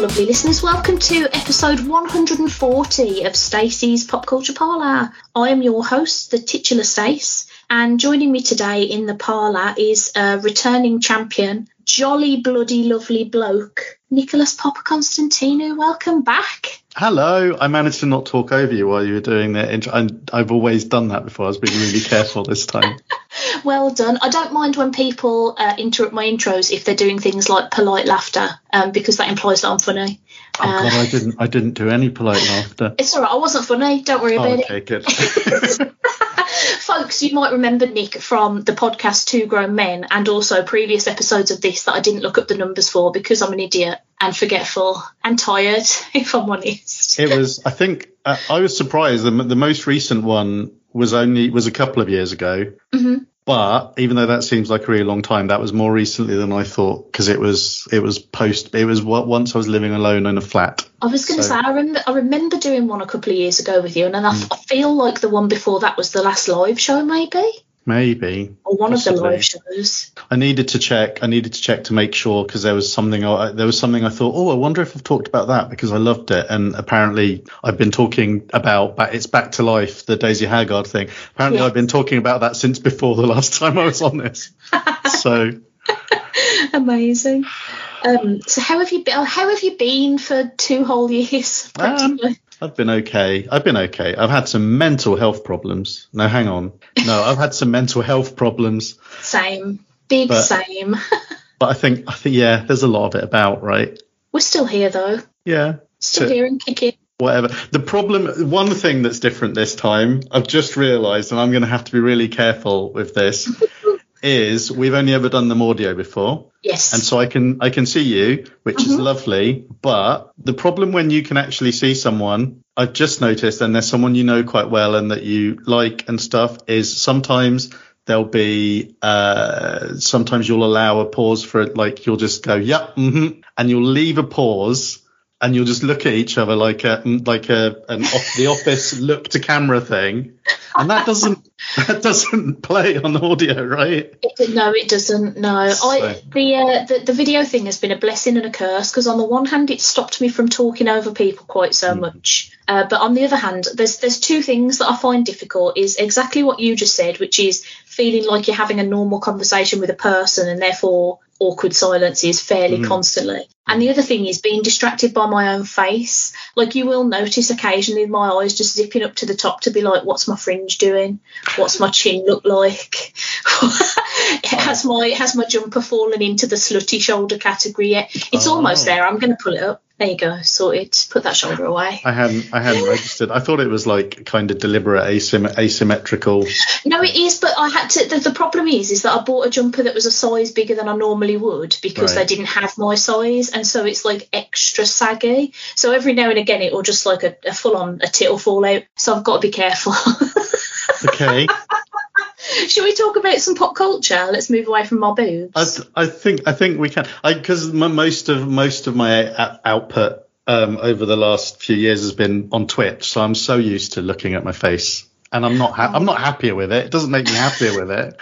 lovely listeners. Welcome to episode 140 of Stacey's Pop Culture Parlour. I am your host, the titular Stace, and joining me today in the parlour is a returning champion, jolly bloody lovely bloke, Nicolas Papaconstantinou. Welcome back. Hello. I managed to not talk over you while you were doing that intro. I've always done that before. I was being really careful this time. well done. I don't mind when people uh, interrupt my intros if they're doing things like polite laughter, um, because that implies that I'm funny. Oh uh, God, I didn't. I didn't do any polite laughter. It's all right. I wasn't funny. Don't worry oh, about okay, it. Good. Folks, you might remember Nick from the podcast Two Grown Men and also previous episodes of this that I didn't look up the numbers for because I'm an idiot and forgetful and tired, if I'm honest. It was, I think, uh, I was surprised. The, the most recent one was only was a couple of years ago. Mm-hmm. But even though that seems like a really long time, that was more recently than I thought because it was it was post it was what once I was living alone in a flat. I was going to so. say I remember I remember doing one a couple of years ago with you, and then I, mm. I feel like the one before that was the last live show, maybe. Maybe. Or one possibly. of the live shows. I needed to check. I needed to check to make sure because there was something. I, there was something I thought. Oh, I wonder if I've talked about that because I loved it. And apparently, I've been talking about. But It's back to life, the Daisy Haggard thing. Apparently, yes. I've been talking about that since before the last time I was on this. so. Amazing. Um, so how have you been? How have you been for two whole years? Um, I've been okay. I've been okay. I've had some mental health problems. No, hang on. No, I've had some mental health problems. Same. Big but, same. but I think I think yeah, there's a lot of it about, right? We're still here though. Yeah. Still here and kicking. Whatever. The problem one thing that's different this time, I've just realised, and I'm gonna have to be really careful with this. Is we've only ever done them audio before. Yes. And so I can I can see you, which mm-hmm. is lovely. But the problem when you can actually see someone, I've just noticed, and there's someone you know quite well and that you like and stuff, is sometimes there'll be uh sometimes you'll allow a pause for it, like you'll just go, yep, yeah, mm-hmm, and you'll leave a pause and you'll just look at each other like a like a an off the office look to camera thing, and that doesn't that doesn't play on audio, right? It, no, it doesn't. No, so. I the, uh, the the video thing has been a blessing and a curse because on the one hand it stopped me from talking over people quite so mm. much, uh, but on the other hand, there's there's two things that I find difficult. Is exactly what you just said, which is feeling like you're having a normal conversation with a person and therefore awkward silence is fairly mm. constantly. And the other thing is being distracted by my own face. Like you will notice occasionally my eyes just zipping up to the top to be like, what's my fringe doing? What's my chin look like? has my has my jumper fallen into the slutty shoulder category yet? It's oh. almost there. I'm going to pull it up. There you go, sorted. Put that shoulder away. I hadn't, I hadn't registered. I thought it was like kind of deliberate, asym- asymmetrical. No, it is, but I had to. The, the, problem is, is that I bought a jumper that was a size bigger than I normally would because right. they didn't have my size, and so it's like extra saggy. So every now and again, it will just like a, a full on a tit will fall out. So I've got to be careful. okay. Should we talk about some pop culture? Let's move away from my boobs. I, th- I think I think we can. Because most of most of my a- output um, over the last few years has been on Twitch, so I'm so used to looking at my face and I'm not ha- I'm not happier with it. It doesn't make me happier with it.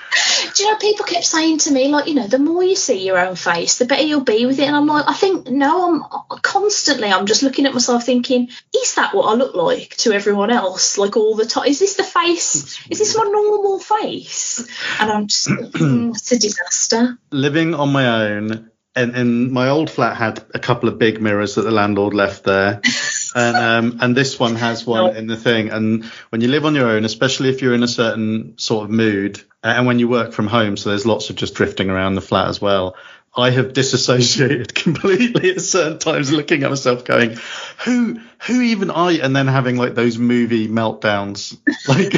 Do you know people kept saying to me like you know the more you see your own face the better you'll be with it and I'm like I think no I'm constantly I'm just looking at myself thinking is that what I look like to everyone else like all the time is this the face is this my normal face and I'm just mm, it's a disaster. Living on my own and, and my old flat had a couple of big mirrors that the landlord left there. and um, and this one has one in the thing. And when you live on your own, especially if you're in a certain sort of mood, and when you work from home, so there's lots of just drifting around the flat as well. I have disassociated completely at certain times, looking at myself, going, "Who, who even I?" And then having like those movie meltdowns, like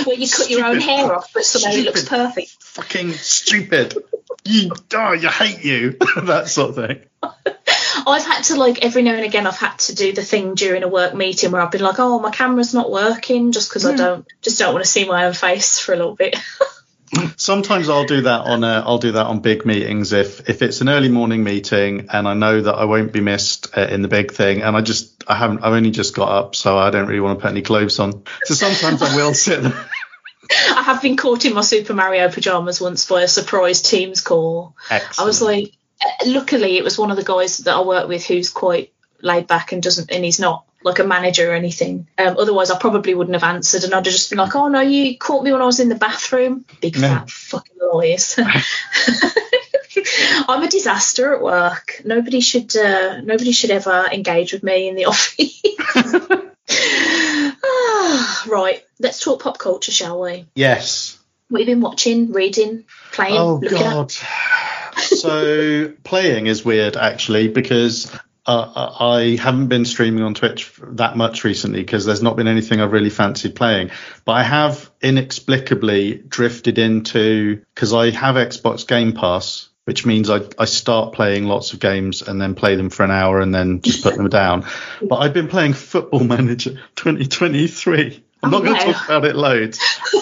where you cut your own hair off, but somehow it looks perfect. Fucking stupid. You, oh, you hate you. that sort of thing. I've had to like every now and again I've had to do the thing during a work meeting where I've been like, oh, my camera's not working just because mm. I hmm. don't just don't want to see my own face for a little bit. Sometimes I'll do that on a, I'll do that on big meetings if if it's an early morning meeting and I know that I won't be missed uh, in the big thing and I just I haven't I've only just got up so I don't really want to put any clothes on. So sometimes I will sit there. I have been caught in my Super Mario pajamas once by a surprise Teams call. Excellent. I was like, luckily, it was one of the guys that I work with who's quite laid back and doesn't, and he's not like a manager or anything. Um, otherwise, I probably wouldn't have answered, and I'd have just been like, "Oh no, you caught me when I was in the bathroom." Big No. fat fucking lies. I'm a disaster at work. Nobody should. Uh, nobody should ever engage with me in the office. Ah, right, let's talk pop culture, shall we? Yes. What have you been watching, reading, playing, Oh looking at? So playing is weird actually because uh, I haven't been streaming on Twitch that much recently because there's not been anything I've really fancied playing. But I have inexplicably drifted into because I have Xbox Game Pass, which means I, I start playing lots of games and then play them for an hour and then just put them down. But I've been playing Football Manager 2023. I'm Oh, not going to talk about it loads.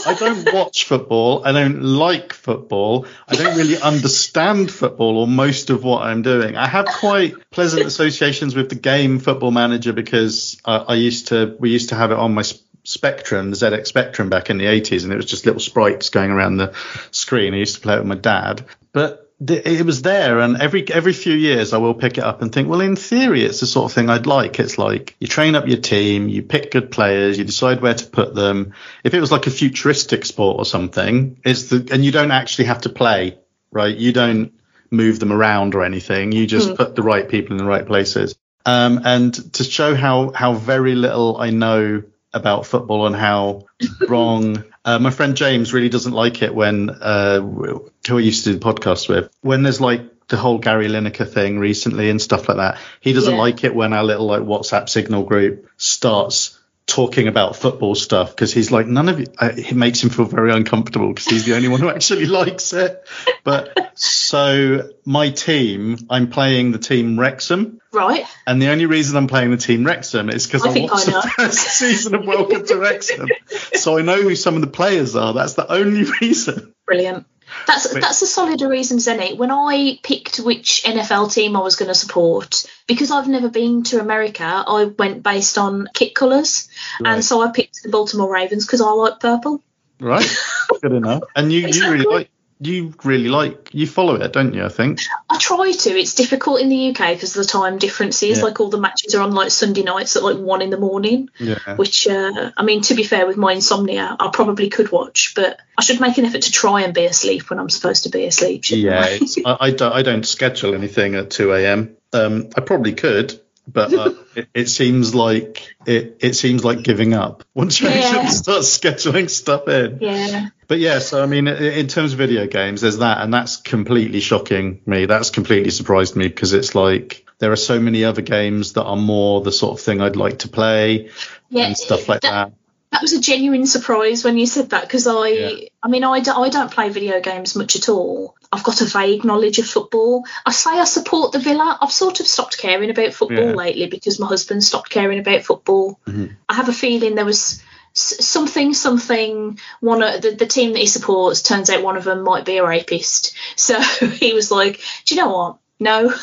I don't watch football. I don't like football. I don't really understand football or most of what I'm doing. I have quite pleasant associations with the game Football Manager because I, I used to we used to have it on my Spectrum, the ZX Spectrum back in the 80s, and it was just little sprites going around the screen. I used to play it with my dad, but it was there, and every every few years I will pick it up and think, well, in theory, it's the sort of thing I'd like. It's like you train up your team, you pick good players, you decide where to put them. If it was like a futuristic sport or something, it's the and you don't actually have to play, right? You don't move them around or anything. You just put the right people in the right places. Um, and to show how how very little I know about football and how wrong. Uh, my friend James really doesn't like it when uh, who I used to do the podcast with when there's like the whole Gary Lineker thing recently and stuff like that. He doesn't Yeah. like it when our little like WhatsApp signal group starts talking about football stuff because he's like none of it. Uh, it makes him feel very uncomfortable because he's the only one who actually likes it. But so my team, I'm playing the team Wrexham. Right. And the only reason I'm playing the team Wrexham is because I I, watched the first season of Welcome to Wrexham, so I know who some of the players are. That's the only reason. Brilliant. That's Wait. that's a solider reason, Zenny. When I picked which NFL team I was going to support, because I've never been to America, I went based on kit colours, Right. and so I picked the Baltimore Ravens because I like purple. Right, good enough. And you, you really like, you really like, you follow it, don't you? I think. I try to. It's difficult in the UK because of the time differences. Yeah. Like all the matches are on like Sunday nights at like one in the morning. Yeah. Which, uh, I mean, to be fair, with my insomnia, I probably could watch, but I should make an effort to try and be asleep when I'm supposed to be asleep. Yeah, I? I, don't. I don't schedule anything at two a.m. Um, I probably could, but uh, it, it seems like it. It seems like giving up once you Yeah. actually start scheduling stuff in. yeah. But yeah, so I mean, in terms of video games, there's that, and that's completely shocking me. That's completely surprised me because it's like there are so many other games that are more the sort of thing I'd like to play Yeah. and stuff like that. That was a genuine surprise when you said that because I, Yeah. I mean, I, do, I don't play video games much at all. I've got a vague knowledge of football. I say I support the Villa. I've sort of stopped caring about football Yeah. lately because my husband stopped caring about football. Mhm. I have a feeling there was something, something. One of the, the team that he supports turns out one of them might be a rapist. So he was like, "Do you know what? No."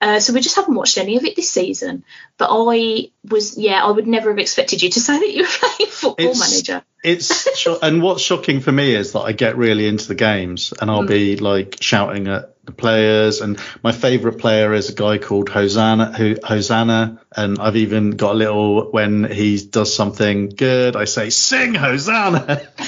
Uh, so we just haven't watched any of it this season. But I was, yeah, I would never have expected you to say that you were playing Football It's- Manager. It's sho- and what's shocking for me is that I get really into the games and I'll be like shouting at the players. And my favorite player is a guy called Hosanna, who Hosanna. And I've even got a little when he does something good, I say sing Hosanna.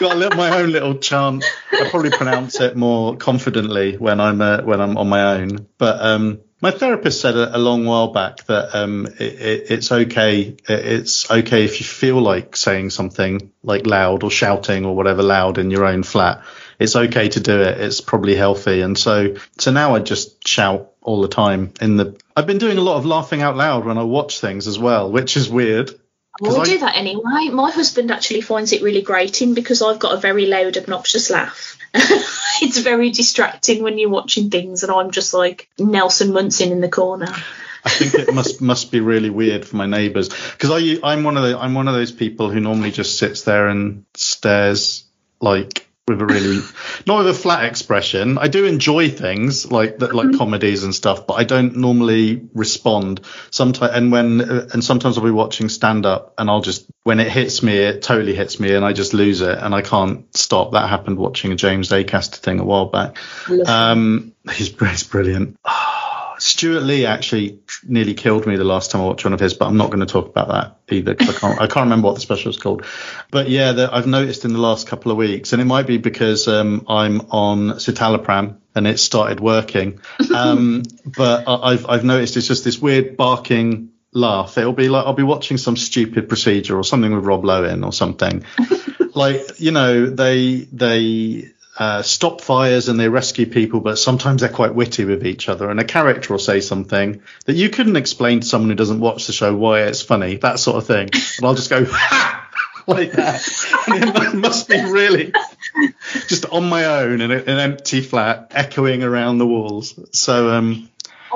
got a little, my own little chant. I probably pronounce it more confidently when I'm uh, when I'm on my own. But um, my therapist said a, a long while back that um, it, it, it's okay. It, it's okay if you feel like saying something like loud or shouting or whatever loud in your own flat. It's okay to do it. It's probably healthy. And so so now I just shout all the time in the. I've been doing a lot of laughing out loud when I watch things as well, which is weird. Well, I do that anyway. My husband actually finds it really grating because I've got a very loud, obnoxious laugh. it's very distracting when you're watching things, and I'm just like Nelson Muntz in the corner. I think it must must be really weird for my neighbours because I I'm one of the I'm one of those people who normally just sits there and stares like with a really not with a flat expression. I do enjoy things like that, like mm-hmm. comedies and stuff, but I don't normally respond. Sometimes and when and sometimes I'll be watching stand up and I'll just when it hits me, it totally hits me and I just lose it and I can't stop. That happened watching a James Acaster thing a while back. Um, he's, he's brilliant. Stuart Lee actually nearly killed me the last time I watched one of his, but I'm not going to talk about that either I can't, I can't remember what the special is called. But yeah, the, I've noticed in the last couple of weeks, and it might be because um, I'm on citalopram and it started working. Um, but I, I've I've noticed it's just this weird barking laugh. It'll be like I'll be watching some stupid procedure or something with Rob Lowe or something. like you know they they uh, stop fires and they rescue people, but sometimes they're quite witty with each other. And a character will say something that you couldn't explain to someone who doesn't watch the show why it's funny, that sort of thing. And I'll just go, like that. And it must be really just on my own in a, an empty flat, echoing around the walls. So, um,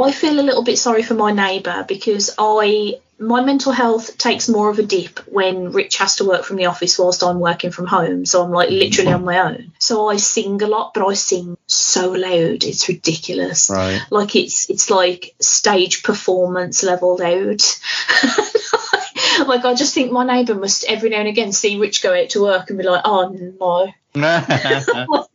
I feel a little bit sorry for my neighbour because I my mental health takes more of a dip when Rich has to work from the office whilst I'm working from home. So I'm like literally on my own. So I sing a lot, but I sing so loud, it's ridiculous. Right. Like it's it's like stage performance level loud. like I just think my neighbour must every now and again see Rich go out to work and be like, oh no. oh,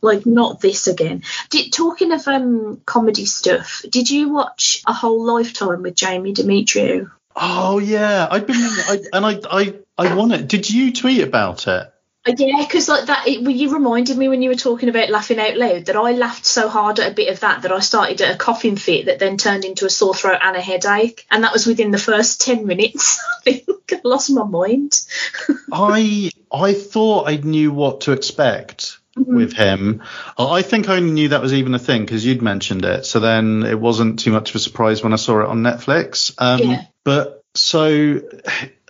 like not this again. Did, talking of um comedy stuff, did you watch a whole lifetime with Jamie Demetriou? Oh yeah, I've been I, and I I I want it. Did you tweet about it? Yeah, because like that, it, you reminded me when you were talking about laughing out loud that I laughed so hard at a bit of that that I started at a coughing fit that then turned into a sore throat and a headache, and that was within the first ten minutes. I think I lost my mind. I I thought I knew what to expect mm-hmm. with him. I think I only knew that was even a thing because you'd mentioned it. So then it wasn't too much of a surprise when I saw it on Netflix. Um, yeah. But so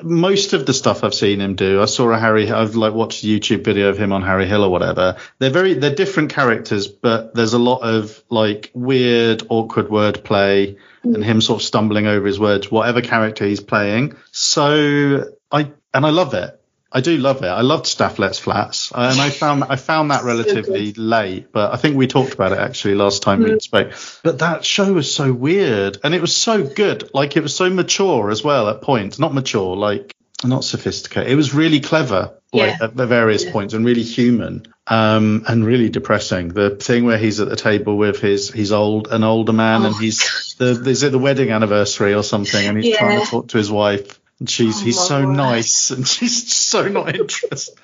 most of the stuff I've seen him do, I saw a Harry. I've like watched a YouTube video of him on Harry Hill or whatever. They're very they're different characters, but there's a lot of like weird, awkward wordplay mm. and him sort of stumbling over his words, whatever character he's playing. So I and I love it. I do love it. I loved Stath Lets Flats, and I found I found that relatively so late. But I think we talked about it actually last time mm. we spoke. But that show was so weird, and it was so good. Like it was so mature as well at points. Not mature, like not sophisticated. It was really clever, like yeah. at the various yeah. points, and really human, um, and really depressing. The thing where he's at the table with his he's old an older man, oh, and he's the is it the wedding anniversary or something, and he's yeah. trying to talk to his wife and she's oh, he's so nice and she's so not interested.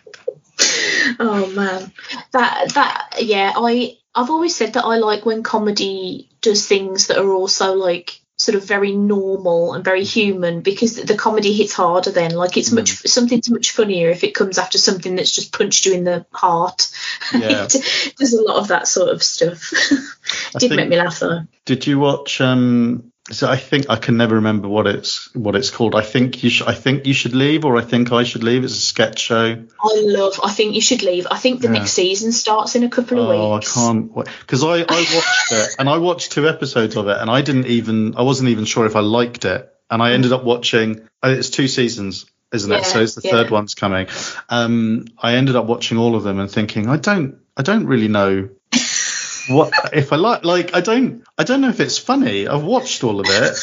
oh man, that that yeah, I I've always said that I like when comedy does things that are also like sort of very normal and very human because the comedy hits harder then. Like it's mm. much something's much funnier if it comes after something that's just punched you in the heart. Yeah. there's a lot of that sort of stuff. Did make me laugh though. Did you watch um so I think I can never remember what it's what it's called. I think you should I think you should leave, or I think I should leave. It's a sketch show. I love. I think you should leave. I think the yeah. next season starts in a couple of oh, weeks. Oh, I can't because I I watched it and I watched two episodes of it and I didn't even I wasn't even sure if I liked it and I ended up watching. Uh, it's two seasons isn't yeah, it? So it's the yeah. third one's coming. Um, I ended up watching all of them and thinking, I don't, I don't really know what if I like like I don't I don't know if it's funny. I've watched all of it.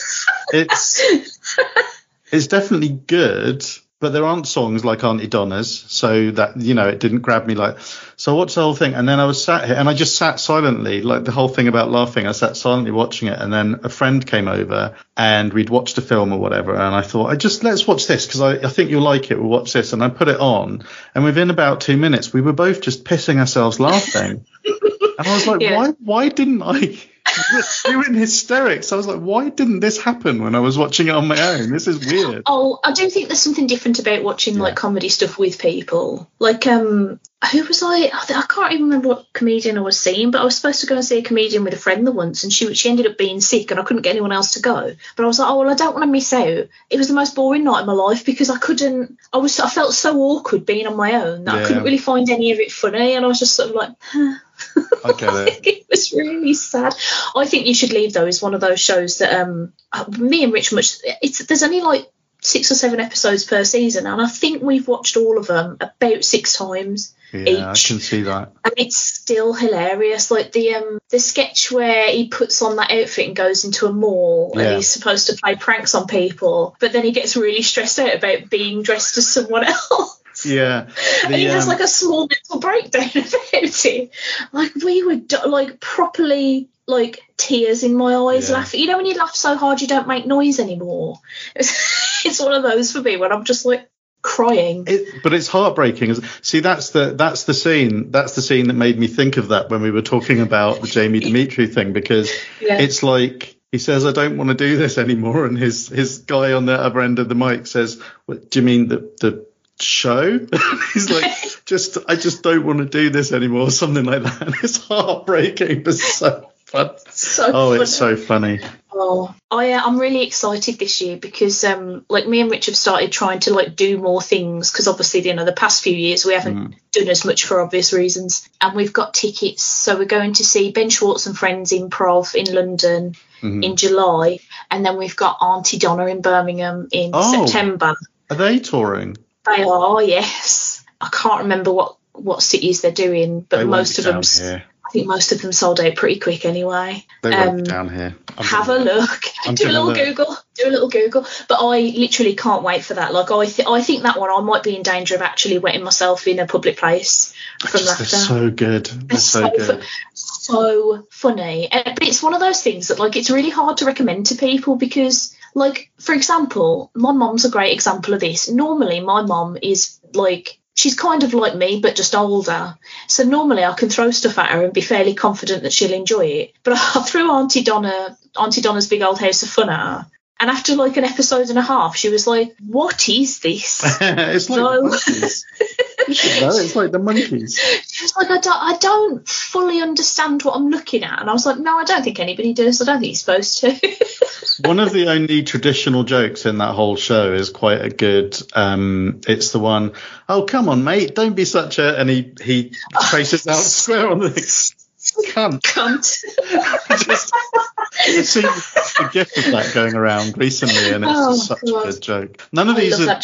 It's it's definitely good, but there aren't songs like Aunty Donna's, so that you know it didn't grab me like. So I watched the whole thing, and then I was sat here, and I just sat silently, like the whole thing about laughing. I sat silently watching it, and then a friend came over, and we'd watched a film or whatever, and I thought, I just let's watch this because I, I think you'll like it. We'll watch this, and I put it on, and within about two minutes, we were both just pissing ourselves laughing. And I was like, yeah. why why didn't I you in hysterics. I was like, why didn't this happen when I was watching it on my own? This is weird. Oh, I do think there's something different about watching yeah. like comedy stuff with people. Like, um, who was I? I can't even remember what comedian I was seeing, but I was supposed to go and see a comedian with a friend the once, and she she ended up being sick, and I couldn't get anyone else to go. But I was like, oh well, I don't want to miss out. It was the most boring night of my life because I couldn't. I was I felt so awkward being on my own that yeah. I couldn't really find any of it funny, and I was just sort of like. Huh. I get it. it was really sad. I think you should leave though. Is one of those shows that um me and Rich much. It's there's only like six or seven episodes per season, and I think we've watched all of them about six times. Yeah, each. I can see that. and it's still hilarious. Like the um the sketch where he puts on that outfit and goes into a mall Yeah. and he's supposed to play pranks on people, but then he gets really stressed out about being dressed as someone else. Yeah. and he has um, like a small mental breakdown about it. Like we were like properly like tears in my eyes Yeah. laughing. You know when you laugh so hard you don't make noise anymore. It's, it's one of those for me when I'm just like crying. It, but it's heartbreaking. See, that's the that's the scene. That's the scene that made me think of that when we were talking about the Jamie Demetriou thing because Yeah. it's like he says, "I don't want to do this anymore," and his his guy on the other end of the mic says, "What do you mean the the show?" He's like, "Just I just don't want to do this anymore," or something like that. And it's heartbreaking, but so fun. so Oh, it's so funny. Oh, I, uh, I'm really excited this year because, um, like me and Rich have started trying to like do more things because obviously, you know, the past few years we haven't done as much for obvious reasons, and we've got tickets. So we're going to see Ben Schwartz and Friends Improv in London Mhm. in July, and then we've got Aunty Donna in Birmingham in Oh. September. Are they touring? They are, yes. I can't remember what what cities they're doing, but They most of them, here. I think most of them sold out pretty quick anyway. They Um, down here. I'm have a gonna- look. I'm do a little look. Google. Do a little Google. But I literally can't wait for that. Like I, th- I think that one I might be in danger of actually wetting myself in a public place from Just, laughter. they're so good. They're so so good. fu- so funny. But it's one of those things that like it's really hard to recommend to people because like for example, my mom's a great example of this. Normally my mom is like she's kind of like me but just older. So normally I can throw stuff at her and be fairly confident that she'll enjoy it. But I threw Aunty Donna Aunty Donna's big old house of fun at her. And after like an episode and a half, she was like, "What is this?" it's like the monkeys. You know, it's like the monkeys. She was like, I don't, I don't fully understand what I'm looking at. And I was like, no, I don't think anybody does. I don't think you're supposed to. One of the only traditional jokes in that whole show is quite a good. Um, it's the one, oh come on mate, don't be such a, and he he traces out square on the cunt. Cunt. Just, I've seen a gif of that going around recently, and it's Oh, such God. a good joke. None of I these are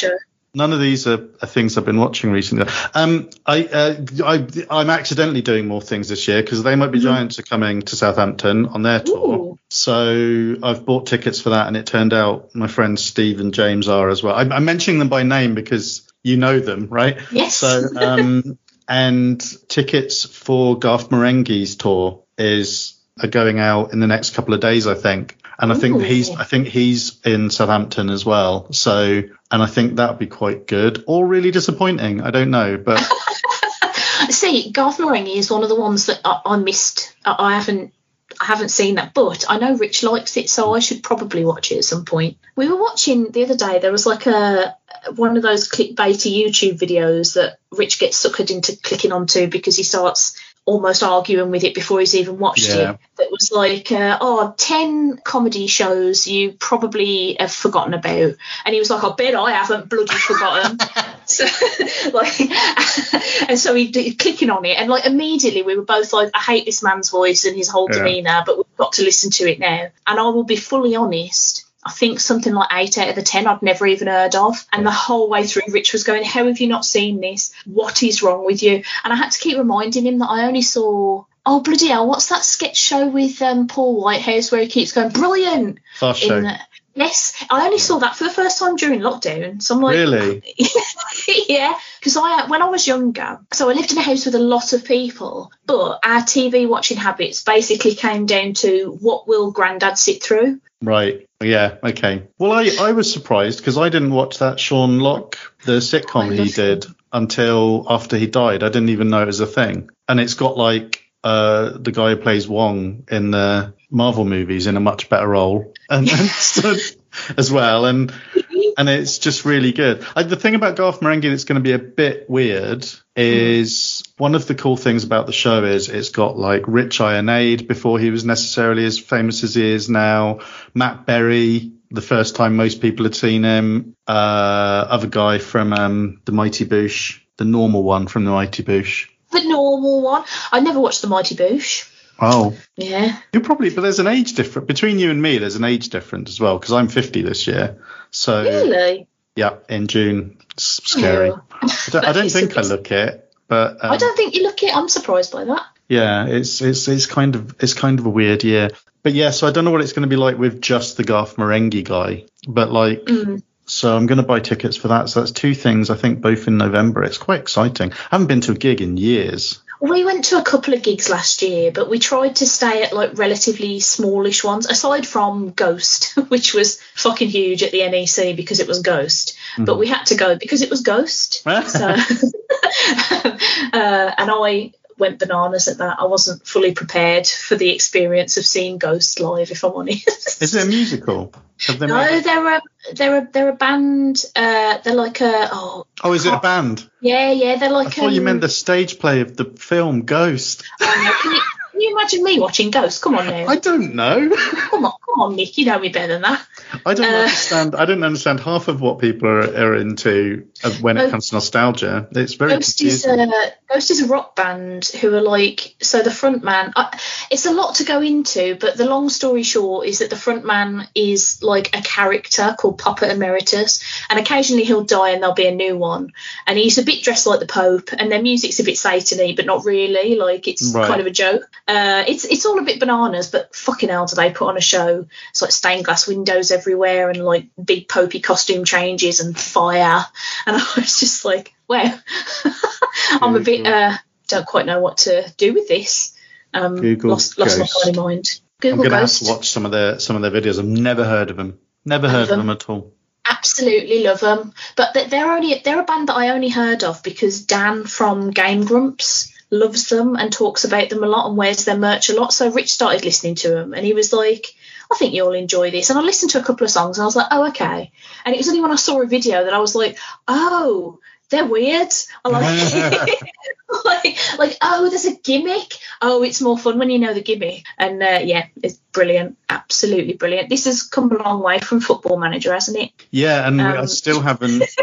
none of these are, are things I've been watching recently. Um, I, uh, I, I'm accidentally doing more things this year because They Might Be Giants are coming to Southampton on their tour. Mm-hmm. Ooh. So I've bought tickets for that, and it turned out my friends Steve and James are as well. I, I'm mentioning them by name because you know them, right? Yes. So, um, and tickets for Garth Marenghi's tour is are going out in the next couple of days, I think. And I think he's I think he's in Southampton as well. So, and I think that would be quite good or really disappointing. I don't know, but See, Garth Marenghi is one of the ones that I, I missed. I, I haven't. I haven't seen that, but I know Rich likes it, so I should probably watch it at some point. We were watching the other day. There was like a one of those clickbaity YouTube videos that Rich gets suckered into clicking onto because he starts almost arguing with it before he's even watched Yeah. it. That was like, uh, oh, 10 comedy shows you probably have forgotten about. And he was like, I bet I haven't bloody forgotten. so, like, and so he did clicking on it, and like immediately we were both like, I hate this man's voice and his whole Yeah. demeanour, but we've got to listen to it now. And I will be fully honest. I think something like eight out of the ten I'd never even heard of. And the whole way through, Rich was going, How have you not seen this? What is wrong with you? And I had to keep reminding him that I only saw, oh, bloody hell, what's that sketch show with um, Paul Whitehouse where he keeps going, Brilliant! fast show. The- yes, I only saw that for the first time during lockdown. So I'm like, Really? yeah, because I when I was younger, so I lived in a house with a lot of people, but our TV watching habits basically came down to what will Grandad sit through. Right. Yeah. Okay. Well, I, I was surprised because I didn't watch that Sean Lock, the sitcom he did, until after he died. I didn't even know it was a thing. And it's got like uh, the guy who plays Wong in the Marvel movies in a much better role, and, and so, as well. And and it's just really good. I, the thing about Garth Marenghi that's going to be a bit weird is one of the cool things about the show is it's got like Richard Ayoade before he was necessarily as famous as he is now, Matt Berry, the first time most people had seen him, uh, other guy from um, the Mighty Boosh, the normal one from the Mighty Boosh. The normal one. I never watched the Mighty Boosh. Oh, Yeah. you probably, but there's an age difference between you and me. There's an age difference as well because I'm 50 this year. So Really? Yeah, in June, it's scary. Oh. I don't, I don't think I look it. But um, I don't think you look it. I'm surprised by that. Yeah, it's it's it's kind of it's kind of a weird year. But yeah, so I don't know what it's going to be like with just the Garth Marenghi guy. But like, mm. so I'm going to buy tickets for that. So that's two things. I think both in November. It's quite exciting. I haven't been to a gig in years. We went to a couple of gigs last year, but we tried to stay at like relatively smallish ones, aside from Ghost, which was fucking huge at the NEC because it was Ghost. Mm. But we had to go because it was Ghost. so, uh, and I went bananas at that. I wasn't fully prepared for the experience of seeing Ghost live, if I'm honest. Is it a musical? No, they're a they're a they're a band. Uh, they're like a oh. Oh, is it a band? Yeah, yeah, they're like. I thought um, you meant the stage play of the film Ghost. Oh, can you imagine me watching Ghost? Come on now. I don't know. come on, come on, Nick. You know me better than that. I don't uh, understand. I don't understand half of what people are, are into uh, when it comes to nostalgia. It's very Ghost confusing. is a Ghost is a rock band who are like so the front man. Uh, it's a lot to go into, but the long story short is that the front man is like a character called Papa Emeritus, and occasionally he'll die and there'll be a new one, and he's a bit dressed like the Pope, and their music's a bit satany, but not really. Like it's right. kind of a joke. Uh, it's it's all a bit bananas, but fucking hell, do they put on a show? It's like stained glass windows everywhere and like big popey costume changes and fire. And I was just like, wow, I'm a bit uh, don't quite know what to do with this. Um, Google lost, lost my kind of mind. Google I'm have to watch some of their some of their videos. I've never heard of them. Never heard of them. them at all absolutely love them. But they're only they're a band that I only heard of because Dan from Game Grumps loves them and talks about them a lot and wears their merch a lot. So Rich started listening to them and he was like, I think you'll enjoy this. And I listened to a couple of songs and I was like, oh, okay. And it was only when I saw a video that I was like, oh, they're weird. I like, like, like, oh, there's a gimmick. Oh, it's more fun when you know the gimmick. And uh, yeah, it's brilliant, absolutely brilliant. This has come a long way from Football Manager, hasn't it? Yeah, and um, I still haven't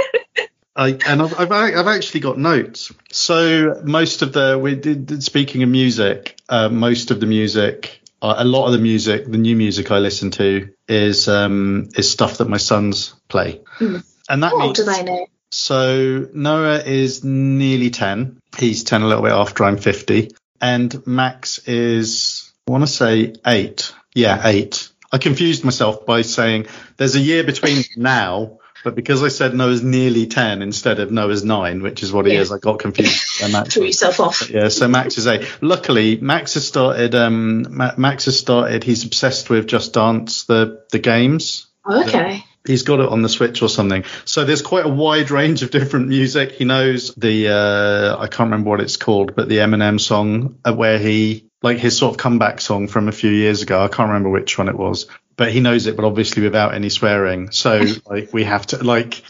I, and I've, I've, I've actually got notes. So most of the we did speaking of music, uh, most of the music, a lot of the music, the new music I listen to is um, is stuff that my sons play, mm. and that means, do they know? So Noah is nearly ten. He's ten a little bit after I'm fifty, and Max is I want to say eight. Yeah, eight. I confused myself by saying there's a year between now but because I said Noah's nearly 10 instead of Noah's 9, which is what he yeah. is, I got confused. Threw yourself off. Yeah, so Max is 8. Luckily, Max has started, um, Max has started, he's obsessed with Just Dance, the, the games. okay. he's got it on the Switch or something. So there's quite a wide range of different music. He knows the uh, I can't remember what it's called, but the Eminem song uh, where he like his sort of comeback song from a few years ago. I can't remember which one it was, but he knows it, but obviously without any swearing. So like we have to like,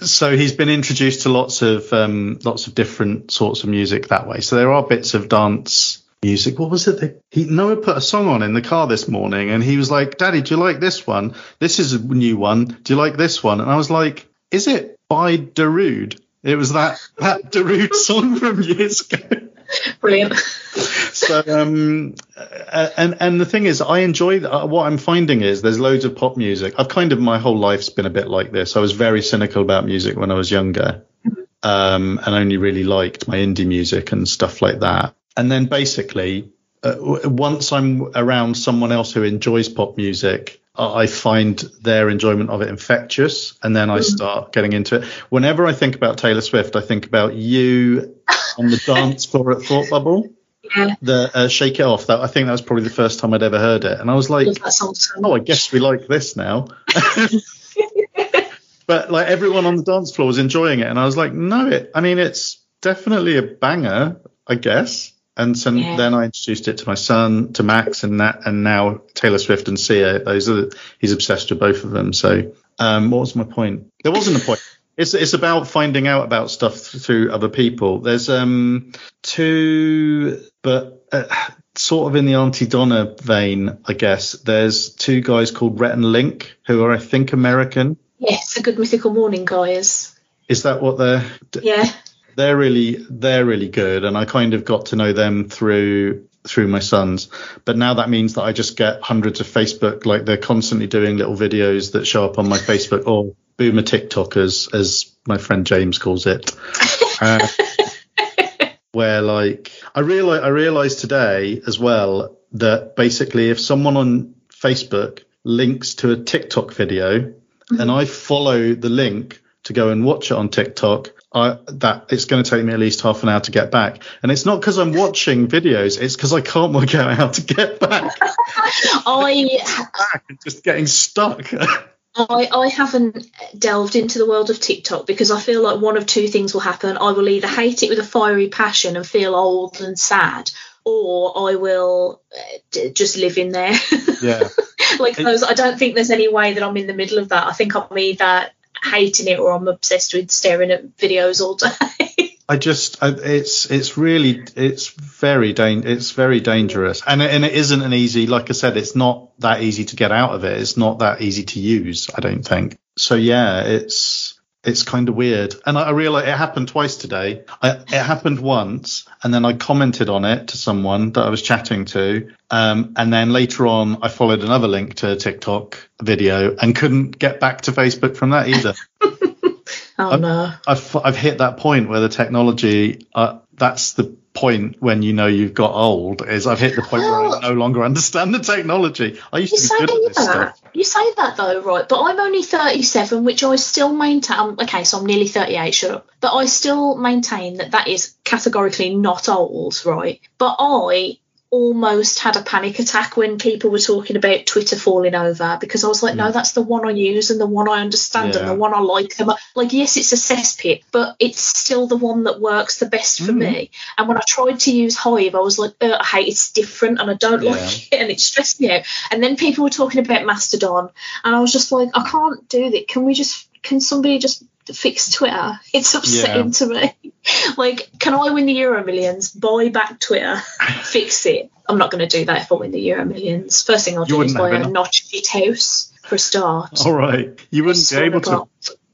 so he's been introduced to lots of um, lots of different sorts of music that way. So there are bits of dance music. What was it? That he Noah put a song on in the car this morning, and he was like, "Daddy, do you like this one? This is a new one. Do you like this one?" And I was like, "Is it by Darude?" It was that that Darude song from years ago. Brilliant. so um, and and the thing is, I enjoy uh, what I'm finding is there's loads of pop music. I've kind of my whole life's been a bit like this. I was very cynical about music when I was younger, um, and only really liked my indie music and stuff like that. And then basically, uh, once I'm around someone else who enjoys pop music, I find their enjoyment of it infectious, and then I mm. start getting into it. Whenever I think about Taylor Swift, I think about you on the dance floor at Thought Bubble. Yeah. The uh, Shake It Off. That I think that was probably the first time I'd ever heard it, and I was like, so "Oh, I guess we like this now." but like everyone on the dance floor was enjoying it, and I was like, "No, it. I mean, it's definitely a banger, I guess." And so yeah. then I introduced it to my son, to Max, and that, and now Taylor Swift and Sia. Those are he's obsessed with both of them. So, um, what was my point? There wasn't a point. It's it's about finding out about stuff through other people. There's um two, but uh, sort of in the Aunty Donna vein, I guess. There's two guys called Rhett and Link who are I think American. Yes, a good mythical morning guys. Is that what they're? Yeah they're really they're really good, and I kind of got to know them through through my sons. But now that means that I just get hundreds of Facebook, like they're constantly doing little videos that show up on my Facebook or boomer TikTok as as my friend James calls it. Uh, where like I realize I realized today as well that basically if someone on Facebook links to a TikTok video mm-hmm. and I follow the link to go and watch it on TikTok, I, that it's going to take me at least half an hour to get back. And it's not because I'm watching videos; it's because I can't work out how to get back. I just getting stuck. I, I haven't delved into the world of TikTok because I feel like one of two things will happen. I will either hate it with a fiery passion and feel old and sad, or I will uh, just live in there. Yeah. like those, I don't think there's any way that I'm in the middle of that. I think I'm either hating it or I'm obsessed with staring at videos all day. I just it's it's really it's very dan- it's very dangerous. And and it isn't an easy like I said it's not that easy to get out of it. It's not that easy to use I don't think. So yeah it's it's kind of weird and I, I realize it happened twice today I, it happened once and then I commented on it to someone that I was chatting to um, and then later on I followed another link to a TikTok video and couldn't get back to Facebook from that either. Oh no. I've I've hit that point where the technology. Uh, that's the point when you know you've got old. Is I've hit the point where I no longer understand the technology. I used you to be good at this that. stuff. You say that though, right? But I'm only 37, which I still maintain. Um, okay, so I'm nearly 38. Shut up. But I still maintain that that is categorically not old, right? But I almost had a panic attack when people were talking about Twitter falling over because I was like, mm. no, that's the one I use and the one I understand yeah. and the one I like. Like, yes, it's a cesspit, but it's still the one that works the best for mm. me. And when I tried to use Hive, I was like, I hate it's different and I don't yeah. like it and it stressed me out. And then people were talking about Mastodon and I was just like, I can't do that. Can we just, can somebody just fix Twitter. It's upsetting yeah. to me. like, can I win the Euro Millions? Buy back Twitter, fix it. I'm not going to do that if I win the Euro Millions. First thing I'll you do is buy a notch fit house for a start. All right, you wouldn't be able to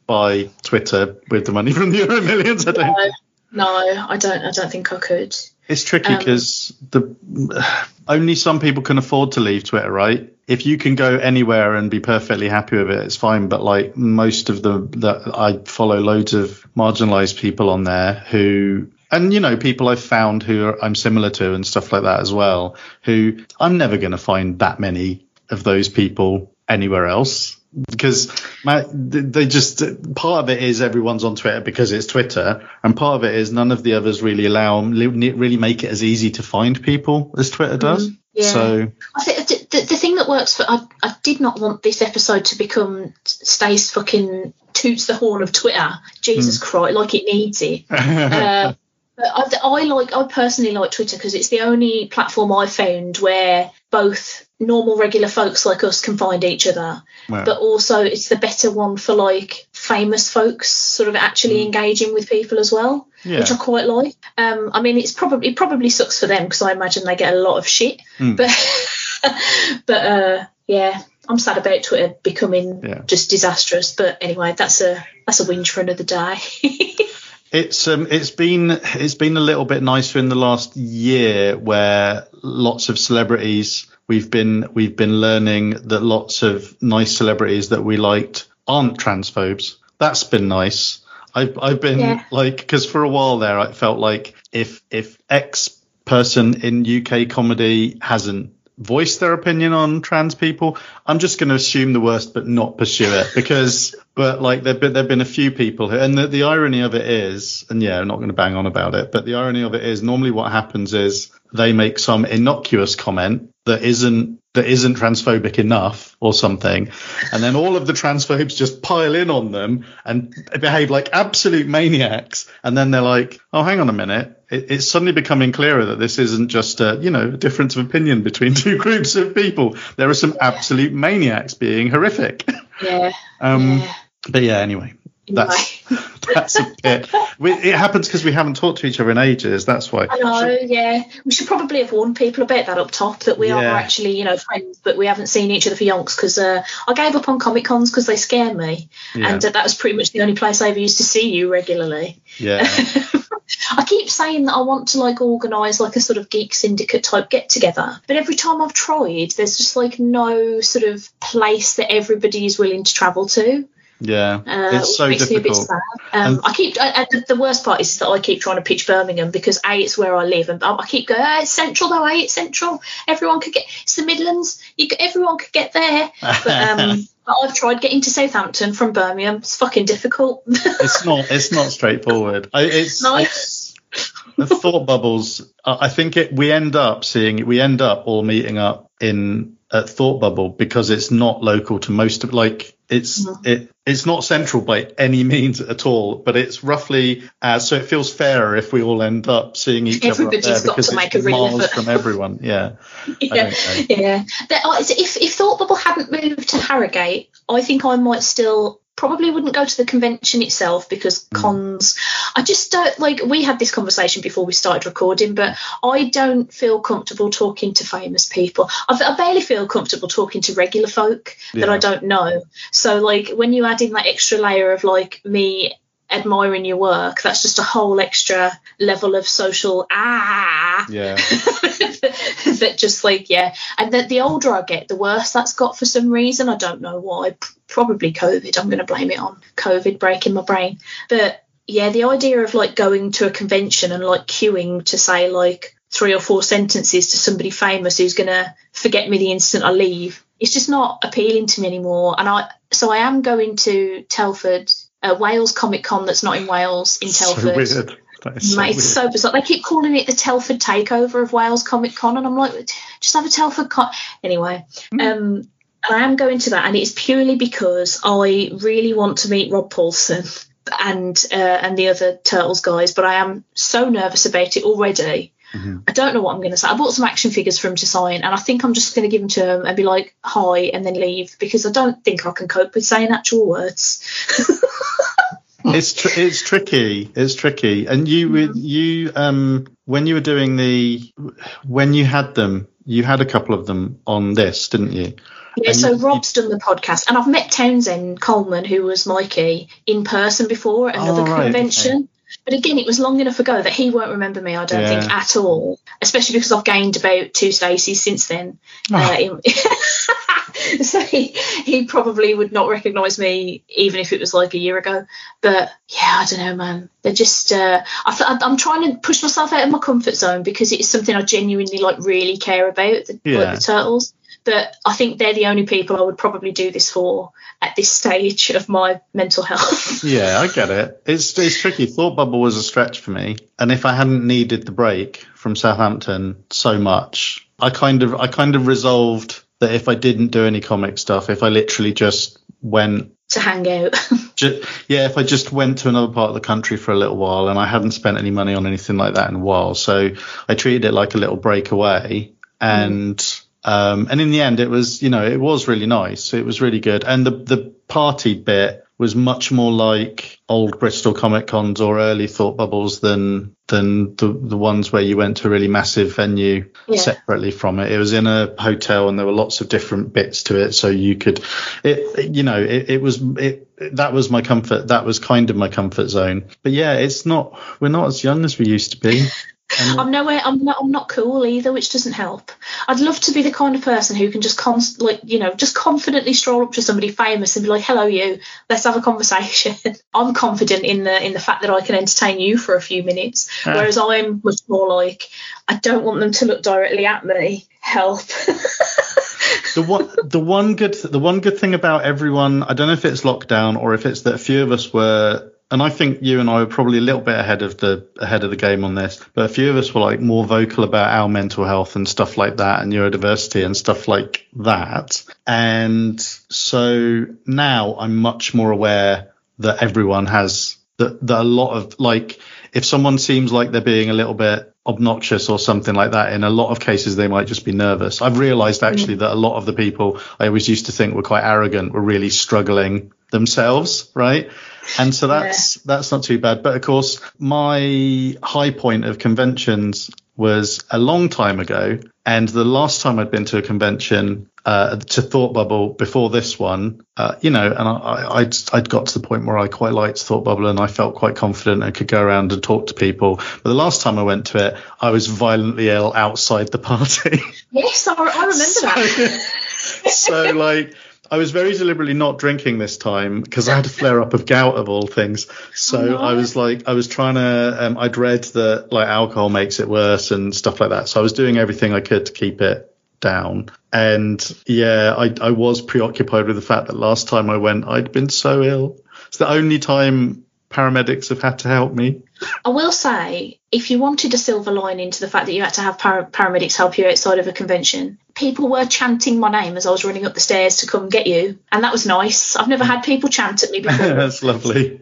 buy Twitter with the money from the Euro Millions. I don't. No, no, I don't. I don't think I could. It's tricky because um, the only some people can afford to leave Twitter, right? If you can go anywhere and be perfectly happy with it, it's fine. But like most of the that I follow loads of marginalized people on there who and you know people I've found who are, I'm similar to and stuff like that as well. Who I'm never going to find that many of those people anywhere else because they just part of it is everyone's on Twitter because it's Twitter, and part of it is none of the others really allow really make it as easy to find people as Twitter mm-hmm. does. Mm, yeah. So I think the, the thing that works for I, I did not want this episode to become stays fucking toots the horn of Twitter. Jesus mm. Christ, like it needs it. uh, but I, I like I personally like Twitter because it's the only platform I've found where both normal regular folks like us can find each other but also it's the better one for like famous folks sort of actually mm. engaging with people as well yeah. which i quite like um i mean it's probably it probably sucks for them because i imagine they get a lot of shit mm. but but uh yeah i'm sad about twitter becoming yeah. just disastrous but anyway that's a that's a whinge for another day It's um it's been it's been a little bit nicer in the last year where lots of celebrities we've been we've been learning that lots of nice celebrities that we liked aren't transphobes. That's been nice. I've I've been yeah. like because for a while there I felt like if if X person in UK comedy hasn't voiced their opinion on trans people, I'm just going to assume the worst but not pursue it because but like there've been there've been a few people who, and the, the irony of it is and yeah I'm not going to bang on about it but the irony of it is normally what happens is they make some innocuous comment that isn't that isn't transphobic enough or something. And then all of the transphobes just pile in on them and behave like absolute maniacs. And then they're like oh hang on a minute. It, it's suddenly becoming clearer that this isn't just a you know a difference of opinion between two groups of people. There are some absolute maniacs being horrific. Yeah. Um yeah. but yeah anyway that's that's a bit. We, it happens because we haven't talked to each other in ages. That's why. I know. Yeah, we should probably have warned people about that up top that we yeah. are actually, you know, friends, but we haven't seen each other for yonks. Because uh, I gave up on comic cons because they scare me, yeah. and uh, that was pretty much the only place I ever used to see you regularly. Yeah. I keep saying that I want to like organise like a sort of geek syndicate type get together, but every time I've tried, there's just like no sort of place that everybody is willing to travel to. Yeah, uh, it's so difficult. Um, I keep I, I, the worst part is that I keep trying to pitch Birmingham because a it's where I live and I keep going oh, it's central though, a it's central. Everyone could get it's the Midlands. You everyone could get there. But, um, but I've tried getting to Southampton from Birmingham. It's fucking difficult. it's not. It's not straightforward. I, it's, no. it's the thought bubbles. I think it. We end up seeing. We end up all meeting up in at Thought Bubble because it's not local to most of like it's mm-hmm. it it's not central by any means at all, but it's roughly as so it feels fairer if we all end up seeing each Everybody's other up there because it's miles from everyone. Yeah, yeah, yeah. If if Thought Bubble hadn't moved to Harrogate, I think I might still probably wouldn't go to the convention itself because mm. cons i just don't like we had this conversation before we started recording but i don't feel comfortable talking to famous people i, I barely feel comfortable talking to regular folk yeah. that i don't know so like when you add in that extra layer of like me admiring your work. That's just a whole extra level of social ah. Yeah. That just like yeah. And that the older i get the worse that's got for some reason. I don't know why. Probably covid. I'm going to blame it on covid breaking my brain. But yeah the idea of like going to a convention and like queuing to say like three or four sentences to somebody famous who's going to forget me the instant i leave it's just not appealing to me anymore. And i so i am going to telford uh, Wales Comic Con that's not in Wales in Telford. So weird. It's so, it's so bizarre. They keep calling it the Telford takeover of Wales Comic Con, and I'm like, just have a Telford con. Anyway, mm. um, I am going to that, and it's purely because I really want to meet Rob Paulsen and uh, and the other Turtles guys, but I am so nervous about it already. Mm-hmm. I don't know what I'm going to say. I bought some action figures for him to sign, and I think I'm just going to give them to him and be like, "Hi," and then leave because I don't think I can cope with saying actual words. it's tr- it's tricky. It's tricky. And you with you um when you were doing the when you had them, you had a couple of them on this, didn't you? Yeah, so Rob's done the podcast, and I've met Townsend Coleman, who was Mikey, in person before at another oh, right, convention. Okay. But again, it was long enough ago that he won't remember me, I don't yeah. think, at all. Especially because I've gained about two Stacys since then. Oh. Uh, so he, he probably would not recognise me even if it was like a year ago. But yeah, I don't know, man. They're just uh, I, am trying to push myself out of my comfort zone because it's something I genuinely like really care about. The, yeah. like the turtles. But I think they're the only people I would probably do this for at this stage of my mental health. yeah, I get it. It's it's tricky. Thought Bubble was a stretch for me, and if I hadn't needed the break from Southampton so much, I kind of I kind of resolved that if I didn't do any comic stuff, if I literally just went to hang out. just, yeah, if I just went to another part of the country for a little while and I hadn't spent any money on anything like that in a while, so I treated it like a little breakaway and. Mm um, and in the end, it was, you know, it was really nice. It was really good. And the, the party bit was much more like old Bristol Comic Cons or early Thought Bubbles than than the the ones where you went to a really massive venue yeah. separately from it. It was in a hotel and there were lots of different bits to it, so you could, it you know, it, it was it that was my comfort. That was kind of my comfort zone. But yeah, it's not. We're not as young as we used to be. I'm nowhere. I'm not. I'm not cool either, which doesn't help. I'd love to be the kind of person who can just const, like you know, just confidently stroll up to somebody famous and be like, "Hello, you. Let's have a conversation." I'm confident in the in the fact that I can entertain you for a few minutes, uh. whereas I'm much more like, I don't want them to look directly at me. Help. the one the one good the one good thing about everyone, I don't know if it's lockdown or if it's that a few of us were and I think you and I were probably a little bit ahead of the ahead of the game on this, but a few of us were like more vocal about our mental health and stuff like that and neurodiversity and stuff like that. And so now I'm much more aware that everyone has that, that a lot of like if someone seems like they're being a little bit obnoxious or something like that in a lot of cases they might just be nervous i've realized actually mm. that a lot of the people i always used to think were quite arrogant were really struggling themselves right and so that's yeah. that's not too bad. But of course, my high point of conventions was a long time ago, and the last time I'd been to a convention uh, to Thought Bubble before this one, uh, you know, and I, would I'd got to the point where I quite liked Thought Bubble and I felt quite confident and could go around and talk to people. But the last time I went to it, I was violently ill outside the party. Yes, I, I remember so, that. so like I was very deliberately not drinking this time because I had a flare up of gout of all things. So oh, I was like, I was trying to. Um, I'd read that like alcohol makes it worse and stuff like that. So I was doing everything I could to keep it down. And yeah, I, I was preoccupied with the fact that last time I went, I'd been so ill. It's the only time paramedics have had to help me. I will say, if you wanted a silver lining to the fact that you had to have para- paramedics help you outside of a convention, people were chanting my name as I was running up the stairs to come get you, and that was nice. I've never had people chant at me before. That's lovely.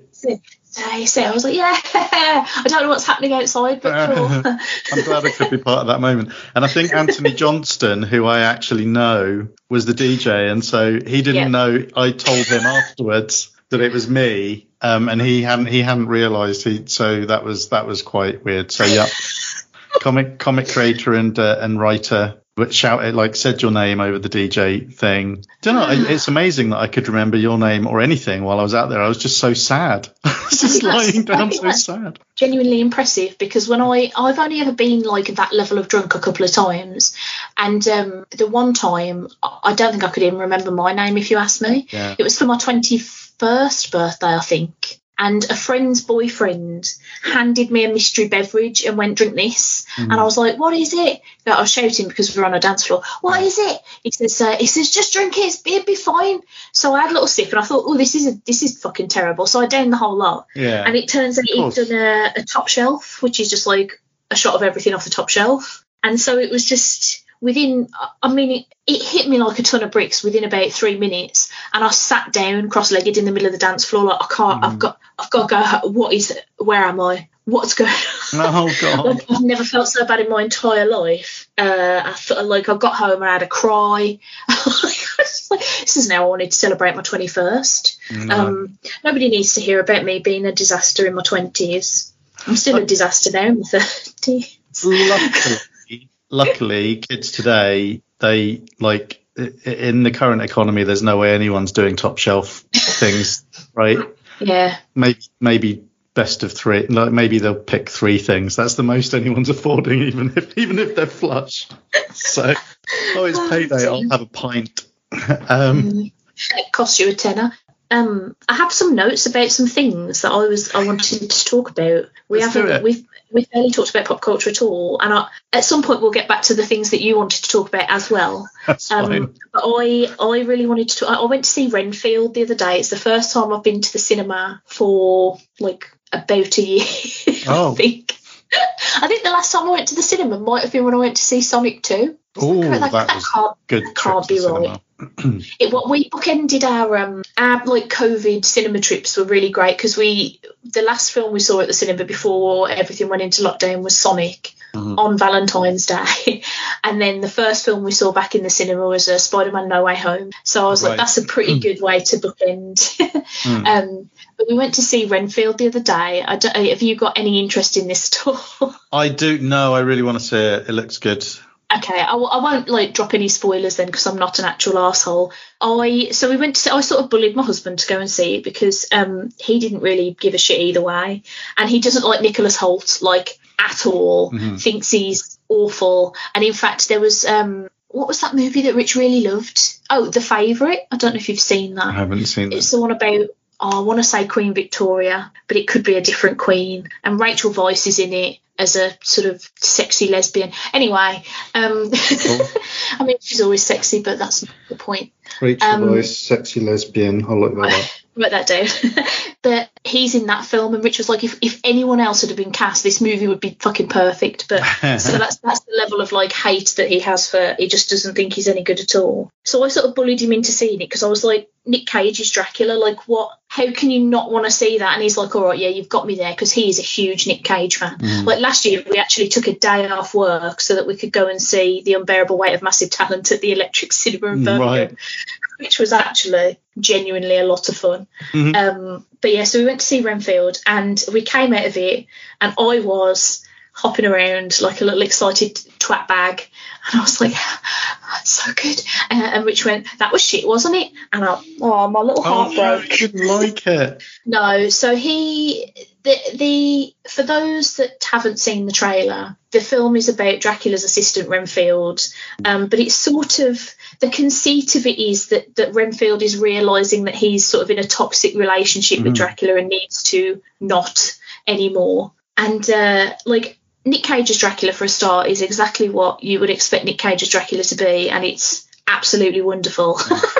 So, so I was like, yeah, I don't know what's happening outside, but uh, cool. I'm glad I could be part of that moment. And I think Antony Johnston, who I actually know, was the DJ, and so he didn't yeah. know. I told him afterwards that it was me, um, and he hadn't he hadn't realised he. So that was that was quite weird. So yeah, comic comic creator and uh, and writer but shouted like said your name over the DJ thing. Don't know. It's amazing that I could remember your name or anything while I was out there. I was just so sad. I was just lying down so sad. Genuinely impressive because when I I've only ever been like that level of drunk a couple of times, and um, the one time I don't think I could even remember my name if you asked me. Yeah. It was for my twenty first birthday, I think and a friend's boyfriend handed me a mystery beverage and went drink this. Mm. and i was like what is it? I was shouting because we were on a dance floor. What is it? He says uh, he says just drink it it'll be fine. So i had a little sip and i thought oh this is a, this is fucking terrible. So i downed the whole lot. Yeah. And it turns out he'd done a, a top shelf which is just like a shot of everything off the top shelf. And so it was just within i mean it, it, hit me like a ton of bricks within about three minutes and i sat down cross-legged in the middle of the dance floor like i can't mm. i've got i've got to go what is where am i? What's going on oh god. Like, i've never felt so bad in my entire life. Uh i felt like i got home and i had a cry. This is now i wanted to celebrate my 21st no. um nobody needs to hear about me being a disaster in my 20s i'm still a disaster now in my 30s luckily luckily, kids today they like in the current economy. There's no way anyone's doing top shelf things, right? Yeah. Maybe maybe best of three. Like maybe they'll pick three things. That's the most anyone's affording, even if even if they're flush. So, oh, it's payday. I'll have a pint. um, mm. it costs you a tenner. Um, I have some notes about some things that I was I wanted to talk about. We haven't we've we've barely talked about pop culture at all, and I, at some point we'll get back to the things that you wanted to talk about as well. That's um, fine. But I I really wanted to. I went to see Renfield the other day. It's the first time I've been to the cinema for like about a year. Oh. I think. I think the last time I went to the cinema might have been when I went to see Sonic 2. Oh, that, that, was can't, good. Right. it what we bookended our um our like COVID cinema trips were really great because we the last film we saw at the cinema before everything went into lockdown was Sonic mm-hmm. on Valentine's Day, and then the first film we saw back in the cinema was uh, Spider-Man No Way Home. So I was right. like, that's a pretty mm. good way to bookend. mm. um, but we went to see Renfield the other day. have you got any interest in this at all? I do. No, I really want to see it. It looks good okay I w- I won't like drop any spoilers then because i'm not an actual asshole. I so we went to i sort of bullied my husband to go and see it because um he didn't really give a shit either way. And he doesn't like Nicholas Hoult like at all. Mm-hmm. thinks he's awful. And in fact there was um what was that movie that rich really loved? Oh the favorite i don't know if you've seen that. I haven't seen that. it's the one about oh, I want to say Queen Victoria, but it could be a different queen. And Rachel Weisz is in it as a sort of sexy lesbian. Anyway, um, cool. I mean, she's always sexy, but that's not the point. Rachel um, Weisz, sexy lesbian. I like that. wrote that down. but he's in that film, and Rich was like, if, if anyone else had been cast, this movie would be fucking perfect. But so that's that's the level of like hate that he has for. He just doesn't think he's any good at all. So I sort of bullied him into seeing it because I was like, Nick Cage is Dracula. Like, what? How can you not want to see that? And he's like, all right, yeah, you've got me there because he is a huge Nick Cage fan. Mm. Like last year, we actually took a day off work so that we could go and see the unbearable weight of massive talent at the Electric Cinema in Birmingham. Right which was actually genuinely a lot of fun. Mm-hmm. Um, but yeah, so we went to see Renfield and we came out of it, and I was hopping around like a little excited twat bag. And I was like, that's so good. Uh, and Rich went, that was shit, wasn't it? And I, oh, my little heart oh, broke. I didn't like it. no, so he, the the for those that haven't seen the trailer, the film is about Dracula's assistant Renfield, um, but it's sort of the conceit of it is that that Renfield is realizing that he's sort of in a toxic relationship with Dracula and needs to not anymore. And uh, like Nick Cage's Dracula for a start is exactly what you would expect Nick Cage's Dracula to be, and it's absolutely wonderful.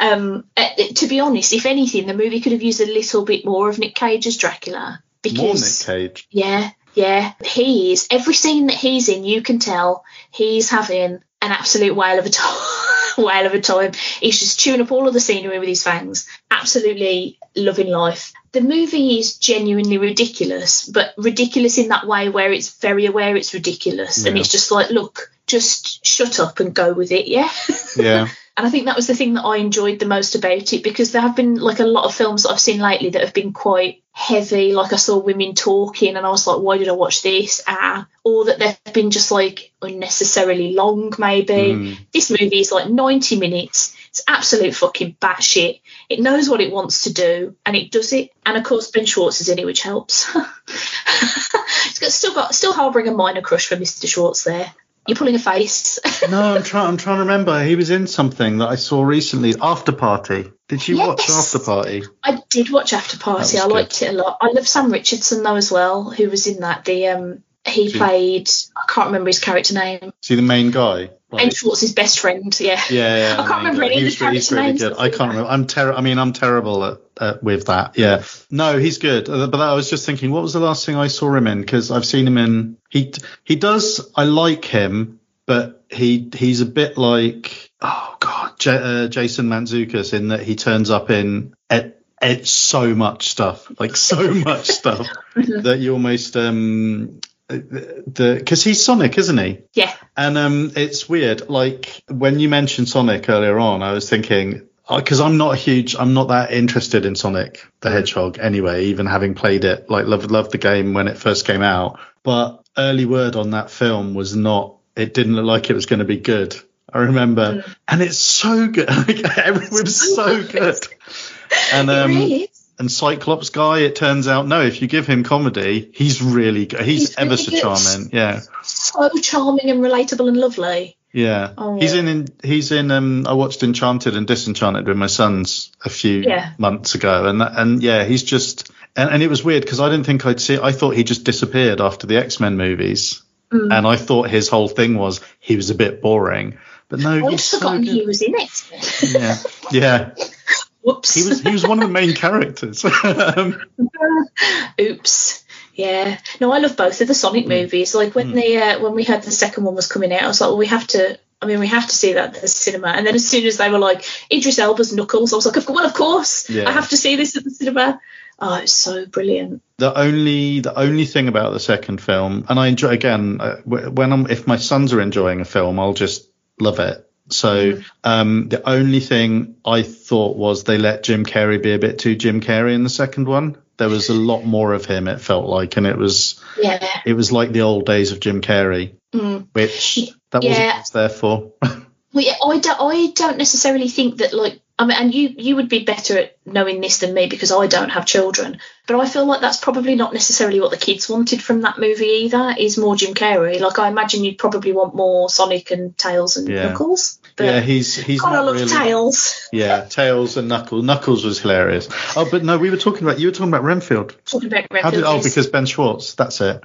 um, uh, to be honest, if anything, the movie could have used a little bit more of Nick Cage as Dracula More Nick Cage. yeah, yeah, he is. Every scene that he's in, you can tell he's having an absolute whale of a time. whale of a time. He's just chewing up all of the scenery with his fangs. Absolutely loving life. The movie is genuinely ridiculous, but ridiculous in that way where it's very aware it's ridiculous, and it's just like, look, just shut up and go with it, yeah. Yeah. And I think that was the thing that I enjoyed the most about it because there have been like a lot of films that I've seen lately that have been quite heavy. Like I saw women talking and I was like, why did I watch this? Ah, or that they've been just like unnecessarily long, maybe. Mm. This movie is like 90 minutes. It's absolute fucking batshit. It knows what it wants to do and it does it. And of course, Ben Schwartz is in it, which helps. it's got, still got still harbouring a minor crush for Mr. Schwartz there. You're pulling a face. No, I'm trying. I'm trying to remember. He was in something that I saw recently. After Party. Did you watch After Party? I did watch After Party. I liked it a lot. I love Sam Richardson though as well, who was in that. The um, he played. I can't remember his character name. See the main guy? Ben Schwartz's best friend. Yeah. Yeah, yeah. I can't the main remember any of the character really names good. I can't remember. I'm ter- I mean, I'm terrible at, at with that. Yeah. No, he's good. Uh, But I was just thinking, what was the last thing I saw him in? Because I've seen him in. He he does. I like him, but he he's a bit like oh god, J- uh, Jason Mantzoukas in that he turns up in. At, at so much stuff, like so much stuff that you almost um the because he's Sonic, isn't he? Yeah. And um, it's weird. Like when you mentioned Sonic earlier on, I was thinking because I'm not a huge, I'm not that interested in Sonic the Hedgehog anyway. Even having played it, like loved loved the game when it first came out, but early word on that film was not. It didn't look like it was going to be good. I remember, and it's so good. Like, was so good. And um, really. And Cyclops guy, it turns out no. If you give him comedy, he's really good. He's, He's ever so charming. Yeah. So charming and relatable and lovely. Yeah, Oh. he's in, in. He's in. Um, I watched Enchanted and Disenchanted with my sons a few Yeah. months ago, and that, and yeah, he's just. And, and it was weird because I didn't think I'd see. I thought he just disappeared after the X Men movies, Mm. and I thought his whole thing was he was a bit boring. But no, so forgotten good. he was in it. Yeah, yeah, Whoops. he was. He was one of the main characters. um, Oops. Yeah. No, I love both of the. Sonic movies. Like when they uh, when we heard the second one was coming out, I was like, well, we have to. I mean, we have to see that at the cinema. And then as soon as they were like Idris Elba's Knuckles, I was like, of well, of course, Yeah. I have to see this at the cinema. Oh, it's so brilliant. the only the only thing about the second film, and I enjoy again uh, when I'm if my sons are enjoying a film, I'll just love it. So um, the only thing I thought was they let Jim Carrey be a bit too Jim Carrey in the second one. There was a lot more of him. It felt like, and it was Yeah. it was like the old days of Jim Carrey, Mm. which that wasn't Yeah. what it's there for. Well, yeah, I don't, I don't necessarily think that like I mean, and you you would be better at knowing this than me because I don't have children. But I feel like that's probably not necessarily what the kids wanted from that movie either. Is more Jim Carrey. Like I imagine you'd probably want more Sonic and Tails and Yeah. Knuckles. But yeah, he's he's God, I love really. Tails. Yeah, Tails and Knuckles. Knuckles was hilarious. Oh, but no, we were talking about you were talking about Renfield. Talking about How did, oh, because Ben Schwartz. That's it.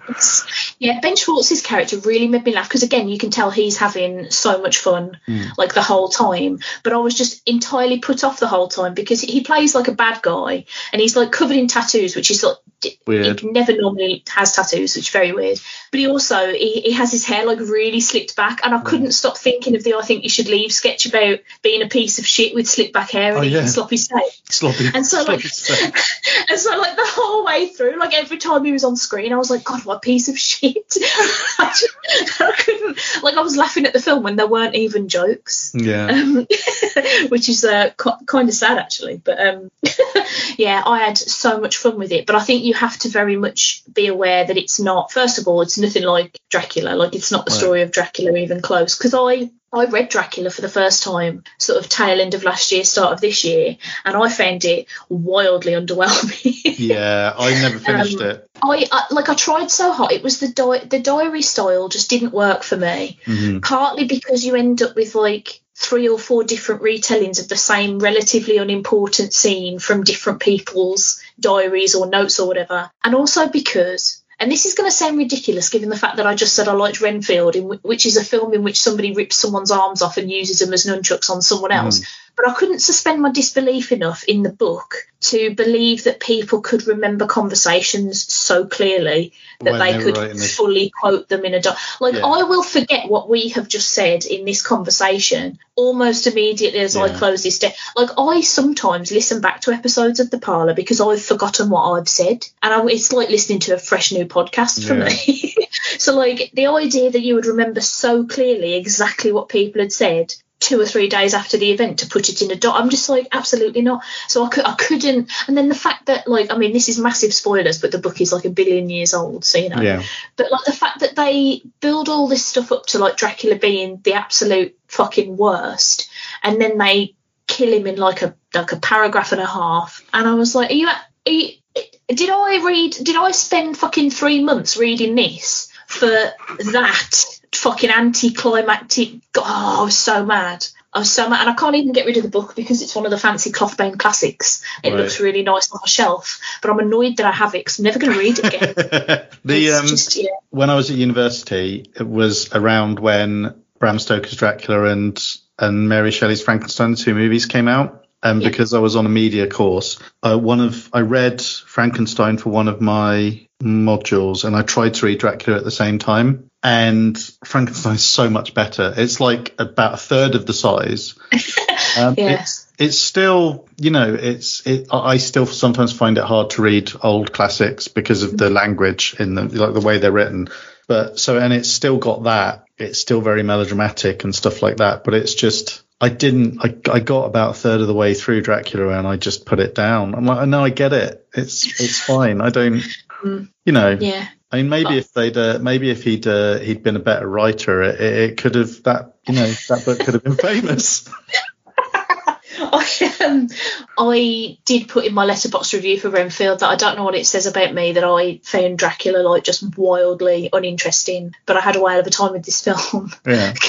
Yeah, Ben Schwartz's character really made me laugh because again, you can tell he's having so much fun Hmm. like the whole time. But I was just entirely put off the whole time because he plays like a bad guy and he's like covered in tattoos, which is like Weird. He never normally has tattoos, which is very weird. But he also he, he has his hair like really slicked back, and I Hmm. couldn't stop thinking of the I think you should leave sketch about being a piece of shit with slicked back hair and Oh, yeah. sloppy steak. Sloppy. And so like, and so like the whole way through, like every time he was on screen, I was like, God, what a piece of shit. I, just, I couldn't, like, I was laughing at the film when there weren't even jokes, yeah. um, which is uh, kind of sad actually. But um, yeah, I had so much fun with it. But I think you have to very much be aware that it's not. First of all, it's nothing like Dracula. Like it's not the right. story of Dracula even close. Because I I read Dracula for the first time, sort of tail end of last year, start of this year, and I found it wildly underwhelming. yeah, I never finished um, it. I, I, like I tried so hard. It was the di- the diary style just didn't work for me. Mm-hmm. Partly because you end up with like three or four different retellings of the same relatively unimportant scene from different people's diaries or notes or whatever, and also because and this is going to sound ridiculous given the fact that I just said I liked Renfield, w- which is a film in which somebody rips someone's arms off and uses them as nunchucks on someone else. Mm. But I couldn't suspend my disbelief enough in the book to believe that people could remember conversations so clearly that when they could fully quote them in a doc. Like yeah. I will forget what we have just said in this conversation almost immediately as yeah. I close this day. Like I sometimes listen back to episodes of the parlor because I've forgotten what I've said, and I, it's like listening to a fresh new podcast for yeah. me. so like the idea that you would remember so clearly exactly what people had said two or three days after the event to put it in a dot. I'm just like, absolutely not. So I, could, I couldn't. And then the fact that, like, I mean, this is massive spoilers, but the book is like a billion years old, so you know. Yeah. But like the fact that they build all this stuff up to like Dracula being the absolute fucking worst, and then they kill him in like a like a paragraph and a half, and I was like, are you? Are you did I read? Did I spend fucking three months reading this for that? Fucking anticlimactic. Oh, I was so mad. I was so mad, and I can't even get rid of the book because it's one of the fancy cloth-bound classics. It right. looks really nice on my shelf, but I'm annoyed that I have it because I'm never going to read it again. the um, just, yeah. when I was at university, it was around when Bram Stoker's Dracula and and Mary Shelley's Frankenstein, two movies came out. And yeah. because I was on a media course, uh, one of I read Frankenstein for one of my modules, and I tried to read Dracula at the same time and Frankenstein's so much better. It's like about a third of the size. Um, yeah. It's it's still you know it's it. I still sometimes find it hard to read old classics because of the language in the like the way they're written. But so and it's still got that. It's still very melodramatic and stuff like that. But it's just I didn't. I, I got about a third of the way through Dracula and I just put it down. I'm like, no, I get it. It's it's fine. I don't. Mm. You know. Yeah. I mean, maybe if they'd, uh, maybe if he'd, uh, he'd been a better writer, it, it, could have that, you know, that book could have been famous. I, um, I did put in my Letterboxd review for Renfield that I don't know what it says about me that I found Dracula like just wildly uninteresting, but I had a whale of a time with this film. Yeah.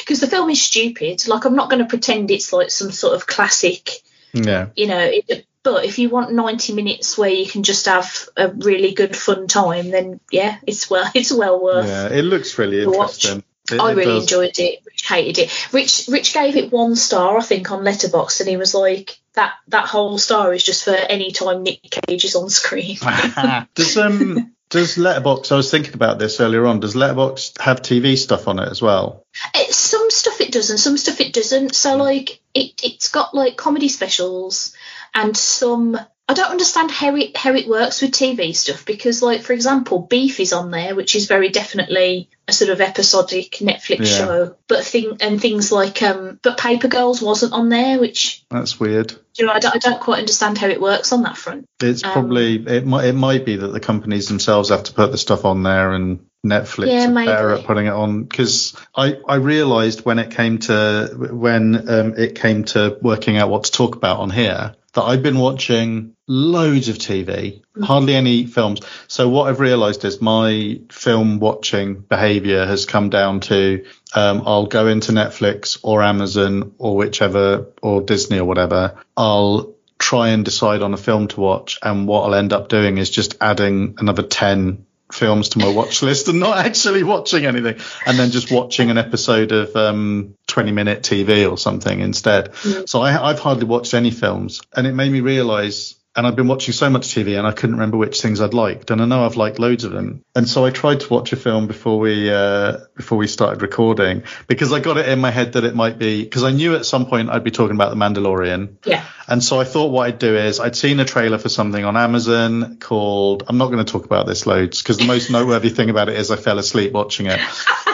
Because the film is stupid. Like I'm not going to pretend it's like some sort of classic. Yeah. You know, it, but if you want 90 minutes where you can just have a really good fun time, then yeah, it's well it's well worth. Yeah, it looks really interesting. It, I it really does. enjoyed it. Rich hated it. Rich Rich gave it one star, I think, on Letterboxd, and he was like, "That that whole star is just for any time Nick Cage is on screen." does um does Letterboxd? I was thinking about this earlier on. Does Letterboxd have TV stuff on it as well? It, some stuff it does, and some stuff it doesn't. So like it it's got like comedy specials and some I don't understand how it how it works with TV stuff because, like for example, Beef is on there, which is very definitely a sort of episodic Netflix yeah. show. But thing and things like um, but Paper Girls wasn't on there, which that's weird. You know, I don't, I don't quite understand how it works on that front. It's um, probably it might it might be that the companies themselves have to put the stuff on there and Netflix yeah, are better at putting it on because I, I realized when it came to when um, it came to working out what to talk about on here that I've been watching loads of TV, mm. hardly any films. So what I've realised is my film watching behaviour has come down to um, I'll go into Netflix or Amazon or whichever or Disney or whatever. I'll try and decide on a film to watch, and what I'll end up doing is just adding another ten films to my watch list and not actually watching anything and then just watching an episode of um, 20 minute TV or something instead. Mm. So I, I've hardly watched any films and it made me realize and I've been watching so much TV and I couldn't remember which things I'd liked and I know I've liked loads of them. And so I tried to watch a film before we uh, before we started recording because I got it in my head that it might be because I knew at some point I'd be talking about the Mandalorian. Yeah. And so I thought what I'd do is I'd seen a trailer for something on Amazon called I'm not going to talk about this loads because the most noteworthy thing about it is I fell asleep watching it.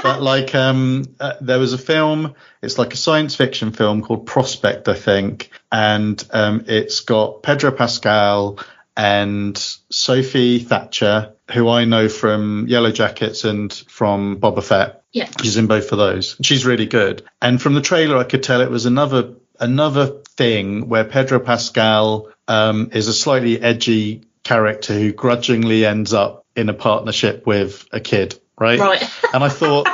But like um uh, there was a film it's like a science fiction film called Prospect I think and um, it's got Pedro Pascal and Sophie Thatcher, who I know from Yellowjackets and from Boba Fett. Yeah. She's in both of those. She's really good. And from the trailer, I could tell it was another another thing where Pedro Pascal um, is a slightly edgy character who grudgingly ends up in a partnership with a kid, right? Right. and I thought,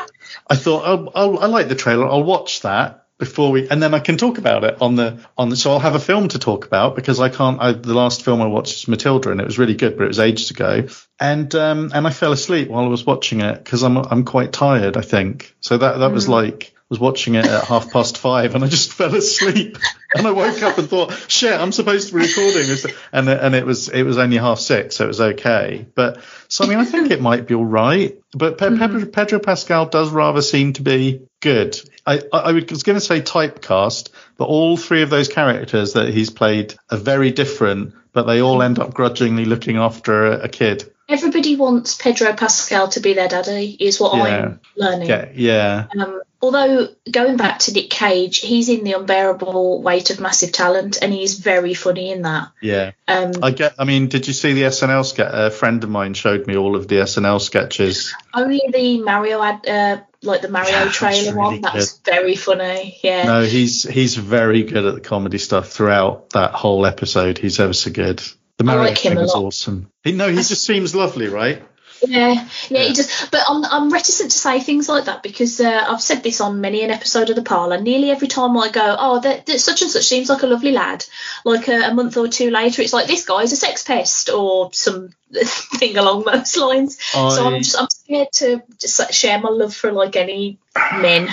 I thought, oh, I'll, I like the trailer. I'll watch that before we, and then I can talk about it on the on the. So I'll have a film to talk about because I can't. I, the last film I watched was Matilda, and it was really good, but it was ages ago. And um and I fell asleep while I was watching it because I'm I'm quite tired. I think so. That that mm. was like was watching it at half past five and I just fell asleep and I woke up and thought, shit, I'm supposed to be recording this. And, and it was, it was only half six. So it was okay. But so, I mean, I think it might be all right, but mm-hmm. Pedro Pascal does rather seem to be good. I, I, was going to say typecast, but all three of those characters that he's played are very different, but they all end up grudgingly looking after a, a kid. Everybody wants Pedro Pascal to be their daddy, is what yeah. I'm learning. Yeah. yeah. Um, although going back to Nick Cage, he's in the unbearable weight of massive talent, and he's very funny in that. Yeah. Um, I get. I mean, did you see the SNL sketch? A friend of mine showed me all of the SNL sketches. Only the Mario ad, uh, like the Mario yeah, trailer really one. That's very funny. Yeah. No, he's he's very good at the comedy stuff throughout that whole episode. He's ever so good. The Mario like thing was awesome. He, no, he just seems lovely, right? Yeah, yeah, he does. But I'm, I'm reticent to say things like that because uh, I've said this on many an episode of the parlour. Nearly every time I go, oh, that, that such and such seems like a lovely lad. Like a, a, month or two later, it's like this guy's a sex pest or some thing along those lines. I... So I'm just I'm scared to just share my love for like any men.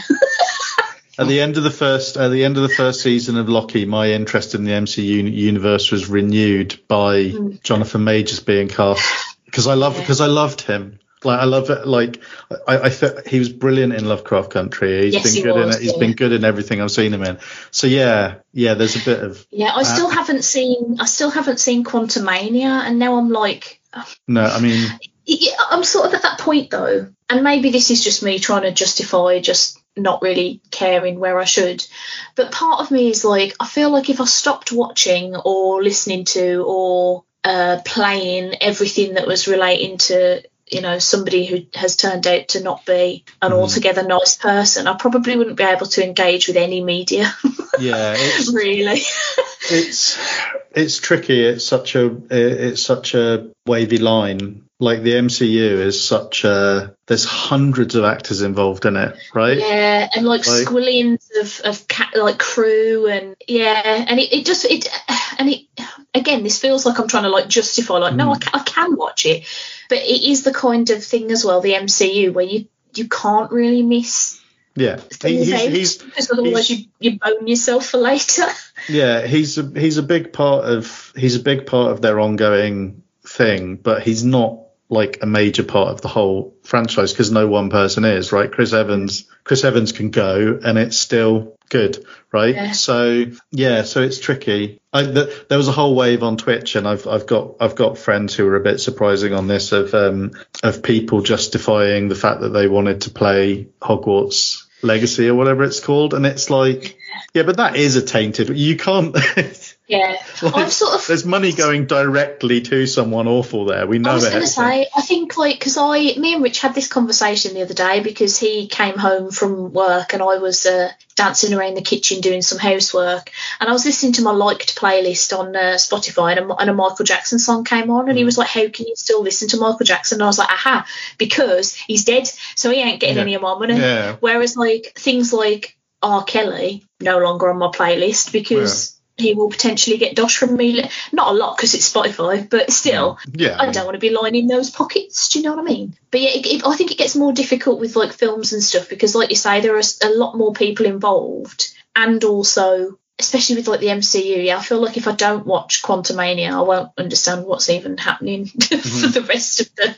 At the end of the first, at the end of the first season of Loki, my interest in the MCU universe was renewed by mm. Jonathan Majors being cast because I love because I loved him. Like I love it. Like I, I he was brilliant in Lovecraft Country. He's yes, been good was, in it. He's yeah. been good in everything I've seen him in. So yeah, yeah. There's a bit of yeah. I still haven't seen. I still haven't seen Quantumania, and now I'm like. No, I mean. I'm sort of at that point though, and maybe this is just me trying to justify just not really caring where I should. But part of me is like, I feel like if I stopped watching or listening to or uh, playing everything that was relating to you know somebody who has turned out to not be an mm. altogether nice person i probably wouldn't be able to engage with any media yeah it's, really it's it's tricky it's such a it's such a wavy line like the MCU is such a there's hundreds of actors involved in it, right? Yeah, and like, like squillions of of ca- like crew and yeah, and it, it just it and it again this feels like I'm trying to like justify like mm. no I can, I can watch it, but it is the kind of thing as well the MCU where you you can't really miss yeah, he, he's, he's, because otherwise he's, you you bone yourself for later. Yeah, he's a he's a big part of he's a big part of their ongoing thing, but he's not like a major part of the whole franchise because no one person is right. Chris Evans, Chris Evans can go and it's still good, right? Yeah. So yeah, so it's tricky. I, the, there was a whole wave on Twitch, and I've I've got I've got friends who are a bit surprising on this of um of people justifying the fact that they wanted to play Hogwarts Legacy or whatever it's called, and it's like yeah, but that is a tainted. You can't. Yeah, like, sort of. There's money going directly to someone awful there. We know I was going to say, I think like because I, me and Rich had this conversation the other day because he came home from work and I was uh, dancing around the kitchen doing some housework and I was listening to my liked playlist on uh, Spotify and a, and a, Michael Jackson song came on and mm. he was like, "How can you still listen to Michael Jackson?" And I was like, "Aha, because he's dead, so he ain't getting yeah. any of my money." Yeah. Whereas like things like R. Kelly no longer on my playlist because. Yeah he will potentially get dosh from me. Not a lot because it's Spotify, but still, yeah, I don't want to be lining those pockets. Do you know what I mean? But yeah, it, it, I think it gets more difficult with like films and stuff because, like you say, there are a lot more people involved, and also, especially with like the MCU, yeah, I feel like if I don't watch Quantumania, I won't understand what's even happening mm-hmm. for the rest of the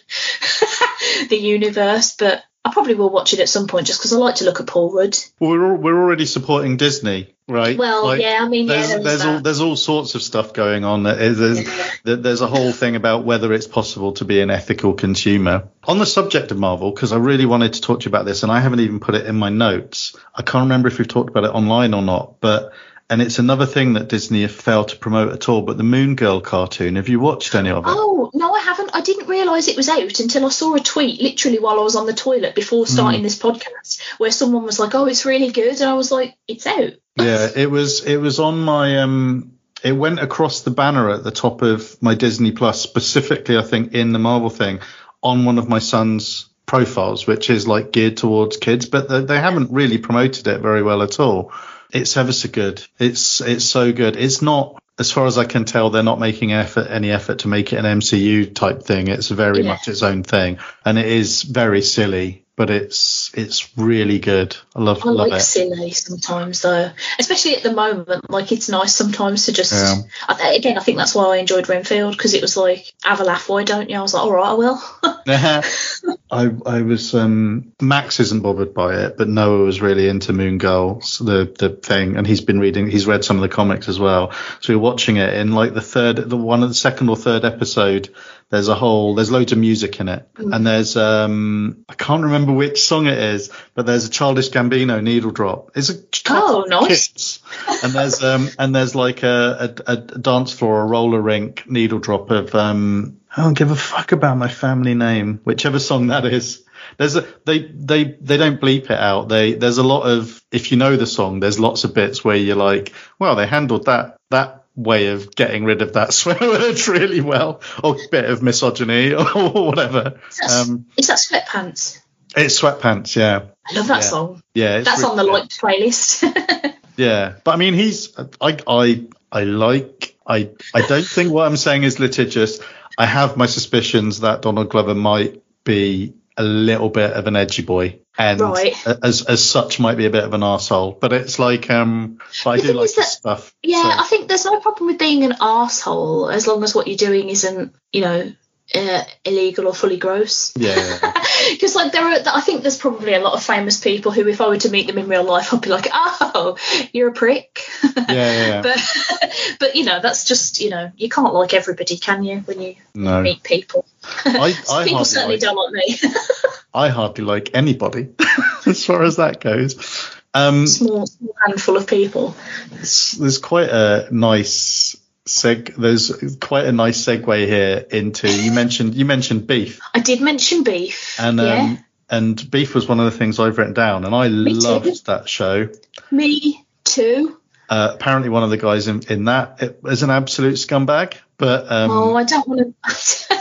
the universe. But I probably will watch it at some point just because I like to look at Paul Rudd. Well, we're we're already supporting Disney, right? Well, like, yeah, I mean, there's, yeah, there's all there's all sorts of stuff going on. There's, there's a whole thing about whether it's possible to be an ethical consumer. On the subject of Marvel, because I really wanted to talk to you about this, and I haven't even put it in my notes. I can't remember if we've talked about it online or not, but and it's another thing that Disney have failed to promote at all. But the Moon Girl cartoon, have you watched any of it? Oh no, I haven't. I didn't realise it was out until I saw a tweet literally while I was on the toilet before starting mm. this podcast, where someone was like, "Oh, it's really good," and I was like, "It's out." yeah, it was. It was on my um. It went across the banner at the top of my Disney Plus, specifically, I think, in the Marvel thing, on one of my son's profiles, which is like geared towards kids, but they, they haven't really promoted it very well at all. It's ever so good. It's it's so good. It's not, as far as I can tell, they're not making effort any effort to make it an MCU type thing. It's very yeah. much its own thing, and it is very silly but it's it's really good. I love. I love like it. silly sometimes though, especially at the moment. Like it's nice sometimes to just. Yeah. I, again, I think that's why I enjoyed Renfield because it was like have a laugh, why don't you? I was like, all right, I will. I I was um Max isn't bothered by it, but Noah was really into Moon Girls, the the thing, and he's been reading. He's read some of the comics as well. So we are watching it in like the third, the one of the second or third episode there's a whole there's loads of music in it. Mm. and there's um i can't remember which song it is but there's a childish gambino needle drop. It's a oh nice. and there's um and there's like a, a, a dance floor a roller rink needle drop of um i don't give a fuck about my family name whichever song that is. There's a they they they don't bleep it out. They there's a lot of if you know the song there's lots of bits where you're like well they handled that that way of getting rid of that swear word really well, or a bit of misogyny or whatever. Is that, um, is that sweatpants? It's sweatpants, yeah. I love that yeah. song. Yeah, that's really on the liked playlist. yeah, but I mean, he's I I I like I I don't think what I'm saying is litigious. I have my suspicions that Donald Glover might be a little bit of an edgy boy and right. as as such might be a bit of an asshole but it's like um i do like that, stuff yeah so. i think there's no problem with being an asshole as long as what you're doing isn't you know uh, illegal or fully gross. Yeah. Because like there are, I think there's probably a lot of famous people who, if I were to meet them in real life, I'd be like, oh, you're a prick. yeah, yeah, yeah. But but you know that's just you know you can't like everybody, can you? When you no. meet people. I, I people certainly like, don't like me. I hardly like anybody, as far as that goes. Um, small, small handful of people. There's quite a nice seg there's quite a nice segue here into you mentioned you mentioned beef i did mention beef and yeah. um and beef was one of the things i've written down and i me loved too. that show me too uh, apparently one of the guys in, in that is an absolute scumbag but um oh i don't want to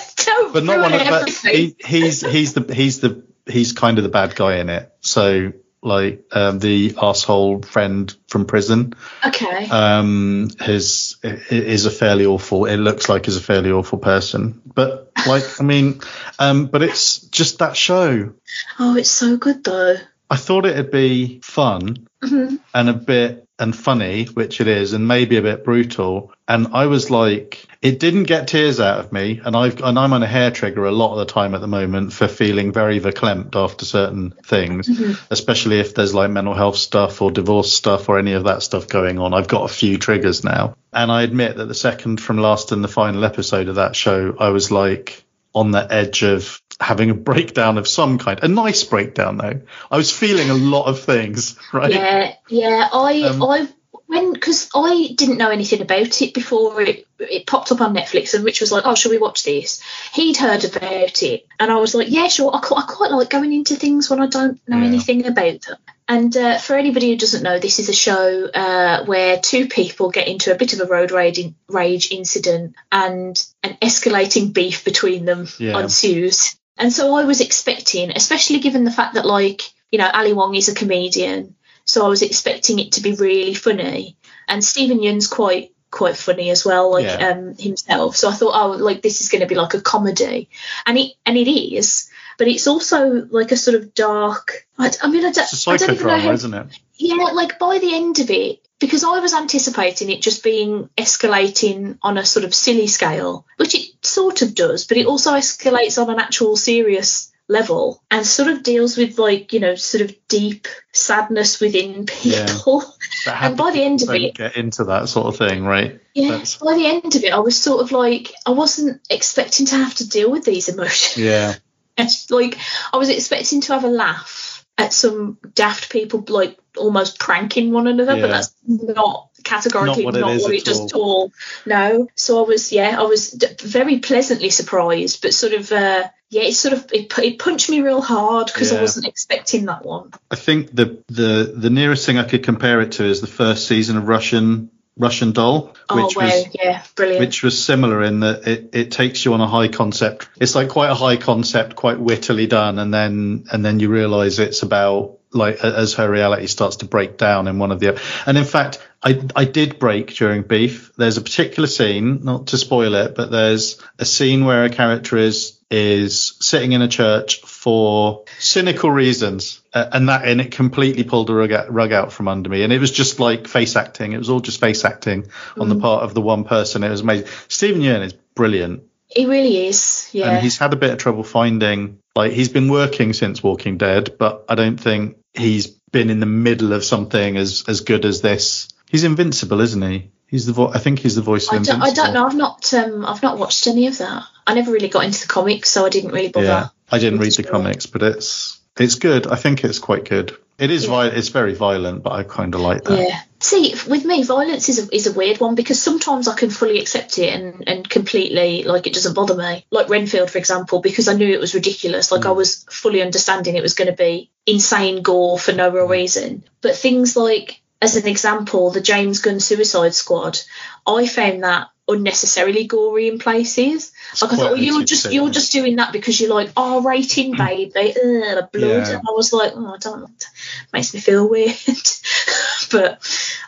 but not one of but he, he's he's the he's the he's kind of the bad guy in it so like um, the asshole friend from prison. Okay. Um, his is a fairly awful. It looks like he's a fairly awful person, but like I mean, um, but it's just that show. Oh, it's so good though. I thought it'd be fun mm-hmm. and a bit and funny, which it is, and maybe a bit brutal. And I was like, it didn't get tears out of me, and I've and I'm on a hair trigger a lot of the time at the moment for feeling very verklempt after certain things, mm-hmm. especially if there's like mental health stuff or divorce stuff or any of that stuff going on. I've got a few triggers now, and I admit that the second from last and the final episode of that show, I was like on the edge of having a breakdown of some kind. A nice breakdown though. I was feeling a lot of things, right? Yeah, yeah. I um, I when because I didn't know anything about it before it it popped up on Netflix and Rich was like, "Oh, shall we watch this?" He'd heard about it, and I was like, "Yeah, sure." I, I quite like going into things when I don't know yeah. anything about them. And uh, for anybody who doesn't know, this is a show uh, where two people get into a bit of a road rage, rage incident, and an escalating beef between them yeah. ensues. And so I was expecting, especially given the fact that like you know Ali Wong is a comedian, so I was expecting it to be really funny. And Steven Yeun's quite quite funny as well, like yeah. um, himself. So I thought, oh, like this is going to be like a comedy, and it and it is, but it's also like a sort of dark. I, I mean, I don't, it's a I don't even know how, isn't it? Yeah, like by the end of it, because I was anticipating it just being escalating on a sort of silly scale, which it sort of does, but it also escalates on an actual serious level and sort of deals with like you know sort of deep sadness within people yeah. and by the end of it get into that sort of thing right yeah That's... by the end of it i was sort of like i wasn't expecting to have to deal with these emotions yeah it's like i was expecting to have a laugh at some daft people like almost pranking one another, yeah. but that's not categorically not what not it, what it does at all. No. So I was, yeah, I was d- very pleasantly surprised, but sort of, uh, yeah, it sort of it, it punched me real hard because yeah. I wasn't expecting that one. I think the the the nearest thing I could compare it to is the first season of Russian Russian Doll, oh, which was yeah, brilliant. Which was similar in that it, it takes you on a high concept. It's like quite a high concept, quite wittily done, and then and then you realise it's about like as her reality starts to break down in one of the and in fact I I did break during beef. There's a particular scene, not to spoil it, but there's a scene where a character is is sitting in a church for cynical reasons, uh, and that and it completely pulled the rug out, rug out, from under me. And it was just like face acting. It was all just face acting mm. on the mm. part of the one person. It was amazing. Steven Yeun is brilliant. He really is. Yeah. And he's had a bit of trouble finding like he's been working since Walking Dead, but I don't think he's been in the middle of something as as good as this. He's invincible, isn't he? He's the vo- I think he's the voice of I don't, I don't know. I've not um I've not watched any of that. I never really got into the comics, so I didn't really bother. Yeah, I didn't read the comics, but it's it's good. I think it's quite good. It is yeah. Vi- it's very violent, but I kind of like that. Yeah. See, with me, violence is a, is a weird one because sometimes I can fully accept it and, and completely like it doesn't bother me. Like Renfield, for example, because I knew it was ridiculous. Like mm. I was fully understanding it was going to be insane gore for no real mm. reason. But things like as an example, the James Gunn Suicide Squad, I found that unnecessarily gory in places. It's like I thought, well, you're just you're just doing that because you're like R rating, baby, Ugh, blood. Yeah. And I was like, oh, I don't. Makes me feel weird. but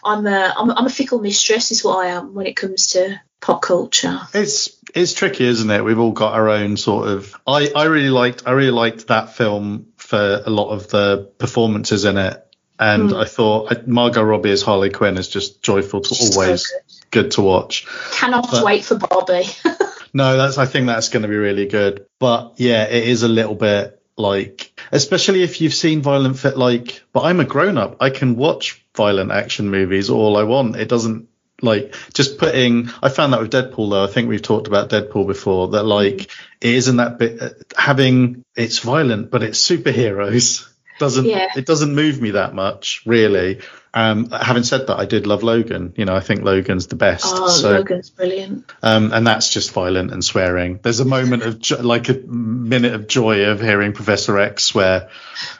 I'm a I'm, I'm a fickle mistress, is what I am when it comes to pop culture. It's it's tricky, isn't it? We've all got our own sort of. I I really liked I really liked that film for a lot of the performances in it and mm. I thought Margot Robbie as Harley Quinn is just joyful to always so good. good. to watch. Cannot but, wait for Barbie. no, that's I think that's going to be really good. But yeah, it is a little bit like, especially if you've seen violent fit. Like, but I'm a grown up. I can watch violent action movies all I want. It doesn't like just putting i found that with deadpool though i think we've talked about deadpool before that like mm. it isn't that bit having it's violent but it's superheroes doesn't yeah. it doesn't move me that much really. Um, having said that, I did love Logan. You know, I think Logan's the best. Oh, so, Logan's brilliant. Um, and that's just violent and swearing. There's a moment of jo- like a minute of joy of hearing Professor X swear.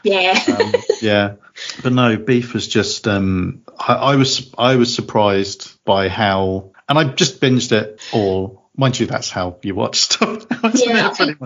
Yeah. um, yeah. But no, Beef was just. Um, I, I was I was surprised by how, and I just binged it all. Mind you, that's how you watch stuff. yeah, I think,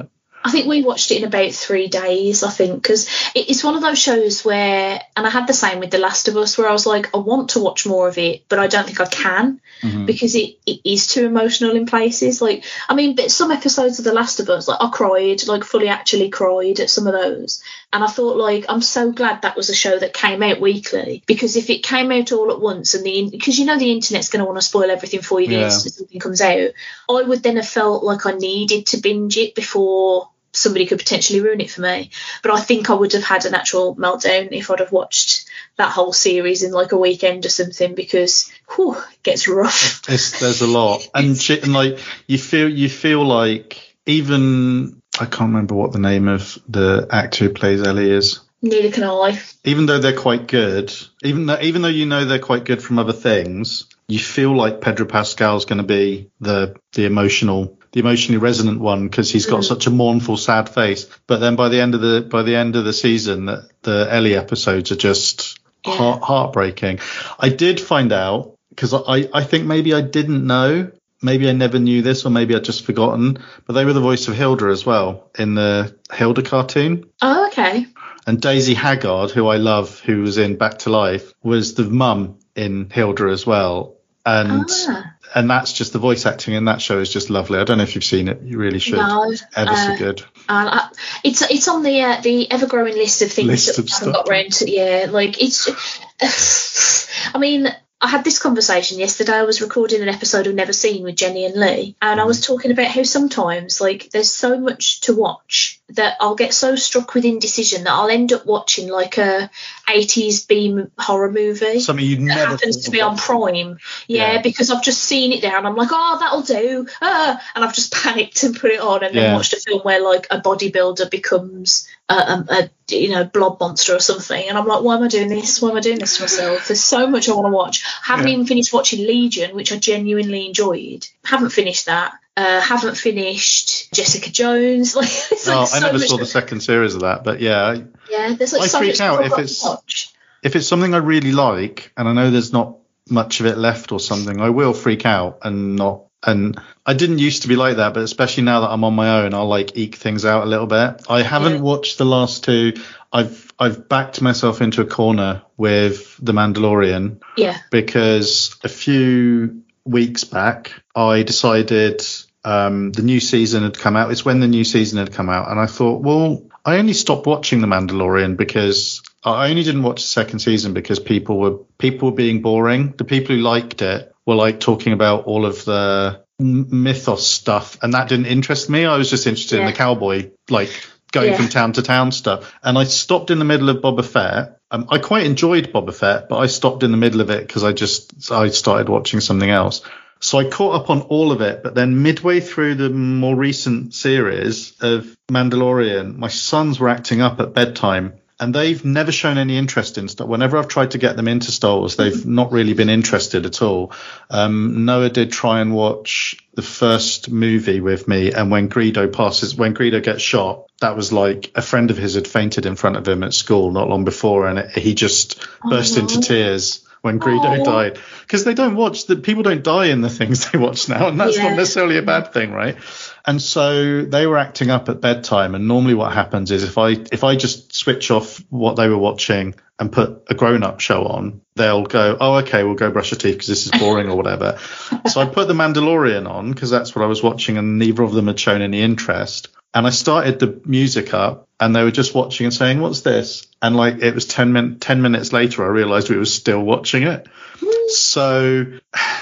I think we watched it in about three days. I think because it's one of those shows where, and I had the same with The Last of Us, where I was like, I want to watch more of it, but I don't think I can mm-hmm. because it, it is too emotional in places. Like, I mean, but some episodes of The Last of Us, like I cried, like fully actually cried at some of those, and I thought like I'm so glad that was a show that came out weekly because if it came out all at once and the because you know the internet's going to want to spoil everything for you the yeah. instant something comes out, I would then have felt like I needed to binge it before somebody could potentially ruin it for me. But I think I would have had an actual meltdown if I'd have watched that whole series in like a weekend or something because whew, it gets rough. It's, there's a lot, and, and like you feel you feel like even I can't remember what the name of the actor who plays Ellie is. Neither can I. Even though they're quite good, even though even though you know they're quite good from other things, you feel like Pedro Pascal's going to be the the emotional the emotionally resonant one because he's got mm. such a mournful, sad face. But then by the end of the by the end of the season, the, the Ellie episodes are just yeah. heart, heartbreaking. I did find out because I I think maybe I didn't know. Maybe I never knew this, or maybe I'd just forgotten. But they were the voice of Hilda as well in the Hilda cartoon. Oh, okay. And Daisy Haggard, who I love, who was in Back to Life, was the mum in Hilda as well. And ah and that's just the voice acting in that show is just lovely. I don't know if you've seen it. You really should. No, Ever uh, so good. Uh, it's it's on the uh, the ever growing list of things list that of haven't got around to. Yeah, like it's. I mean, I had this conversation yesterday. I was recording an episode of Never Seen with Jenny and Lee, and I was mm-hmm. talking about how sometimes, like, there's so much to watch that I'll get so struck with indecision that I'll end up watching like a 80s B horror movie. Something you never happens to be on Prime. Yeah, yeah, because I've just seen it there and I'm like, oh, that'll do. Ah, and I've just panicked and put it on and then watched a film where like a bodybuilder becomes a, a, a you know, blob monster or something. And I'm like, why am I doing this? Why am I doing this to myself? There's so much I want to watch. Haven't yeah. even finished watching Legion, which I genuinely enjoyed. Haven't finished that. Uh, haven't finished Jessica Jones. Like, oh, like I never saw the second series of that, but yeah. Yeah, there's like I so freak out if it's if it's something I really like, and I know there's not much of it left or something, I will freak out and not. And I didn't used to be like that, but especially now that I'm on my own, I'll like eke things out a little bit. I haven't yeah. watched the last two. I've I've backed myself into a corner with The Mandalorian. Yeah. Because a few weeks back, I decided um, the new season had come out. It's when the new season had come out, and I thought, well, I only stopped watching The Mandalorian because I only didn't watch the second season because people were people were being boring. The people who liked it were like talking about all of the mythos stuff, and that didn't interest me. I was just interested yeah. in the cowboy, like going yeah. from town to town stuff. And I stopped in the middle of Boba Fett. Um, I quite enjoyed Boba Fett, but I stopped in the middle of it because I just I started watching something else. So I caught up on all of it, but then midway through the more recent series of Mandalorian, my sons were acting up at bedtime and they've never shown any interest in stuff. Whenever I've tried to get them into Star Wars, they've not really been interested at all. Um, Noah did try and watch the first movie with me, and when Greedo passes, when Greedo gets shot, that was like a friend of his had fainted in front of him at school not long before, and it, he just oh, burst into tears when Greedo oh. died because they don't watch the people don't die in the things they watch now, and that's yeah. not necessarily a bad thing, right? And so they were acting up at bedtime, and normally what happens is if I if I just switch off what they were watching and put a grown-up show on, they'll go, "Oh, okay, we'll go brush your teeth because this is boring or whatever." so I put The Mandalorian on because that's what I was watching, and neither of them had shown any interest. And I started the music up, and they were just watching and saying, "What's this?" And like it was 10, min- 10 minutes later, I realized we were still watching it. So,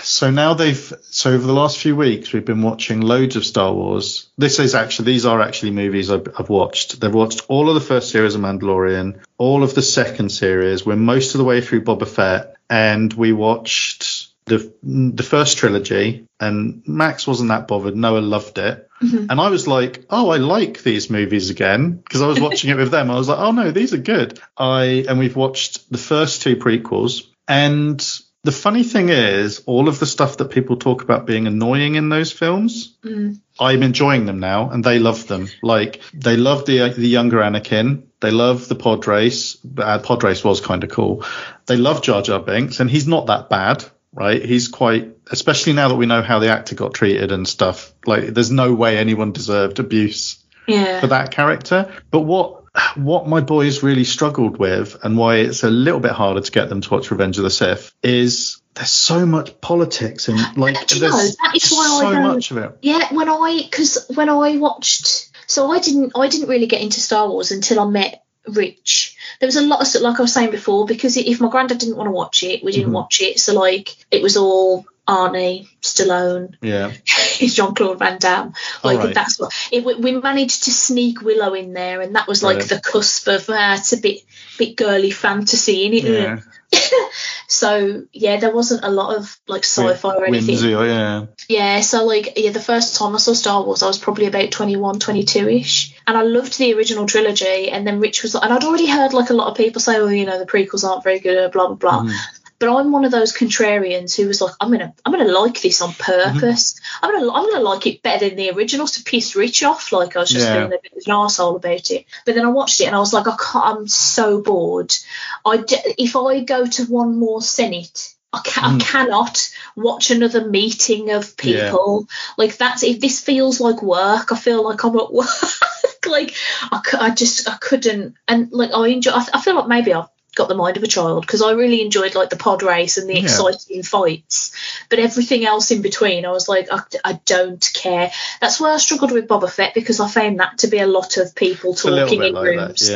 so now they've so over the last few weeks we've been watching loads of Star Wars. This is actually these are actually movies I've, I've watched. They've watched all of the first series of Mandalorian, all of the second series. We're most of the way through Boba Fett, and we watched the the first trilogy. And Max wasn't that bothered. Noah loved it, mm-hmm. and I was like, oh, I like these movies again because I was watching it with them. I was like, oh no, these are good. I and we've watched the first two prequels and the funny thing is, all of the stuff that people talk about being annoying in those films, mm. I'm enjoying them now, and they love them. Like they love the the younger Anakin, they love the pod race. Uh, pod race was kind of cool. They love Jar Jar Binks, and he's not that bad, right? He's quite, especially now that we know how the actor got treated and stuff. Like, there's no way anyone deserved abuse yeah. for that character. But what what my boys really struggled with and why it's a little bit harder to get them to watch Revenge of the Sith is there's so much politics and like there's know, that is why so I much of it. Yeah, when I because when I watched, so I didn't I didn't really get into Star Wars until I met Rich. There was a lot of stuff, like I was saying before, because if my granddad didn't want to watch it, we didn't mm-hmm. watch it. So like it was all Arnie, Stallone, yeah, Jean Claude Van Damme. Like right. that's what it, we managed to sneak Willow in there, and that was like the cusp of uh, it's a bit bit girly fantasy in it. Yeah. so yeah, there wasn't a lot of like sci-fi or anything. Whimsy, oh, yeah. Yeah, so like yeah, the first time I saw Star Wars, I was probably about 21, 22 ish, and I loved the original trilogy. And then Rich was, and I'd already heard like a lot of people say, oh, you know, the prequels aren't very good, blah blah blah. Mm. But I'm one of those contrarians who was like, I'm gonna, I'm gonna like this on purpose. Mm-hmm. I'm gonna, I'm gonna like it better than the originals to piss Rich off. Like I was just yeah. being a bit of an asshole about it. But then I watched it and I was like, I can't, I'm so bored. I, if I go to one more Senate, I, mm. I cannot watch another meeting of people. Yeah. Like that's if this feels like work, I feel like I'm at work. like I, I just I couldn't and like I enjoy. I, I feel like maybe I've got the mind of a child because I really enjoyed like the pod race and the yeah. exciting fights, but everything else in between, I was like, I, I, don't care. That's why I struggled with Boba Fett because I found that to be a lot of people talking in like rooms. That,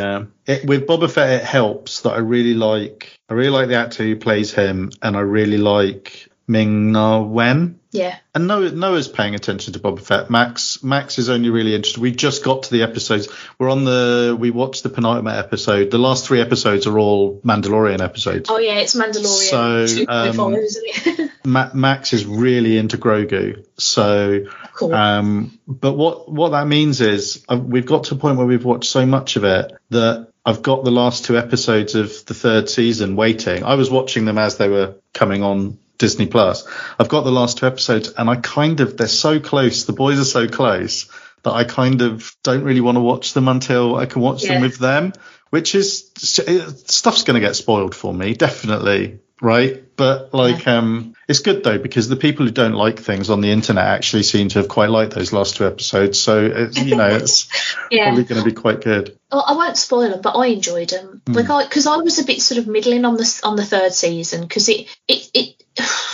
yeah, it, with Boba Fett, it helps that I really like. I really like the actor who plays him, and I really like Ming Na Wen. Yeah. And Noah, Noah's paying attention to Boba Fett. Max Max is only really interested. We just got to the episodes. We're on the we watched the penultimate episode. The last three episodes are all Mandalorian episodes. Oh yeah, it's Mandalorian. So um, Ma- Max is really into Grogu. So cool. um, but what what that means is uh, we've got to a point where we've watched so much of it that I've got the last two episodes of the third season waiting. I was watching them as they were coming on Disney Plus. I've got the last two episodes, and I kind of they're so close. The boys are so close that I kind of don't really want to watch them until I can watch yeah. them with them. Which is stuff's going to get spoiled for me, definitely right? But like, yeah. um, it's good though because the people who don't like things on the internet actually seem to have quite liked those last two episodes. So it's, you know, it's yeah. probably going to be quite good. Well, I won't spoil them, but I enjoyed them. Mm. Like, I because I was a bit sort of middling on the on the third season because it it it.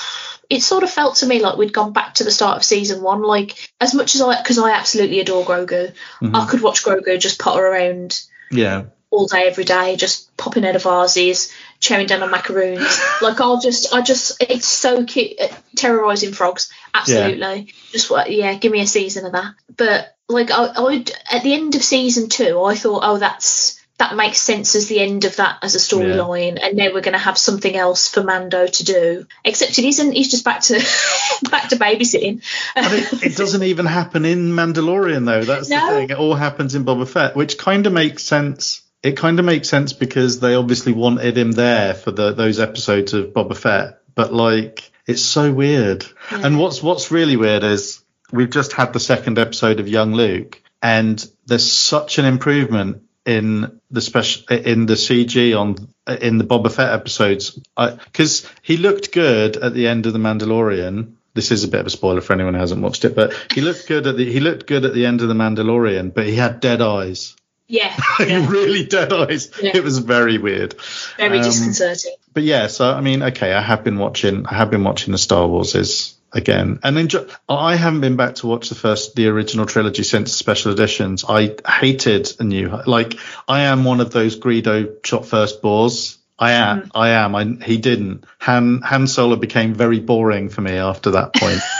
It sort of felt to me like we'd gone back to the start of season one. Like as much as I, because I absolutely adore Grogu, mm-hmm. I could watch Grogu just potter around. Yeah all day, every day, just popping out of vases, chowing down on macaroons. like I'll just, I just, it's so cute, uh, terrorizing frogs. Absolutely, yeah. just what, yeah, give me a season of that. But like I, I would, at the end of season two, I thought, oh, that's that makes sense as the end of that as a storyline, yeah. and now we're going to have something else for Mando to do. Except it isn't. He's just back to back to babysitting. it, it, doesn't even happen in Mandalorian though. That's no. the thing. It all happens in Boba Fett, which kind of makes sense it kind of makes sense because they obviously wanted him there for the, those episodes of Boba Fett, but like it's so weird. Yeah. And what's what's really weird is we've just had the second episode of Young Luke, and there's such an improvement in the special in the CG on in the Boba Fett episodes because he looked good at the end of the Mandalorian. This is a bit of a spoiler for anyone who hasn't watched it, but he looked good at the he looked good at the end of the Mandalorian, but he had dead eyes. Yeah, yeah. really dead eyes. Yeah. It was very weird. Very um, disconcerting. But yeah, so I mean, okay, I have been watching. I have been watching the Star Warses again, and then I haven't been back to watch the first, the original trilogy since special editions. I hated a new. Like, I am one of those Greedo shot first bores. I am. Mm. I am. I, he didn't. Han Han Solo became very boring for me after that point.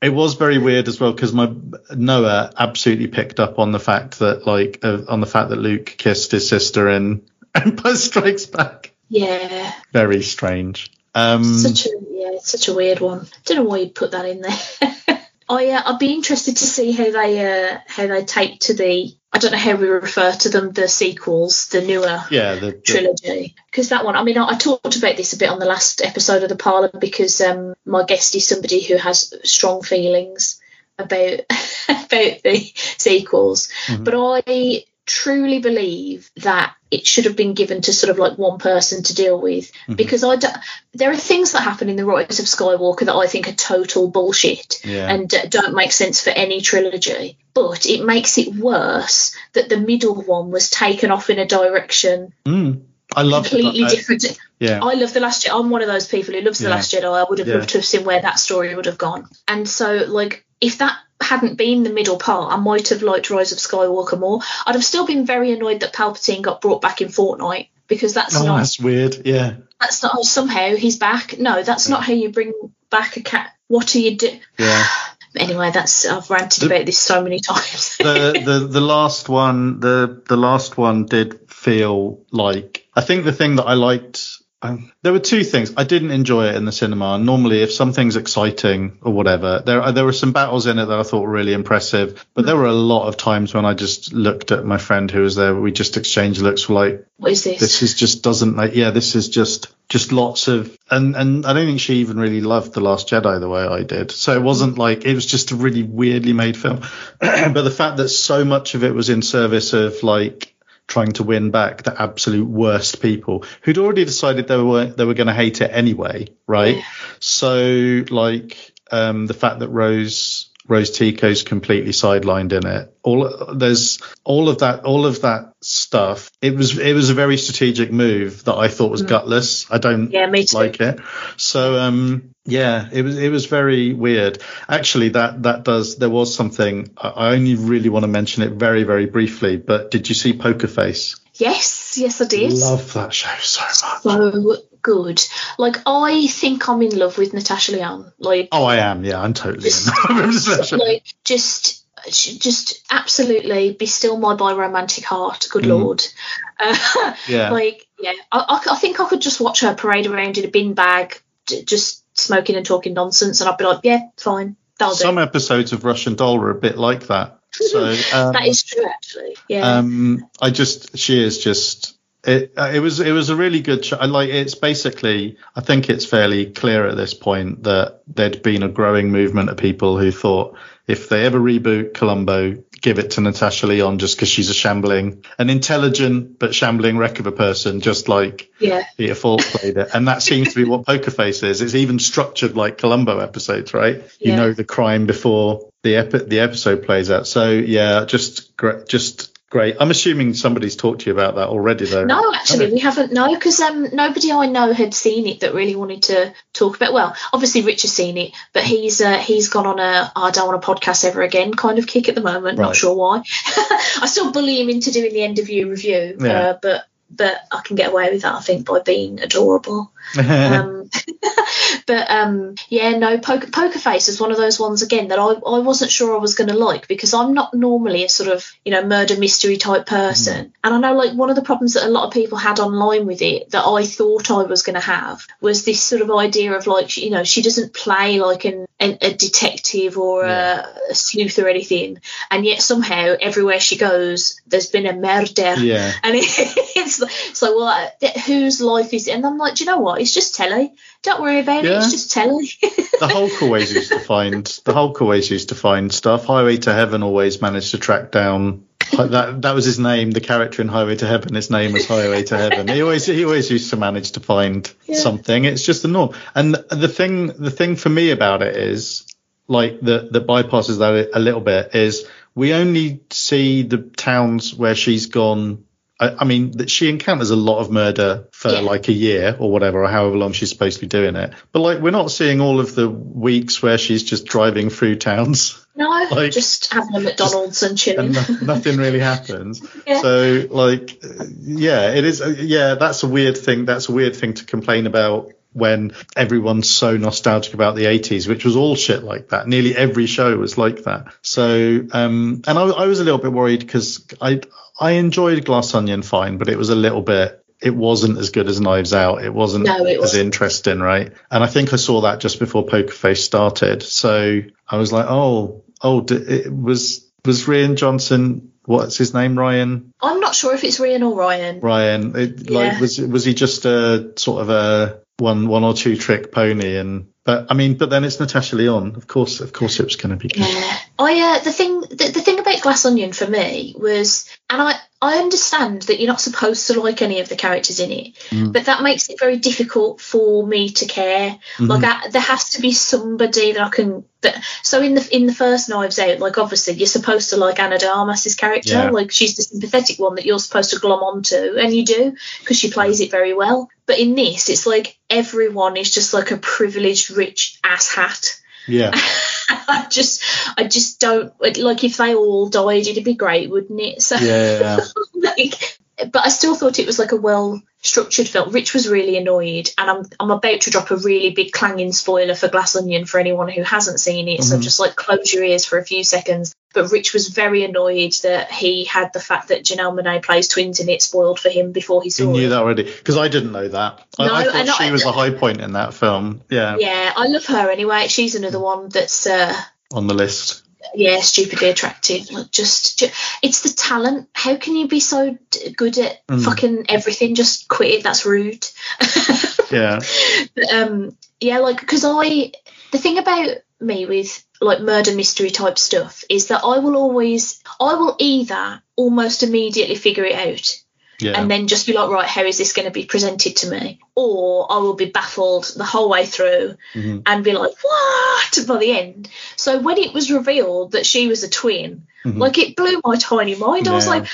It was very weird as well because my Noah absolutely picked up on the fact that like uh, on the fact that Luke kissed his sister in Empire Strikes Back. Yeah. Very strange. Um, such a yeah, such a weird one. Don't know why you'd put that in there. I uh, I'd be interested to see how they uh, how they take to the I don't know how we refer to them, the sequels, the newer yeah, the, the, trilogy. Because that one, I mean, I, I, talked about this a bit on the last episode of the Parlour because um, my guest is somebody who has strong feelings about about the sequels. Mm-hmm. But I truly believe that it should have been given to sort of like one person to deal with mm-hmm. because I do, there are things that happen in the Rise of Skywalker that I think are total bullshit yeah. and uh, don't make sense for any trilogy. But it makes it worse that the middle one was taken off in a direction. Mm. I love completely that. different. Yeah, I love the Last Jedi. I'm one of those people who loves the yeah. Last Jedi. I would have yeah. loved to have seen where that story would have gone. And so, like, if that hadn't been the middle part, I might have liked Rise of Skywalker more. I'd have still been very annoyed that Palpatine got brought back in Fortnite because that's oh, not. That's weird. Yeah. That's not somehow he's back. No, that's yeah. not how you bring back a cat. What are you do? Yeah. anyway, that's I've ranted the, about this so many times. the, the the last one, the the last one did feel like I think the thing that I liked um, there were two things. I didn't enjoy it in the cinema. Normally, if something's exciting or whatever, there there were some battles in it that I thought were really impressive. But there were a lot of times when I just looked at my friend who was there. We just exchanged looks. like, "What is this? This is just doesn't like. Yeah, this is just just lots of and and I don't think she even really loved the Last Jedi the way I did. So it wasn't like it was just a really weirdly made film. but the fact that so much of it was in service of like trying to win back the absolute worst people who'd already decided they were they were going to hate it anyway, right? Yeah. So like um, the fact that Rose Rose Tico's completely sidelined in it. All there's all of that all of that stuff. It was it was a very strategic move that I thought was mm. gutless. I don't yeah, like it. So um yeah, it was it was very weird. Actually that that does there was something I only really want to mention it very very briefly, but did you see Poker Face? Yes, yes I did. Love that show so much. So good. Like I think I'm in love with Natasha Lyonne. Like oh, I am. Yeah, I'm totally just, in. Love with Natasha. Like just just absolutely be still my biromantic heart. Good mm. lord. Uh, yeah. Like yeah, I, I, think I could just watch her parade around in a bin bag, just smoking and talking nonsense, and I'd be like, yeah, fine. Some do. episodes of Russian Doll were a bit like that. So um, that is true, actually. Yeah. Um, I just she is just it, uh, it was it was a really good show. I like it's basically, I think it's fairly clear at this point that there'd been a growing movement of people who thought if they ever reboot Columbo, give it to Natasha Lyonne just because she's a shambling, an intelligent but shambling wreck of a person, just like yeah. Peter Falk played it. And that seems to be what Poker Face is. It's even structured like Columbo episodes, right? You know the crime before the epi- the episode plays out. So yeah, just just Great. I'm assuming somebody's talked to you about that already, though. No, actually, we haven't. No, because um, nobody I know had seen it that really wanted to talk about. Well, obviously, Rich has seen it, but he's uh, he's gone on a I don't want a podcast ever again kind of kick at the moment. Right. Not sure why. I still bully him into doing the end of year review, yeah. uh, but but I can get away with that, I think, by being adorable. um, but um, yeah, no, poker, poker Face is one of those ones again that I, I wasn't sure I was going to like because I'm not normally a sort of you know murder mystery type person, mm. and I know like one of the problems that a lot of people had online with it that I thought I was going to have was this sort of idea of like you know she doesn't play like an, an a detective or yeah. a, a, sleuth or anything, and yet somehow everywhere she goes there's been a murder, yeah, and it, it's so well whose life is it? And I'm like, do you know what? It's just telly. Don't worry about yeah. it. It's just telly. the Hulk always used to find the Hulk always used to find stuff. Highway to Heaven always managed to track down that that was his name. The character in Highway to Heaven, his name was Highway to Heaven. He always he always used to manage to find yeah. something. It's just the norm. And the thing the thing for me about it is like that that bypasses that a little bit is we only see the towns where she's gone I, I mean, that she encounters a lot of murder for yeah. like a year or whatever, or however long she's supposed to be doing it. But like, we're not seeing all of the weeks where she's just driving through towns. No, like, just having a McDonald's and chilling. And no, nothing really happens. yeah. So like, yeah, it is. Yeah, that's a weird thing. That's a weird thing to complain about when everyone's so nostalgic about the 80s, which was all shit like that. Nearly every show was like that. So, um, and I, I was a little bit worried because I, I enjoyed Glass Onion fine, but it was a little bit it wasn't as good as Knives Out. It wasn't no, it as interesting, right? And I think I saw that just before Poker Face started. So I was like, oh, oh, it was was Rian Johnson. What's his name? Ryan. I'm not sure if it's Rian or Ryan. Ryan. It, yeah. Like, was was he just a sort of a one one or two trick pony and but I mean, but then it's Natasha Lyonne. Of course, of course, it was going to be. Good. Yeah, I uh, the thing the, the thing about Glass Onion for me was, and I I understand that you're not supposed to like any of the characters in it, mm. but that makes it very difficult for me to care. Mm-hmm. Like I, there has to be somebody that I can. That, so in the in the first Knives Out, like obviously you're supposed to like Ana de Armas's character, yeah. like she's the sympathetic one that you're supposed to glom onto, and you do because she plays it very well. But in this, it's like everyone is just like a privileged rich ass hat. Yeah. I just, I just don't like if they all died, it'd be great, wouldn't it? So, yeah, yeah. like, but I still thought it was like a well structured film. Rich was really annoyed, and I'm I'm about to drop a really big clanging spoiler for Glass Onion for anyone who hasn't seen it. Mm-hmm. So just like close your ears for a few seconds. But Rich was very annoyed that he had the fact that Janelle Monáe plays twins in it spoiled for him before he saw he knew it. that already because I didn't know that. No, I, I thought she was a high point in that film. Yeah. Yeah, I love her anyway. She's another one that's uh, on the list yeah, stupidly attractive. Like just, just, it's the talent. How can you be so good at mm. fucking everything? Just quit it. That's rude. yeah. But, um, yeah, like because I, the thing about me with like murder mystery type stuff is that I will always, I will either almost immediately figure it out yeah. and then just be like, right, how is this going to be presented to me? Or I will be baffled the whole way through mm-hmm. and be like, what? By the end. So when it was revealed that she was a twin, mm-hmm. like it blew my tiny mind. Yeah. I was like,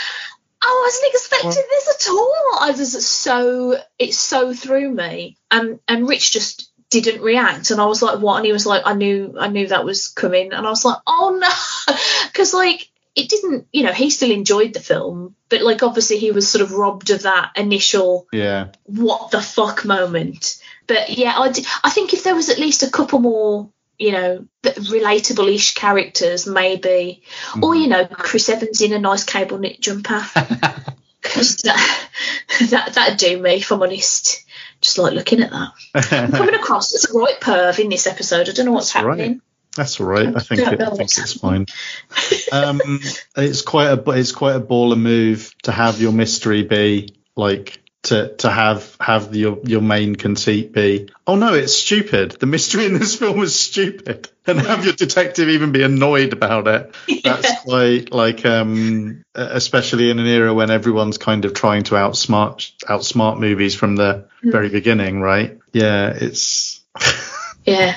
oh, I wasn't expecting well, this at all. I was so it so threw me. And and Rich just didn't react and I was like what and he was like I knew I knew that was coming and I was like oh no because like it didn't, you know, he still enjoyed the film, but like obviously he was sort of robbed of that initial yeah what the fuck moment. But yeah, I, I think if there was at least a couple more, you know, relatable-ish characters, maybe, mm. or you know, Chris Evans in a nice cable knit jumper, because that, that that'd do me if I'm honest. Just like looking at that, I'm coming across as a right perv in this episode. I don't know what's That's happening. Right. That's all right. I think, it, I think it's fine. Um, it's quite a it's quite a baller move to have your mystery be like to to have have your your main conceit be oh no it's stupid the mystery in this film is stupid and have your detective even be annoyed about it yeah. that's quite like um especially in an era when everyone's kind of trying to outsmart outsmart movies from the mm. very beginning right yeah it's yeah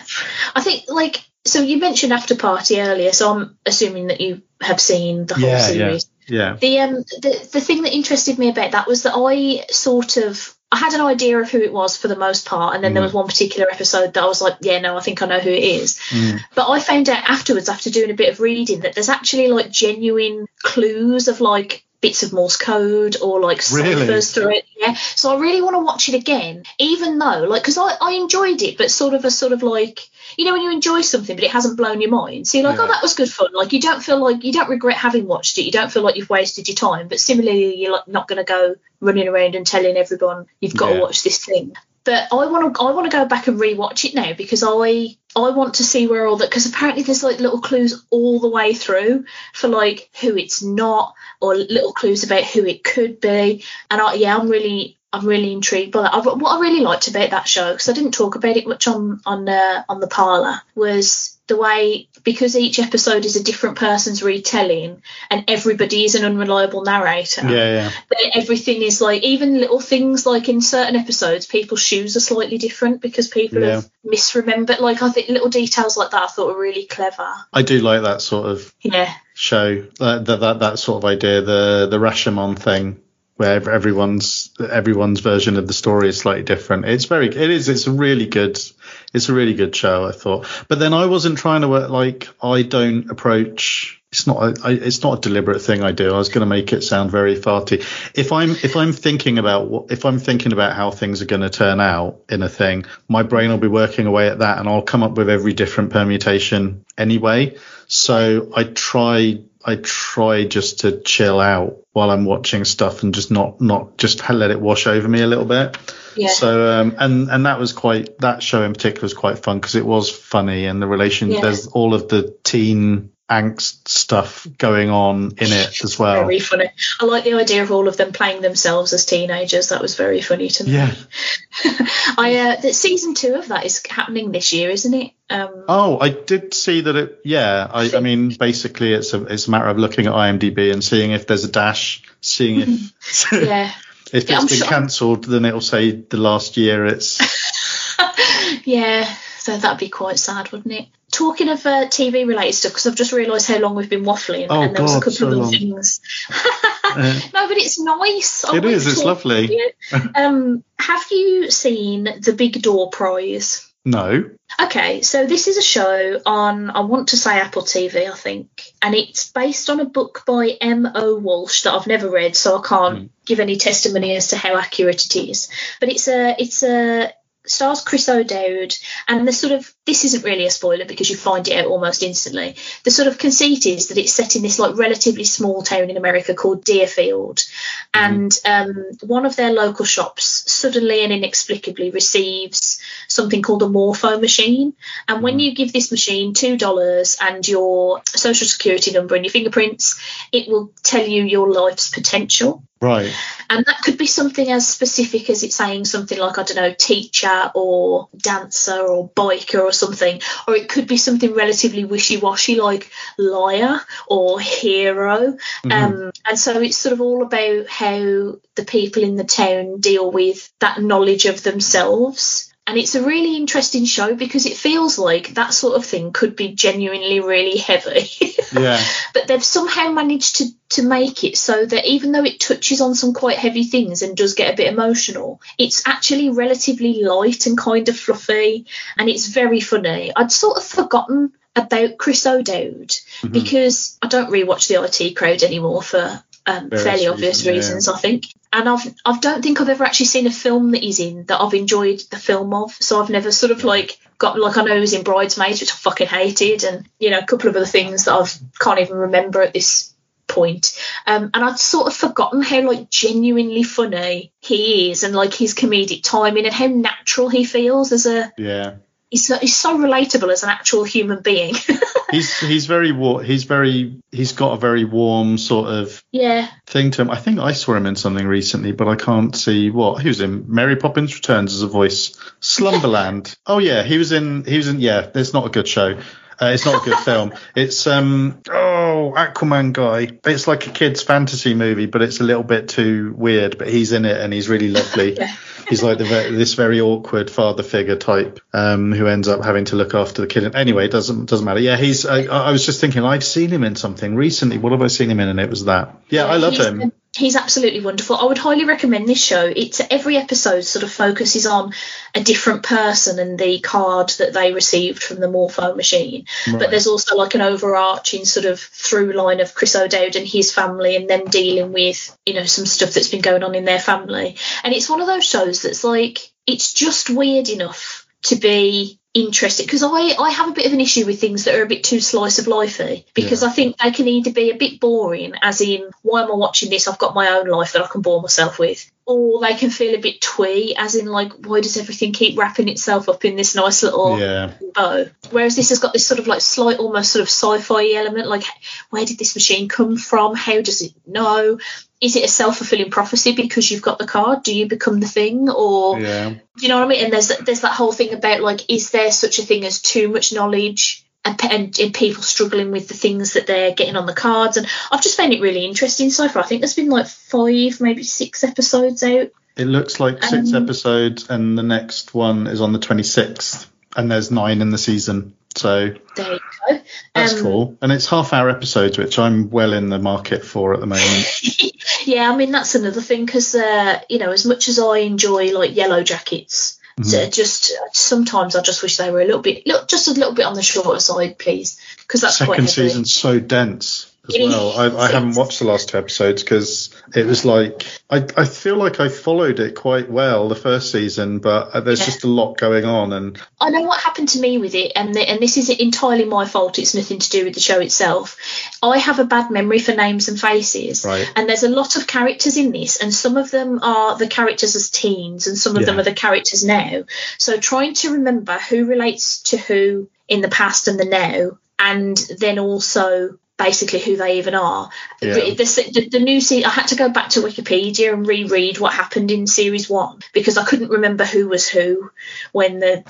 i think like so you mentioned after party earlier so i'm assuming that you have seen the whole yeah, series yeah. Yeah. The um the the thing that interested me about that was that I sort of I had an idea of who it was for the most part, and then mm. there was one particular episode that I was like, yeah, no, I think I know who it is. Mm. But I found out afterwards, after doing a bit of reading, that there's actually like genuine clues of like bits of Morse code or like really? ciphers through it. Yeah. So I really want to watch it again, even though like because I, I enjoyed it, but sort of a sort of like you know when you enjoy something but it hasn't blown your mind. So you're like, oh, yeah. oh, that was good fun. Like you don't feel like you don't regret having watched it. You don't feel like you've wasted your time. But similarly, you're like not going to go running around and telling everyone you've got yeah. to watch this thing. But I want to I want to go back and rewatch it now because I I want to see where all that because apparently there's like little clues all the way through for like who it's not or little clues about who it could be. And I, yeah, I'm really I'm really intrigued by that. I, what I really liked about that show because I didn't talk about it much on on uh, on the parlor was the way because each episode is a different person's retelling and everybody is an unreliable narrator. Yeah, yeah. Everything is like even little things like in certain episodes, people's shoes are slightly different because people yeah. have misremembered. Like I think little details like that I thought were really clever. I do like that sort of yeah show that that that, that sort of idea the the Rashomon thing where everyone's everyone's version of the story is slightly different. It's very it is it's a really good it's a really good show I thought. But then I wasn't trying to work like I don't approach it's not a, I, it's not a deliberate thing I do. I was going to make it sound very farty. If I'm if I'm thinking about what if I'm thinking about how things are going to turn out in a thing, my brain will be working away at that, and I'll come up with every different permutation anyway. So I try I try just to chill out while I'm watching stuff and just not not just let it wash over me a little bit. Yeah. So um, and and that was quite that show in particular was quite fun because it was funny and the relation yeah. there's all of the teen angst stuff going on in it as well. Very funny. I like the idea of all of them playing themselves as teenagers. That was very funny to me. Yeah. I uh, the season two of that is happening this year, isn't it? Um, oh, I did see that it. Yeah, I, I, mean, basically, it's a it's a matter of looking at IMDb and seeing if there's a dash, seeing if yeah. if yeah, it's been sure. cancelled, then it'll say the last year it's. yeah, so that'd be quite sad, wouldn't it? Talking of uh, TV related stuff, because I've just realised how long we've been waffling, oh, and there God, was a couple so of long. things. no, but it's nice. I It is, it's lovely. um, have you seen the Big Door Prize? No. Okay, so this is a show on, I want to say Apple TV, I think, and it's based on a book by M.O. Walsh that I've never read, so I can't Mm. give any testimony as to how accurate it is. But it's a, it's a, stars Chris O'Dowd, and the sort of, this isn't really a spoiler because you find it out almost instantly. The sort of conceit is that it's set in this like relatively small town in America called Deerfield, and um, one of their local shops suddenly and inexplicably receives something called a morpho machine. And when you give this machine two dollars and your social security number and your fingerprints, it will tell you your life's potential. Right. And that could be something as specific as it's saying something like, I don't know, teacher or dancer or biker or something. Or it could be something relatively wishy washy like liar or hero. Um, and so it's sort of all about how the people in the town deal with that knowledge of themselves. And it's a really interesting show because it feels like that sort of thing could be genuinely really heavy. Yeah. but they've somehow managed to to make it so that even though it touches on some quite heavy things and does get a bit emotional, it's actually relatively light and kind of fluffy, and it's very funny. I'd sort of forgotten about Chris O'Dowd Mhm. because I don't rewatch the IT crowd anymore for um, fairly obvious reasons, yeah. reasons, I think. And I've I don't think I've ever actually seen a film that he's in that I've enjoyed the film of. So I've never sort of like got like I know he was in Bridesmaids, which I fucking hated, and you know a couple of other things that I've can't even remember at this point. Um, and I'd sort of forgotten how like genuinely funny he is, and like his comedic timing and how natural he feels as a Yeah. he's he's so relatable as an actual human being. he's he's very war. He's very he's got a very warm sort of yeah thing to him. I think I saw him in something recently, but I can't see what he was in. Mary Poppins Returns as a voice. Slumberland. oh yeah, he was in. He was in. Yeah, it's not a good show. Uh, it's not a good film. It's um oh Aquaman guy. It's like a kids fantasy movie, but it's a little bit too weird. But he's in it and he's really lovely. yeah. He's like the, this very awkward father figure type um, who ends up having to look after the kid. Anyway, doesn't doesn't matter. Yeah, he's. I, I was just thinking I've seen him in something recently. What have I seen him in? And it was that. Yeah, I love him he's absolutely wonderful. I would highly recommend this show. It's every episode sort of focuses on a different person and the card that they received from the Morpho machine. Right. But there's also like an overarching sort of through line of Chris O'Dowd and his family and them dealing with, you know, some stuff that's been going on in their family. And it's one of those shows that's like it's just weird enough to be interested because I, I have a bit of an issue with things that are a bit too slice of lifey because yeah. I think they can either be a bit boring, as in, why am I watching this? I've got my own life that I can bore myself with. Or they can feel a bit twee, as in, like, why does everything keep wrapping itself up in this nice little yeah. bow? Whereas this has got this sort of like slight, almost sort of sci fi element, like, where did this machine come from? How does it know? Is it a self-fulfilling prophecy because you've got the card? Do you become the thing or yeah. do you know what i mean? And there's there's that whole thing about like is there such a thing as too much knowledge and, and, and, people struggling with the things that they're getting on the cards? And i've just found it really interesting so far. I think there's been like five maybe six episodes out. It looks like six um, episodes and the next one is on the 26th and there's nine in the season so there you go. That's um, cool. And it's half hour episodes, which I'm well in the market for at the moment. yeah, I mean that's another thing because uh, you know as much as I enjoy like Yellowjackets, mm-hmm. so just sometimes I just wish they were a little bit, look, just a little bit on the shorter side, please, because that's second season's so dense as well. I, I, haven't watched the last two episodes because it was like I, I feel like I followed it quite well the first season, but uh, there's yeah. just a lot going on. And I know what happened to me with it, and the, and this is entirely my fault. It's nothing to do with the show itself. I have a bad memory for names and faces, right. and there's a lot of characters in this, and some of them are the characters as teens, and some of yeah. them are the characters now. So trying to remember who relates to who in the past and the now and then also basically who they even are. Yeah. The, the, the, new series, I had to go back to Wikipedia and reread what happened in series one because I couldn't remember who was who when the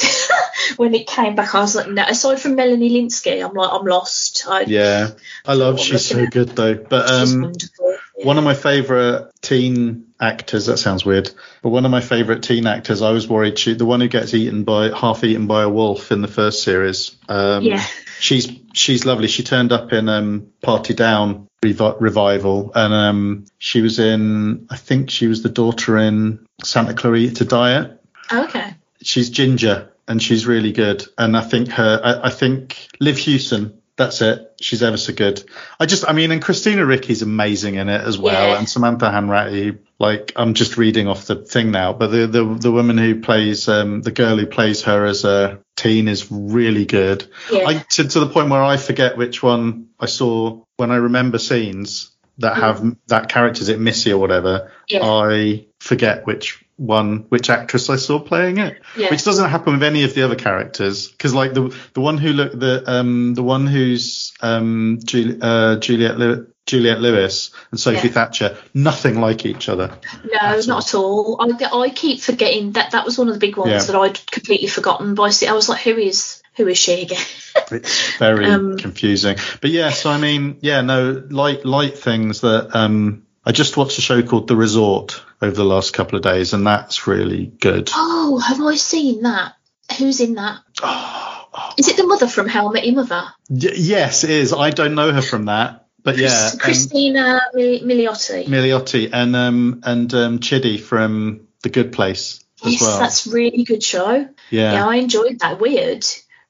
when it came back. I was like, no. Aside from Melanie Lynskey, I'm like, I'm lost. I, yeah, I love. She's so at. good though. But um, yeah. one of my favourite teen actors. That sounds weird, but one of my favourite teen actors. I was worried she, the one who gets eaten by half eaten by a wolf in the first series. Um, yeah she's she's lovely. She turned up in um, Party Down revi- revival, and um, she was in. I think she was the daughter in Santa Clarita Diet. Okay. She's ginger and she's really good. And I think her. I, I think Liv Hewson that's it. She's ever so good. I just, I mean, and Christina Ricci's amazing in it as well, yeah. and Samantha Hanratty. Like, I'm just reading off the thing now, but the the, the woman who plays um, the girl who plays her as a teen is really good. Yeah. I, to, to the point where I forget which one I saw when I remember scenes that yeah. have that character's it Missy or whatever. Yeah. I forget which one which actress I saw playing it, yeah. which doesn't happen with any of the other characters because like the the one who look the um the one who's um Juli- uh, Juliette Juliette Lewis and Sophie yeah. Thatcher, nothing like each other. No, at not all. at all. I, I keep forgetting that that was one of the big ones yeah. that I'd completely forgotten. By I was like, who is who is she again? it's very um, confusing. But yes, I mean, yeah, no, light light things that um I just watched a show called The Resort over the last couple of days, and that's really good. Oh, have I seen that? Who's in that? Oh, oh. Is it the mother from How I Met Your Mother? Y- yes, it is. I don't know her from that, but yeah, Christina um, Milioti. Milioti and um and um Chidi from The Good Place as yes, well. that's really good show. Yeah, yeah, I enjoyed that. Weird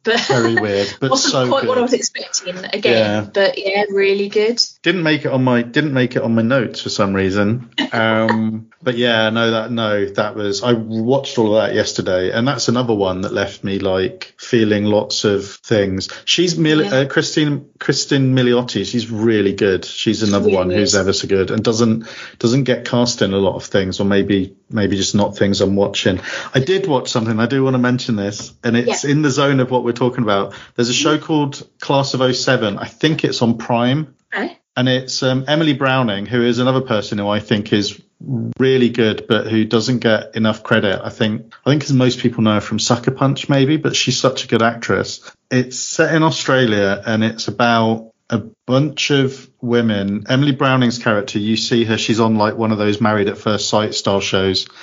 but very weird. But wasn't so quite good. what I was expecting again. Yeah. But yeah, really good. Didn't make it on my didn't make it on my notes for some reason. Um, but yeah, no, that no, that was I watched all of that yesterday, and that's another one that left me like feeling lots of things. She's Mil- yeah. uh, Christine Christine Milioti. She's really good. She's another really one who's ever so good and doesn't doesn't get cast in a lot of things, or maybe maybe just not things I'm watching. I did watch something. I do want to mention this, and it's yeah. in the zone of what we're talking about. There's a show called Class of 07. I think it's on Prime. Okay. And it's um, Emily Browning, who is another person who I think is really good, but who doesn't get enough credit. I think I think as most people know her from Sucker Punch, maybe, but she's such a good actress. It's set in Australia, and it's about a bunch of women. Emily Browning's character, you see her, she's on like one of those Married at First Sight style shows.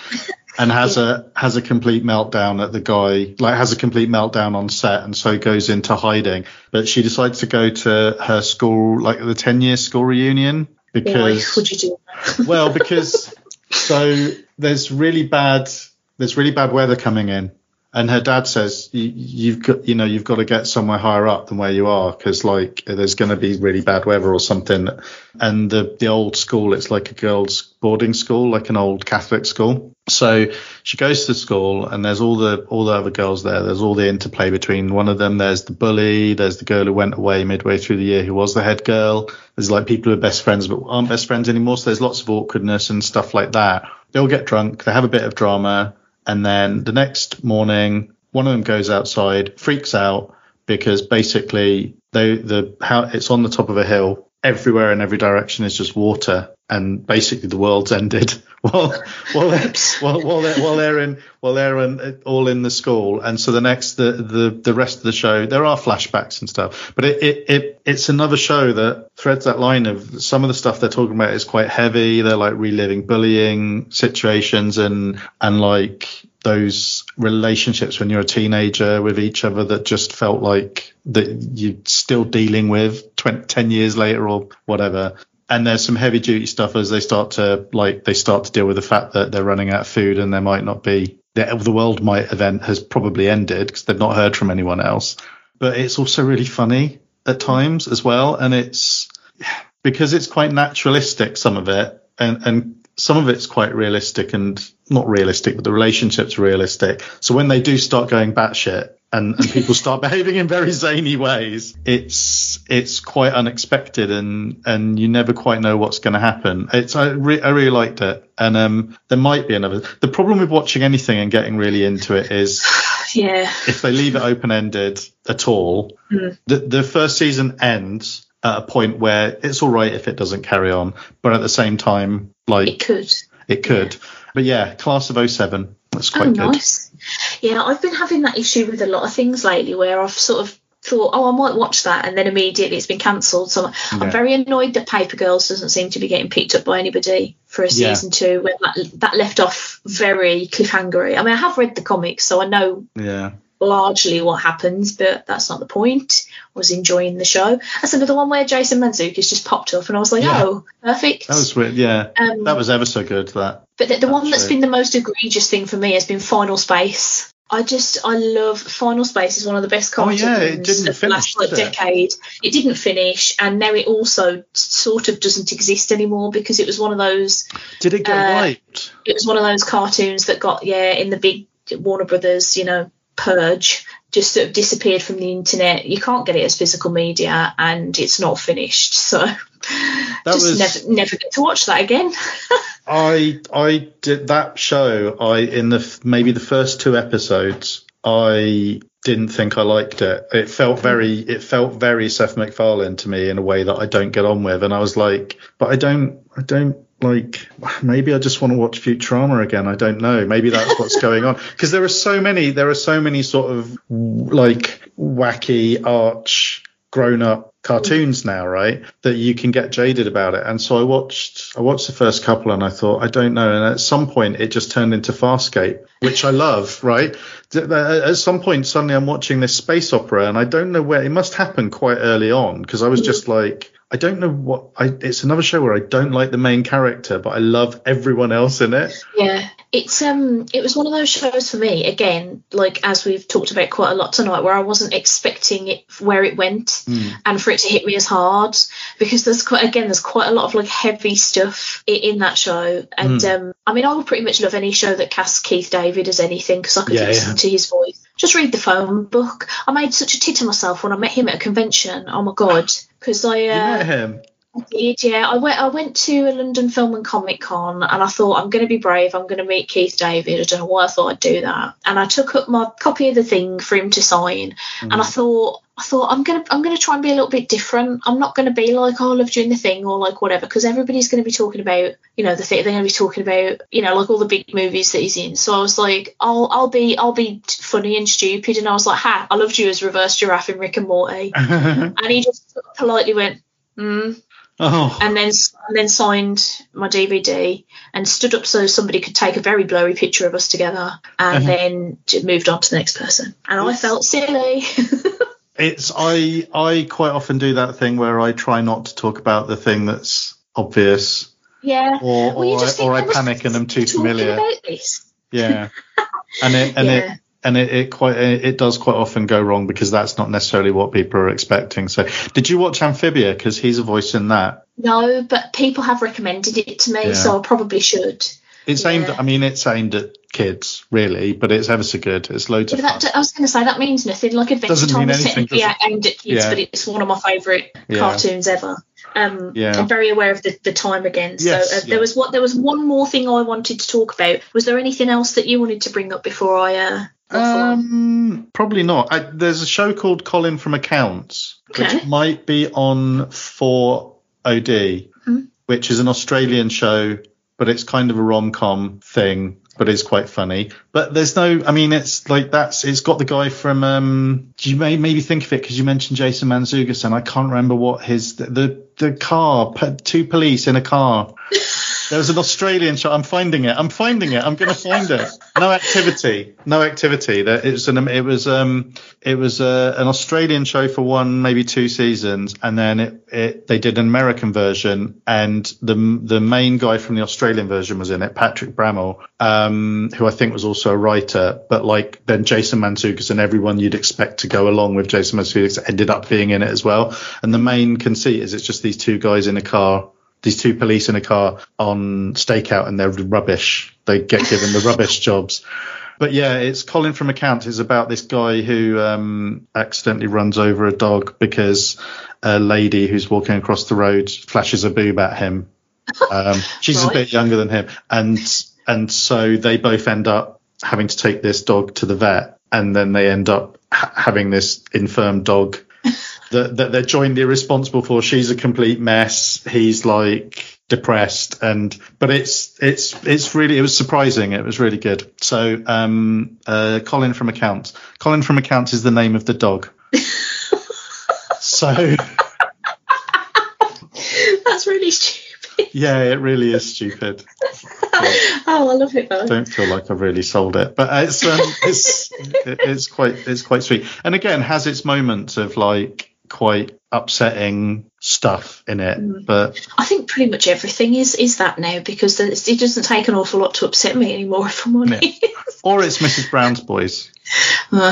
and has a has a complete meltdown at the guy like has a complete meltdown on set and so goes into hiding but she decides to go to her school like the 10 year school reunion because Why would you do that? well because so there's really bad there's really bad weather coming in and her dad says you, have got you know you've got to get somewhere higher up than where you are because like there's going to be really bad weather or something and the the old school it's like a girls boarding school like an old catholic school so she goes to school and there's all the all the other girls there there's all the interplay between one of them there's the bully there's the girl who went away midway through the year who was the head girl there's like people who are best friends but aren't best friends anymore so there's lots of awkwardness and stuff like that they all get drunk they have a bit of drama and then the next morning, one of them goes outside, freaks out because basically they the how it's on the top of a hill. Everywhere in every direction is just water, and basically the world's ended. while while they're, while, while they're, while they're in while they're in, all in the school, and so the next the, the the rest of the show there are flashbacks and stuff, but it, it it it's another show that threads that line of some of the stuff they're talking about is quite heavy. They're like reliving bullying situations and and like those relationships when you're a teenager with each other that just felt like that you're still dealing with 20, 10 years later or whatever and there's some heavy duty stuff as they start to like they start to deal with the fact that they're running out of food and there might not be the, world might event has probably ended because they've not heard from anyone else. But it's also really funny at times as well. And it's because it's quite naturalistic some of it. And and some of it's quite realistic and not realistic, but the relationship's realistic. So when they do start going batshit and, and people start behaving in very zany ways, it's it's quite unexpected and and you never quite know what's going to happen. It's I, re- I really liked it, and um there might be another. The problem with watching anything and getting really into it is. Yeah. If they leave it open ended at all, mm. the the first season ends at a point where it's all right if it doesn't carry on, but at the same time, like it could. It could. Yeah. But yeah, class of 07. That's quite oh, good. Nice. Yeah, I've been having that issue with a lot of things lately where I've sort of thought, oh, I might watch that, and then immediately it's been cancelled. So yeah. I'm very annoyed that Paper Girls doesn't seem to be getting picked up by anybody for a season yeah. two, when that, that left off very cliffhangery. I mean, I have read the comics, so I know yeah largely what happens, but that's not the point. I was enjoying the show. That's another one where Jason Mantzoukas just popped up, and I was like, yeah. oh, perfect. That was weird. Yeah, um, that was ever so good. That. But the, the one that's been the most egregious thing for me has been Final Space. I just I love Final Space is one of the best cartoons oh, yeah, it didn't of the last like, decade. It didn't finish, and now it also sort of doesn't exist anymore because it was one of those. Did it get uh, wiped? It was one of those cartoons that got yeah in the big Warner Brothers, you know, purge just sort of disappeared from the internet. You can't get it as physical media, and it's not finished. So that just was, never never get to watch that again. I I did that show. I in the maybe the first two episodes. I didn't think I liked it. It felt hmm. very it felt very Seth MacFarlane to me in a way that I don't get on with, and I was like, but I don't I don't like maybe I just want to watch Futurama again. I don't know. Maybe that's what's going on because there are so many. There are so many sort of like wacky arch grown up cartoons mm. now, right? That you can get jaded about it. And so I watched I watched the first couple and I thought, I don't know. And at some point it just turned into Farscape, which I love, right? Uh, uh, at some point suddenly I'm watching this space opera and I don't know where it must happen quite early on because I was mm. just like I don't know what I it's another show where I don't like the main character, but I love everyone else in it. Yeah. It's um it was one of those shows for me, again, like as we've talked about quite a lot tonight, where I wasn't expecting it where it went mm. and for it to hit me as hard. Because there's quite again, there's quite a lot of like heavy stuff in, in that show. And mm. um I mean I would pretty much love any show that casts Keith David as anything because I could yeah, listen yeah. to his voice. Just read the phone book. I made such a tit of myself when I met him at a convention. Oh my god because I uh, met him. I did, yeah. I went I went to a London Film and Comic Con and I thought I'm gonna be brave, I'm gonna meet Keith David. I don't know why I thought I'd do that. And I took up my copy of the thing for him to sign mm. and I thought I thought I'm gonna I'm gonna try and be a little bit different. I'm not gonna be like oh I love doing the thing or like whatever because everybody's gonna be talking about you know the thing they're gonna be talking about you know like all the big movies that he's in. So I was like I'll I'll be I'll be funny and stupid and I was like ha I loved you as reverse giraffe in Rick and Morty and he just politely went hmm Oh. And then and then signed my DVD and stood up so somebody could take a very blurry picture of us together, and uh-huh. then moved on to the next person. And I felt silly. it's I I quite often do that thing where I try not to talk about the thing that's obvious. Yeah. Or well, or, I, or I panic and I'm too familiar. Yeah. and it and yeah. it and it, it, quite it does quite often go wrong because that's not necessarily what people are expecting. So, did you watch Amphibia? Because he's a voice in that. No, but people have recommended it to me, yeah. so I probably should. It's yeah. aimed. I mean, it's aimed at kids, really, but it's ever so good. It's loads of fun. That, I was going to say that means nothing. Like Adventure Doesn't Time is technically aimed at kids, yeah. but it's one of my favourite cartoons ever. Um, yeah. I'm very aware of the, the time again. So yes, uh, there was what there was one more thing I wanted to talk about. Was there anything else that you wanted to bring up before I uh, um, probably not. I, there's a show called Colin from Accounts, okay. which might be on 4OD, mm-hmm. which is an Australian show, but it's kind of a rom com thing, but it's quite funny. But there's no, I mean, it's like that's, it's got the guy from, um, you may maybe think of it because you mentioned Jason Mantzoukas, and I can't remember what his, the, the, the car, two police in a car. There was an Australian show. I'm finding it. I'm finding it. I'm going to find it. No activity. No activity. It was an. It was um. It was uh, an Australian show for one, maybe two seasons, and then it, it they did an American version, and the the main guy from the Australian version was in it, Patrick Brammall, um, who I think was also a writer. But like then Jason Mantzoukas and everyone you'd expect to go along with Jason Mantzoukas ended up being in it as well. And the main conceit is it's just these two guys in a car these two police in a car on stakeout and they're rubbish. They get given the rubbish jobs. But yeah, it's Colin from Account. is about this guy who um, accidentally runs over a dog because a lady who's walking across the road flashes a boob at him. Um, she's right. a bit younger than him, and and so they both end up having to take this dog to the vet, and then they end up ha- having this infirm dog that, that they're jointly responsible for. She's a complete mess. He's like depressed. And but it's it's it's really it was surprising. It was really good. So um uh colin from accounts. Colin from accounts is the name of the dog. So that's really stupid. Yeah it really is stupid. Oh i love it though. don't feel like i've really sold it but it's um it's it's quite it's quite sweet. And again has its moments of like quite upsetting stuff in it. Mm. But I think pretty much everything is is that now because it doesn't take an awful lot to upset me anymore. If I'm honest. Yeah. Or it's Mrs. Brown's Boys. Uh,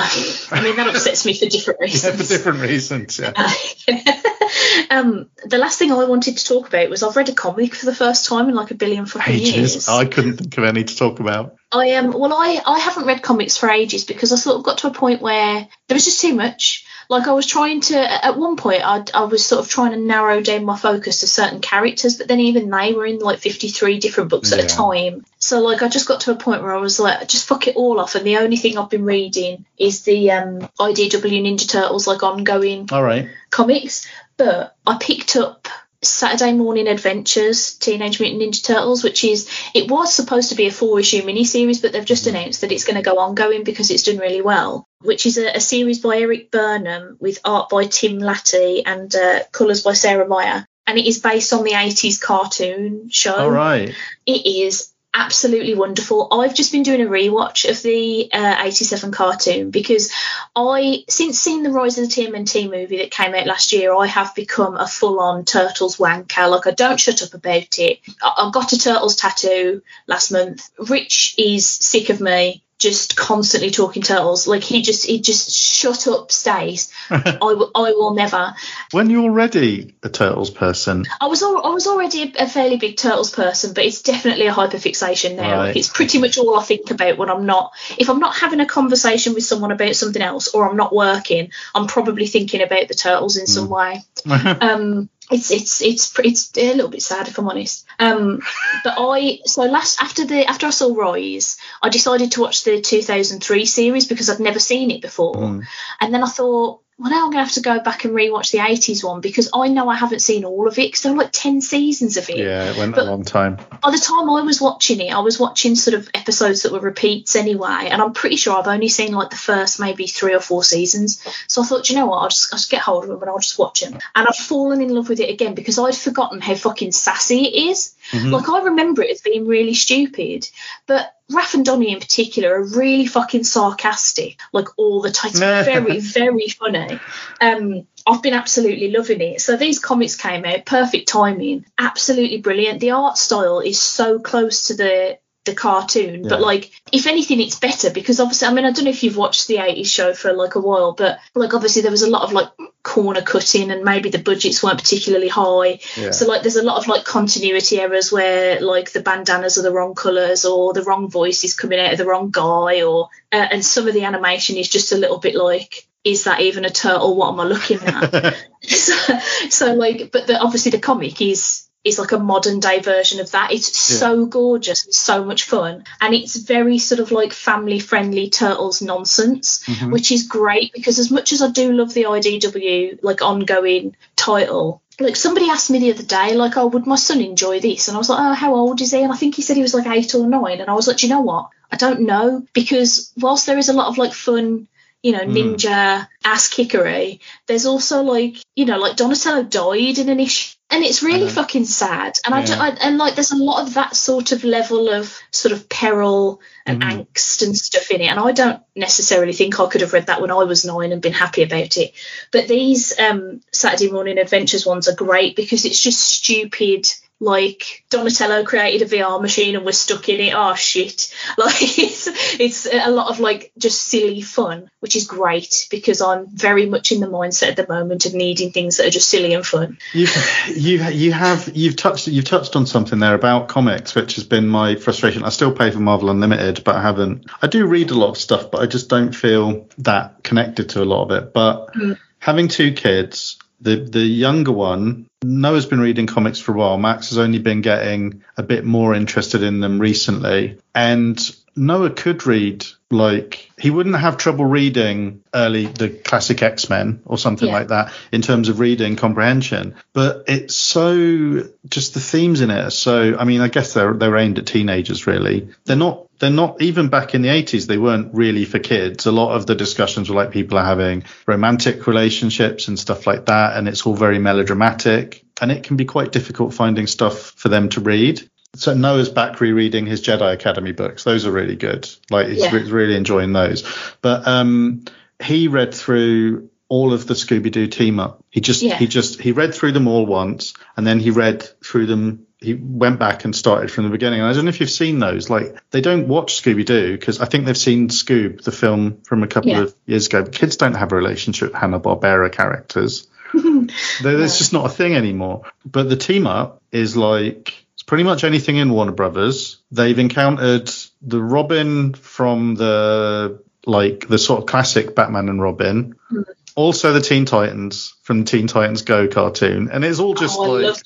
I mean that upsets me for different reasons. Yeah, for different reasons. Yeah. um, the last thing I wanted to talk about was I've read a comic for the first time in like a billion fucking ages. years. I couldn't think of any to talk about. I am um, well I I haven't read comics for ages because I sort of got to a point where there was just too much like I was trying to at one point I, I was sort of trying to narrow down my focus to certain characters but then even they were in like 53 different books yeah. at a time so like I just got to a point where I was like just fuck it all off and the only thing I've been reading is the um, IDW Ninja Turtles like ongoing all right comics but I picked up Saturday Morning Adventures Teenage Mutant Ninja Turtles, which is it was supposed to be a four issue miniseries, but they've just announced that it's going to go ongoing because it's done really well. Which is a, a series by Erik Burnham with art by Tim Lattie and uh, colours by Sarah Meyer, and it is based on the 80s cartoon show. All right. It is absolutely wonderful. I've just been doing a rewatch of the uh, 87 cartoon because I, since seeing the Rise of the TMNT movie that came out last year, I have become a full on Turtles wanker. Like, I don't shut up about it. I, I got a Turtles tattoo last month. Rich is sick of me just constantly talking turtles. Like he just he just shut up, Stace. I, w- I will never. When you're already a turtles person, I was al- I was already a, a, fairly big turtles person, but it's definitely a hyperfixation now. Right. Like it's pretty much all I think about when I'm not. If I'm not having a conversation with someone about something else, or I'm not working, I'm probably thinking about the turtles in mm. some way. um, it's it's it's it's a little bit sad if I'm honest. Um, but I so last after the after I saw Rise, I decided to watch the 2003 series because I'd never seen it before, mm. and then I thought well, now I'm going to have to go back and rewatch the 80s one because I know I haven't seen all of it because there are like 10 seasons of it. Yeah, it went but a long time. By the time I was watching it, I was watching sort of episodes that were repeats anyway, and I'm pretty sure I've only seen like the first maybe three or four seasons. So I thought, you know what, I'll just, I'll just get hold of them and I'll just watch them. And I've fallen in love with it again because I'd forgotten how fucking sassy it is. Mm-hmm. Like, I remember it as being really stupid, but Raph and Donnie in particular are really fucking sarcastic, like all the time. Very, very funny. Um, I've been absolutely loving it. So these comics came out, perfect timing, absolutely brilliant. The art style is so close to the the cartoon, yeah. but like if anything, it's better because obviously, I mean, I don't know if you've watched the 80s show for like a while, but like obviously there was a lot of like corner cutting and maybe the budgets weren't particularly high. Yeah. So like there's a lot of like continuity errors where like the bandanas are the wrong colours or the wrong voice is coming out of the wrong guy or uh, and some of the animation is just a little bit like is that even a turtle? What am I looking at? so, so like, but the, obviously the comic is is like a modern day version of that. It's yeah. so gorgeous and so much fun. And it's very sort of like family friendly turtles nonsense, mm-hmm. which is great because as much as I do love the IDW like ongoing title, like somebody asked me the other day, like, oh, would my son enjoy this? And I was like, oh, how old is he? And I think he said he was like eight or nine. And I was like, do you know what? I don't know because whilst there is a lot of like fun you know, mm. ninja ass kickery. There's also like, you know, like Donatello died in an issue and it's really fucking sad and yeah. I, I, and like there's a lot of that sort of level of sort of peril and mm. angst and stuff in it and i don't necessarily think i could have read that when i was nine and been happy about it but these um, saturday morning adventures ones are great because it's just stupid like Donatello created a VR machine and we're stuck in it. Oh shit! Like it's it's a lot of like just silly fun, which is great because I'm very much in the mindset at the moment of needing things that are just silly and fun. You you you have you've touched you've touched on something there about comics, which has been my frustration. I still pay for Marvel Unlimited, but I haven't. I do read a lot of stuff, but I just don't feel that connected to a lot of it. But mm. having two kids, the the younger one Noah's been reading comics for a while. Max has only been getting a bit more interested in them recently. And Noah could read like he wouldn't have trouble reading early the classic X-Men or something yeah. like that in terms of reading comprehension. But it's so just the themes in it are so I mean, I guess they're they're aimed at teenagers really. They're not they're not even back in the 80s they weren't really for kids a lot of the discussions were like people are having romantic relationships and stuff like that and it's all very melodramatic and it can be quite difficult finding stuff for them to read so Noah's back rereading his Jedi Academy books. Those are really good. Like he's yeah. re- really enjoying those. But um, he read through all of the Scooby Doo team up. He just yeah. he just he read through them all once, and then he read through them. He went back and started from the beginning. And I don't know if you've seen those. Like they don't watch Scooby Doo because I think they've seen Scoob, the film from a couple yeah. of years ago. But kids don't have a relationship with Hanna Barbera characters. There's just not a thing anymore. But the team up is like it's pretty much anything in Warner Brothers. They've encountered the Robin from the like the sort of classic Batman and Robin. Mm. Also the Teen Titans from the Teen Titans Go cartoon, and it's all just oh, like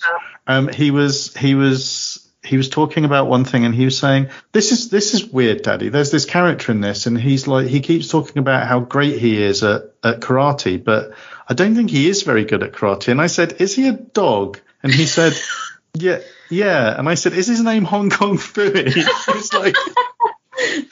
um, he was he was he was talking about one thing and he was saying this is this is weird daddy. There's this character in this and he's like he keeps talking about how great he is at, at karate but i don't think he is very good at karate. And i said is he a dog? And he said yeah yeah, and I said, "Is his name Hong Kong Phooey?" He's like,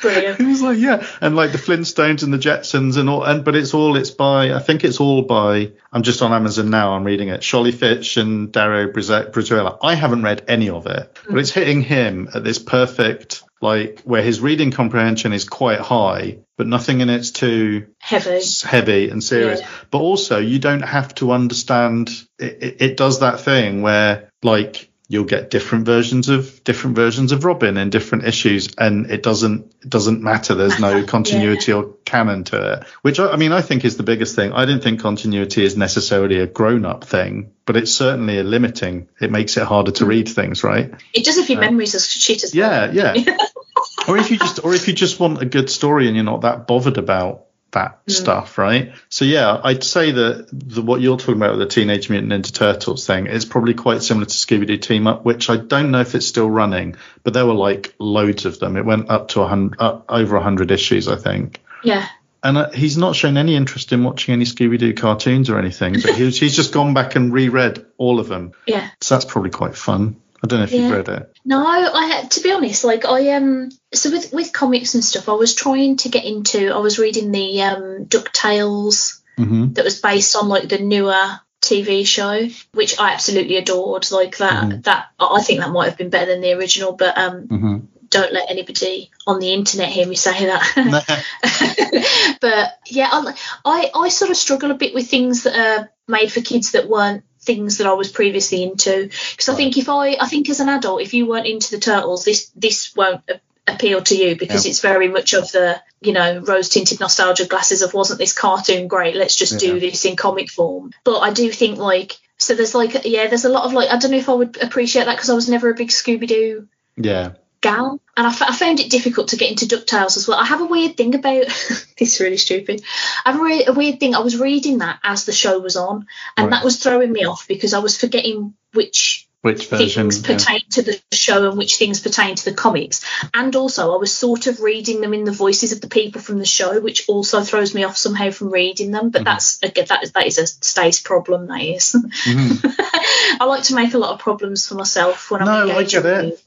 Brilliant. He was like, "Yeah," and like the Flintstones and the Jetsons and all, and but it's all it's by I think it's all by I'm just on Amazon now. I'm reading it. Sholly Fisch and Dario Brizuela. I haven't read any of it, but it's hitting him at this perfect like where his reading comprehension is quite high, but nothing in it's too heavy, heavy and serious. Yeah. But also, you don't have to understand. It, it, it does that thing where like you'll get different versions of different versions of Robin in different issues, and it doesn't it doesn't matter. There's no continuity yeah. or canon to it, which I mean I think is the biggest thing. I don't think continuity is necessarily a grown up thing, but it's certainly a limiting. It makes it harder to read things, right? It does if your uh, memories are shit as well. Yeah, yeah. or if you just or if you just want a good story and you're not that bothered about that mm. stuff, right? So yeah, I'd say that the, what you're talking about with the Teenage Mutant Ninja Turtles thing is probably quite similar to Scooby Doo Team Up, which I don't know if it's still running, but there were like loads of them. It went up to a hundred, uh, over a hundred issues, I think. Yeah. And uh, he's not shown any interest in watching any Scooby Doo cartoons or anything, but he's, he's just gone back and reread all of them. Yeah. So that's probably quite fun. I don't know if yeah. you've read it. No, I to be honest, like I um so with with comics and stuff, I was trying to get into. I was reading the um Ducktales mm-hmm. that was based on like the newer TV show, which I absolutely adored. Like that, mm-hmm. that I think that might have been better than the original, but um, mm-hmm. don't let anybody on the internet hear me say that. but yeah, I, I I sort of struggle a bit with things that are made for kids that weren't things that I was previously into. Because I think if I, I think as an adult, if you weren't into the turtles, this this won't appeal to you because it's very much of the you know rose tinted nostalgia glasses of wasn't this cartoon great? Let's just yeah. do this in comic form. But I do think like so there's like yeah there's a lot of like I don't know if I would appreciate that because I was never a big Scooby Doo yeah gal and I, f- I found it difficult to get into ducktales as well i have a weird thing about this is really stupid i have a, re- a, weird thing i was reading that as the show was on and right. that was throwing me off because i was forgetting which which version, things pertain yeah. to the show and which things pertain to the comics and also i was sort of reading them in the voices of the people from the show which also throws me off somehow from reading them but mm-hmm. that's again that is that is a stace problem that is. Mm-hmm. i like to make a lot of problems for myself when i'm no i get it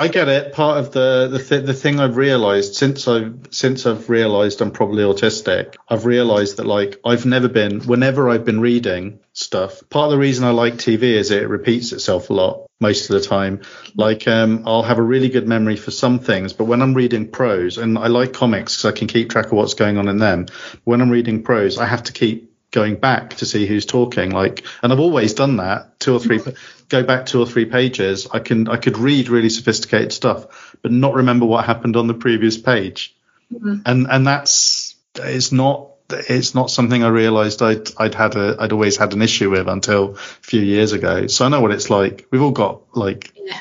I get it. Part of the the, th- the thing I've realised since I've since I've realised I'm probably autistic, I've realised that like I've never been. Whenever I've been reading stuff, part of the reason I like TV is it repeats itself a lot most of the time. Like um, I'll have a really good memory for some things, but when I'm reading prose, and I like comics because I can keep track of what's going on in them. When I'm reading prose, I have to keep going back to see who's talking like and i've always done that two or three go back two or three pages i can i could read really sophisticated stuff but not remember what happened on the previous page mm-hmm. and and that's it's not it's not something i realized i'd i'd had a i'd always had an issue with until a few years ago so i know what it's like we've all got like yeah.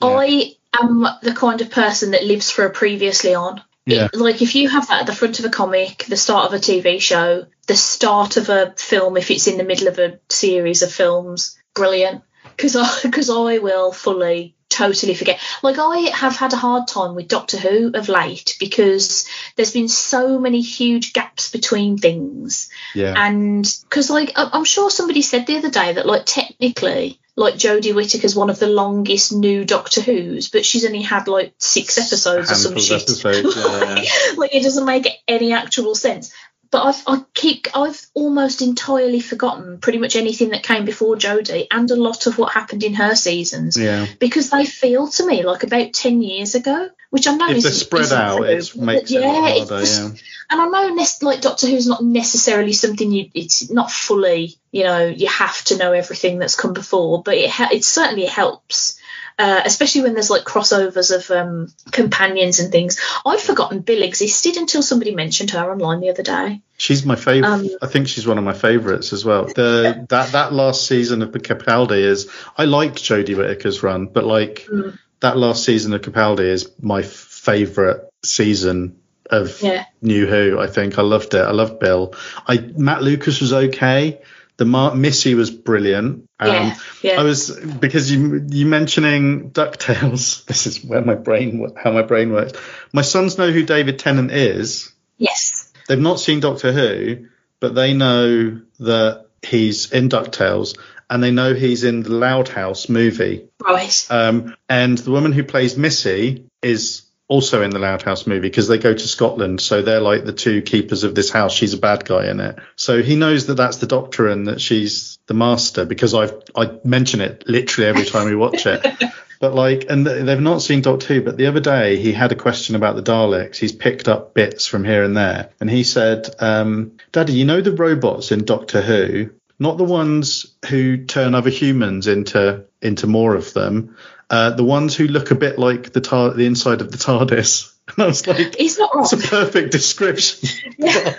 Yeah. i am the kind of person that lives for a previously on yeah. It, like if you have that at the front of a comic, the start of a TV show, the start of a film, if it's in the middle of a series of films, brilliant. Because I, cause I will fully, totally forget. Like I have had a hard time with Doctor Who of late because there's been so many huge gaps between things. Yeah. And because like I'm sure somebody said the other day that like technically like Jodie Whittaker's one of the longest new Doctor Who's, but she's only had like six episodes or some shit. Episodes, yeah, yeah. like it doesn't make any actual sense. But I've I keep I've almost entirely forgotten pretty much anything that came before Jodie and a lot of what happened in her seasons. Yeah. Because they feel to me like about ten years ago, which I know if they're spread out, it makes yeah, it harder. Yeah. And I know like Doctor Who's not necessarily something you it's not fully you know you have to know everything that's come before, but it it certainly helps uh, especially when there's like crossovers of um, companions and things. I'd forgotten Bill existed until somebody mentioned her online the other day. She's my favorite. Um, I think she's one of my favorites as well. The that that last season of Capaldi is I liked Jodie Whittaker's run, but like mm. that last season of Capaldi is my favorite season of yeah. New Who. I think I loved it. I loved Bill. I Matt Lucas was okay. The Mar- Missy was brilliant. Um, yeah, yeah. I was because you you mentioning Ducktales. This is where my brain how my brain works. My sons know who David Tennant is. Yes. They've not seen Doctor Who, but they know that he's in Ducktales and they know he's in the Loud House movie. Right. Um, and the woman who plays Missy is also in the Loud House movie because they go to Scotland. So they're like the two keepers of this house. She's a bad guy in it. So he knows that that's the Doctor and that she's the Master because I've I mention it literally every time we watch it. But like, and they've not seen Doctor Who. But the other day he had a question about the Daleks. He's picked up bits from here and there, and he said, um, "Daddy, you know the robots in Doctor Who, not the ones who turn other humans into into more of them, uh, the ones who look a bit like the tar- the inside of the TARDIS. And I was like, he's not wrong. It's a perfect description. Yeah.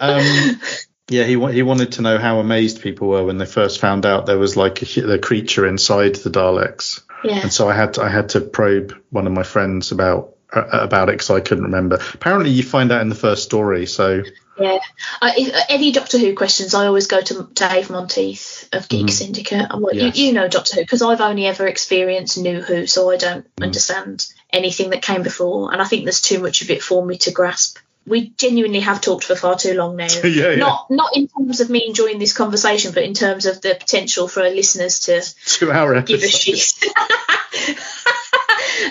um, yeah, he he wanted to know how amazed people were when they first found out there was like a, a creature inside the Daleks. Yeah. And so I had to, I had to probe one of my friends about uh, about it because I couldn't remember. Apparently, you find out in the first story. So yeah, if, uh, any Doctor Who questions, I always go to Dave Monteith of Geek mm. Syndicate. Like, yes. you, you, know Doctor Who because I've only ever experienced New Who, so I don't mm. understand anything that came before, and I think there's too much of it for me to grasp we genuinely have talked for far too long now. yeah, yeah. Not not in terms of me enjoying this conversation, but in terms of the potential for listeners to two hour give a shit.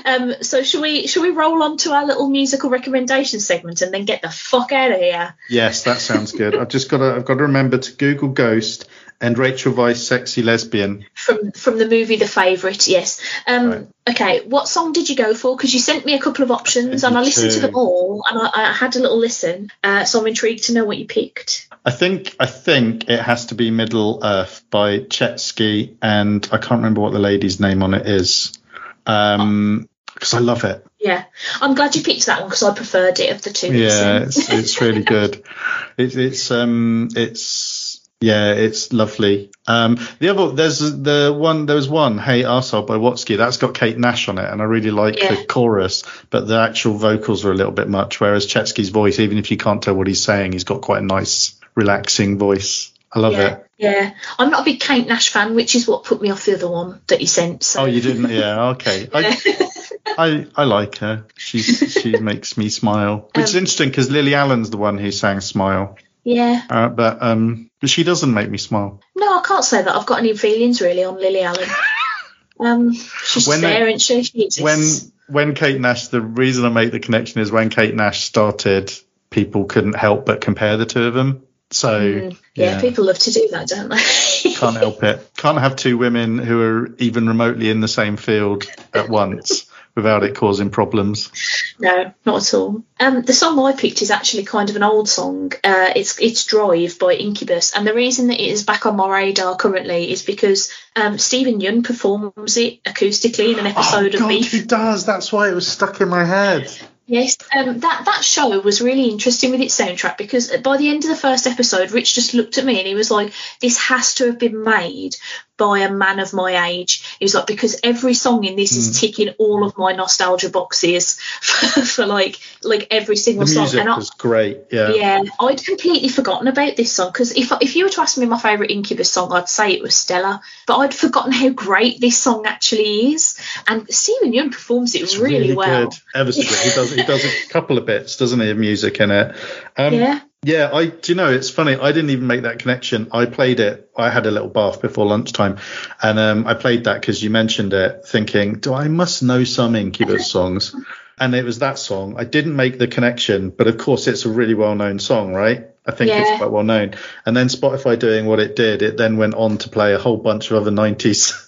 um, so should we should we roll on to our little musical recommendation segment and then get the fuck out of here? Yes, that sounds good. I've just got to I've got to remember to Google Ghost and Rachel Weisz, sexy lesbian. From from the movie The Favourite, yes. Um, right. Okay, what song did you go for? Because you sent me a couple of options and I listened to them all and I, I had a little listen. Uh, so I'm intrigued to know what you picked. I think I think it has to be Middle Earth by Chesky and I can't remember what the lady's name on it is. Um, because I love it. Yeah, I'm glad you picked that one because I preferred it of the two. Yeah, it's, it's really good. It, it's um, it's yeah, it's lovely. Um, the other there's the one there was one Hey Arsehole by Watsky that's got Kate Nash on it, and I really like yeah. the chorus, but the actual vocals are a little bit much. Whereas Chesky's voice, even if you can't tell what he's saying, he's got quite a nice, relaxing voice. I love yeah, it. Yeah, I'm not a big Kate Nash fan, which is what put me off the other one that you sent. So. Oh, you didn't? Yeah, okay. I, I I like her. She she makes me smile, which um, is interesting because Lily Allen's the one who sang "Smile." Yeah. Uh, but um, but she doesn't make me smile. No, I can't say that I've got any feelings really on Lily Allen. um, she's when fair, isn't she? she when when Kate Nash, the reason I make the connection is when Kate Nash started, people couldn't help but compare the two of them. So mm, yeah, yeah, people love to do that, don't they? Can't help it. Can't have two women who are even remotely in the same field at once without it causing problems. No, not at all. Um, the song I picked is actually kind of an old song. Uh, it's it's Drive by Incubus, and the reason that it is back on my radar currently is because um, Steven Yeun performs it acoustically in an episode oh, God, of Beef. He does. That's why it was stuck in my head. Yes, um, that that show was really interesting with its soundtrack because by the end of the first episode, Rich just looked at me and he was like, "This has to have been made by a man of my age. He was like, because every song in this mm. is hmm. ticking all of my nostalgia boxes for, for like like every single the song. Music and was I, great. Yeah. Yeah, I'd completely forgotten about this song because if if you were to ask me my favourite Incubus song, I'd say it was Stella. But I'd forgotten how great this song actually is. And Steven Yeun performs it it's really, really well. Good. Ever so good. He does he does a couple of bits, doesn't he, of music in it. Um, yeah. Yeah, I do you know it's funny. I didn't even make that connection. I played it. I had a little bath before lunchtime, and um, I played that because you mentioned it, thinking, "Do I must know some Incubus songs?" and it was that song. I didn't make the connection, but of course it's a really well-known song, right? I think yeah. it's quite well known. And then Spotify doing what it did, it then went on to play a whole bunch of other 90s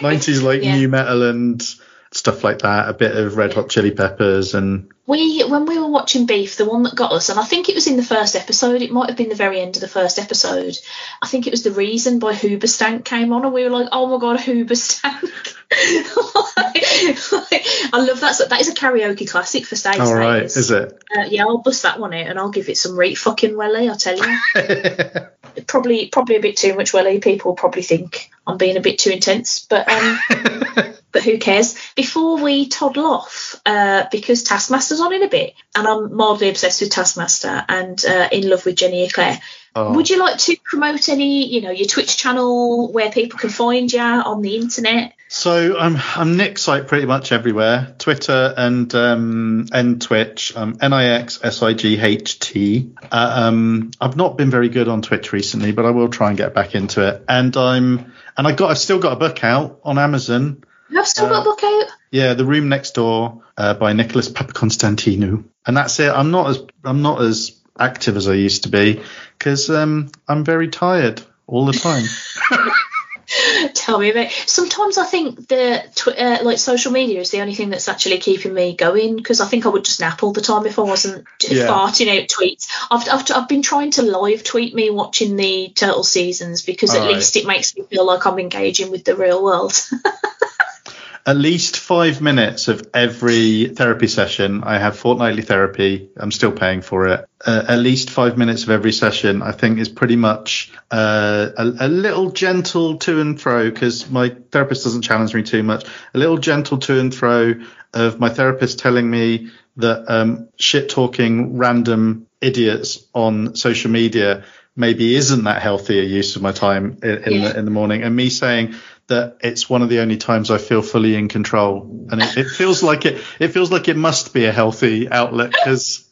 90s like yeah. nu metal and stuff like that, a bit of Red Hot Chili Peppers and we when we were watching Beef, the one that got us, and I think it was in the first episode, it might have been the very end of the first episode. I think it was the reason by Hoobastank came on, and we were like, "Oh my god, Hoobastank!" I love that. That is a karaoke classic for stage. All right, is it? Uh, yeah, I'll bust that one out and I'll give it some re fucking welly. I tell you, probably probably a bit too much welly. People probably think I'm being a bit too intense, but um, but who cares? Before we toddle off, uh, because Taskmaster's on in a bit, and I'm mildly obsessed with Taskmaster and uh, in love with Jenny Eclair. Oh. Would you like to promote any, you know, your Twitch channel where people can find you on the internet? So I'm I'm Nixsight pretty much everywhere, Twitter and um, and Twitch. Um, N I X S I G H T. Uh, um, I've not been very good on Twitch recently, but I will try and get back into it. And I'm and I got I've still got a book out on Amazon. You've still uh, got a book out. Yeah, The Room Next Door uh, by Nicolas Papaconstantinou, and that's it. I'm not as I'm not as active as I used to be because um, I'm very tired all the time. Tell me about. Sometimes I think the tw- uh, like social media is the only thing that's actually keeping me going because I think I would just nap all the time if I wasn't yeah. farting out tweets. I've, I've I've been trying to live tweet me watching the turtle seasons because all at right. least it makes me feel like I'm engaging with the real world. at least five minutes of every therapy session. I have fortnightly therapy. I'm still paying for it. Uh, at least five minutes of every session, I think, is pretty much uh, a, a, little gentle to and fro because my therapist doesn't challenge me too much. A little gentle to and fro of my therapist telling me that um, shit talking random idiots on social media maybe isn't that healthy a use of my time in, in, yeah. the, in the morning, and me saying that it's one of the only times I feel fully in control, and it, it feels like it. It feels like it must be a healthy outlet because.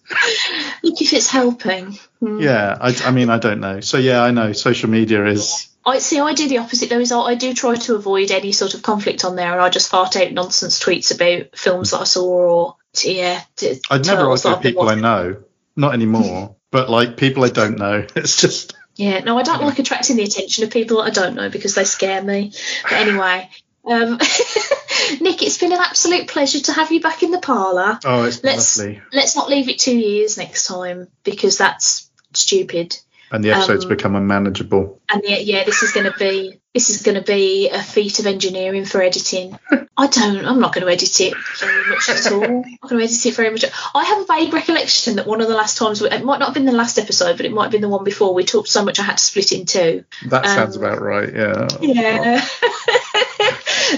Look if it's helping. Hmm. Yeah, I, I, mean, I don't know. So yeah, I know social media is. I see. I do the opposite. Though is I do try to avoid any sort of conflict on there, and I just fart out nonsense tweets about films that I saw or yeah. I'd never argue with people I know. Not anymore. but like people I don't know. It's just. Yeah, no, I don't like attracting the attention of people that I don't know because they scare me. But anyway, um, Nick, it's been an absolute pleasure to have you back in the parlour. Oh, it's let's, lovely. Let's not leave it two years next time because that's stupid. And the episodes um, become unmanageable. And yeah, yeah, this is going to be this is going to be a feat of engineering for editing. I don't. I'm not going to edit it very much at all. I'm not going to edit it very much. I have a vague recollection that one of the last times we, it might not have been the last episode, but it might have been the one before. We talked so much I had to split in two. That um, sounds about right. Yeah. Yeah.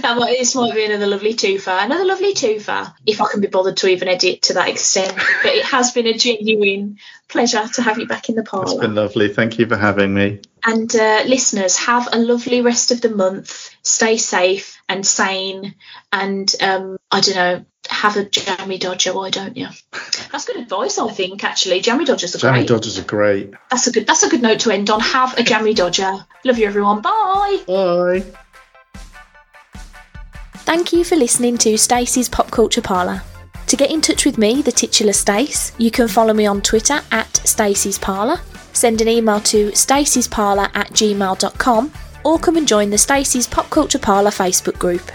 that might, this might be another lovely twofer. Another lovely twofer, if I can be bothered to even edit to that extent. But it has been a genuine pleasure to have you back in the parlour. It's been lovely. Thank you for having me. And uh, listeners, have a lovely rest of the month. Stay safe and sane. And um, I don't know, have a jammy dodger, why don't you? That's good advice, I think. Actually, jammy dodgers are jammy great. Jammy dodgers are great. That's a good. That's a good note to end on. Have a jammy dodger. Love you, everyone. Bye. Bye. Thank you for listening to Stacey's Pop Culture Parlour. To get in touch with me, the titular Stace, you can follow me on Twitter at Stacey's Parlour, send an email to stacey'sparlour at gmail.com, or come and join the Stacey's Pop Culture Parlour Facebook group.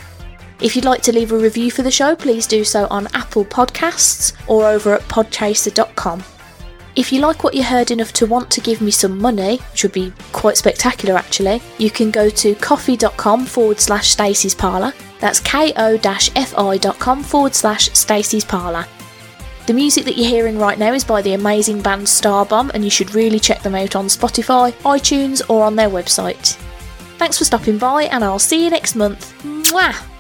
If you'd like to leave a review for the show, please do so on Apple Podcasts or over at podchaser.com. If you like what you heard enough to want to give me some money, which would be quite spectacular actually, you can go to ko-fi.com forward slash Stacey's Parlour that's ko-fi.com forward slash Stacey's Parlour. The music that you're hearing right now is by the amazing band Starbomb, and you should really check them out on Spotify, iTunes, or on their website. Thanks for stopping by, and I'll see you next month. Mwah!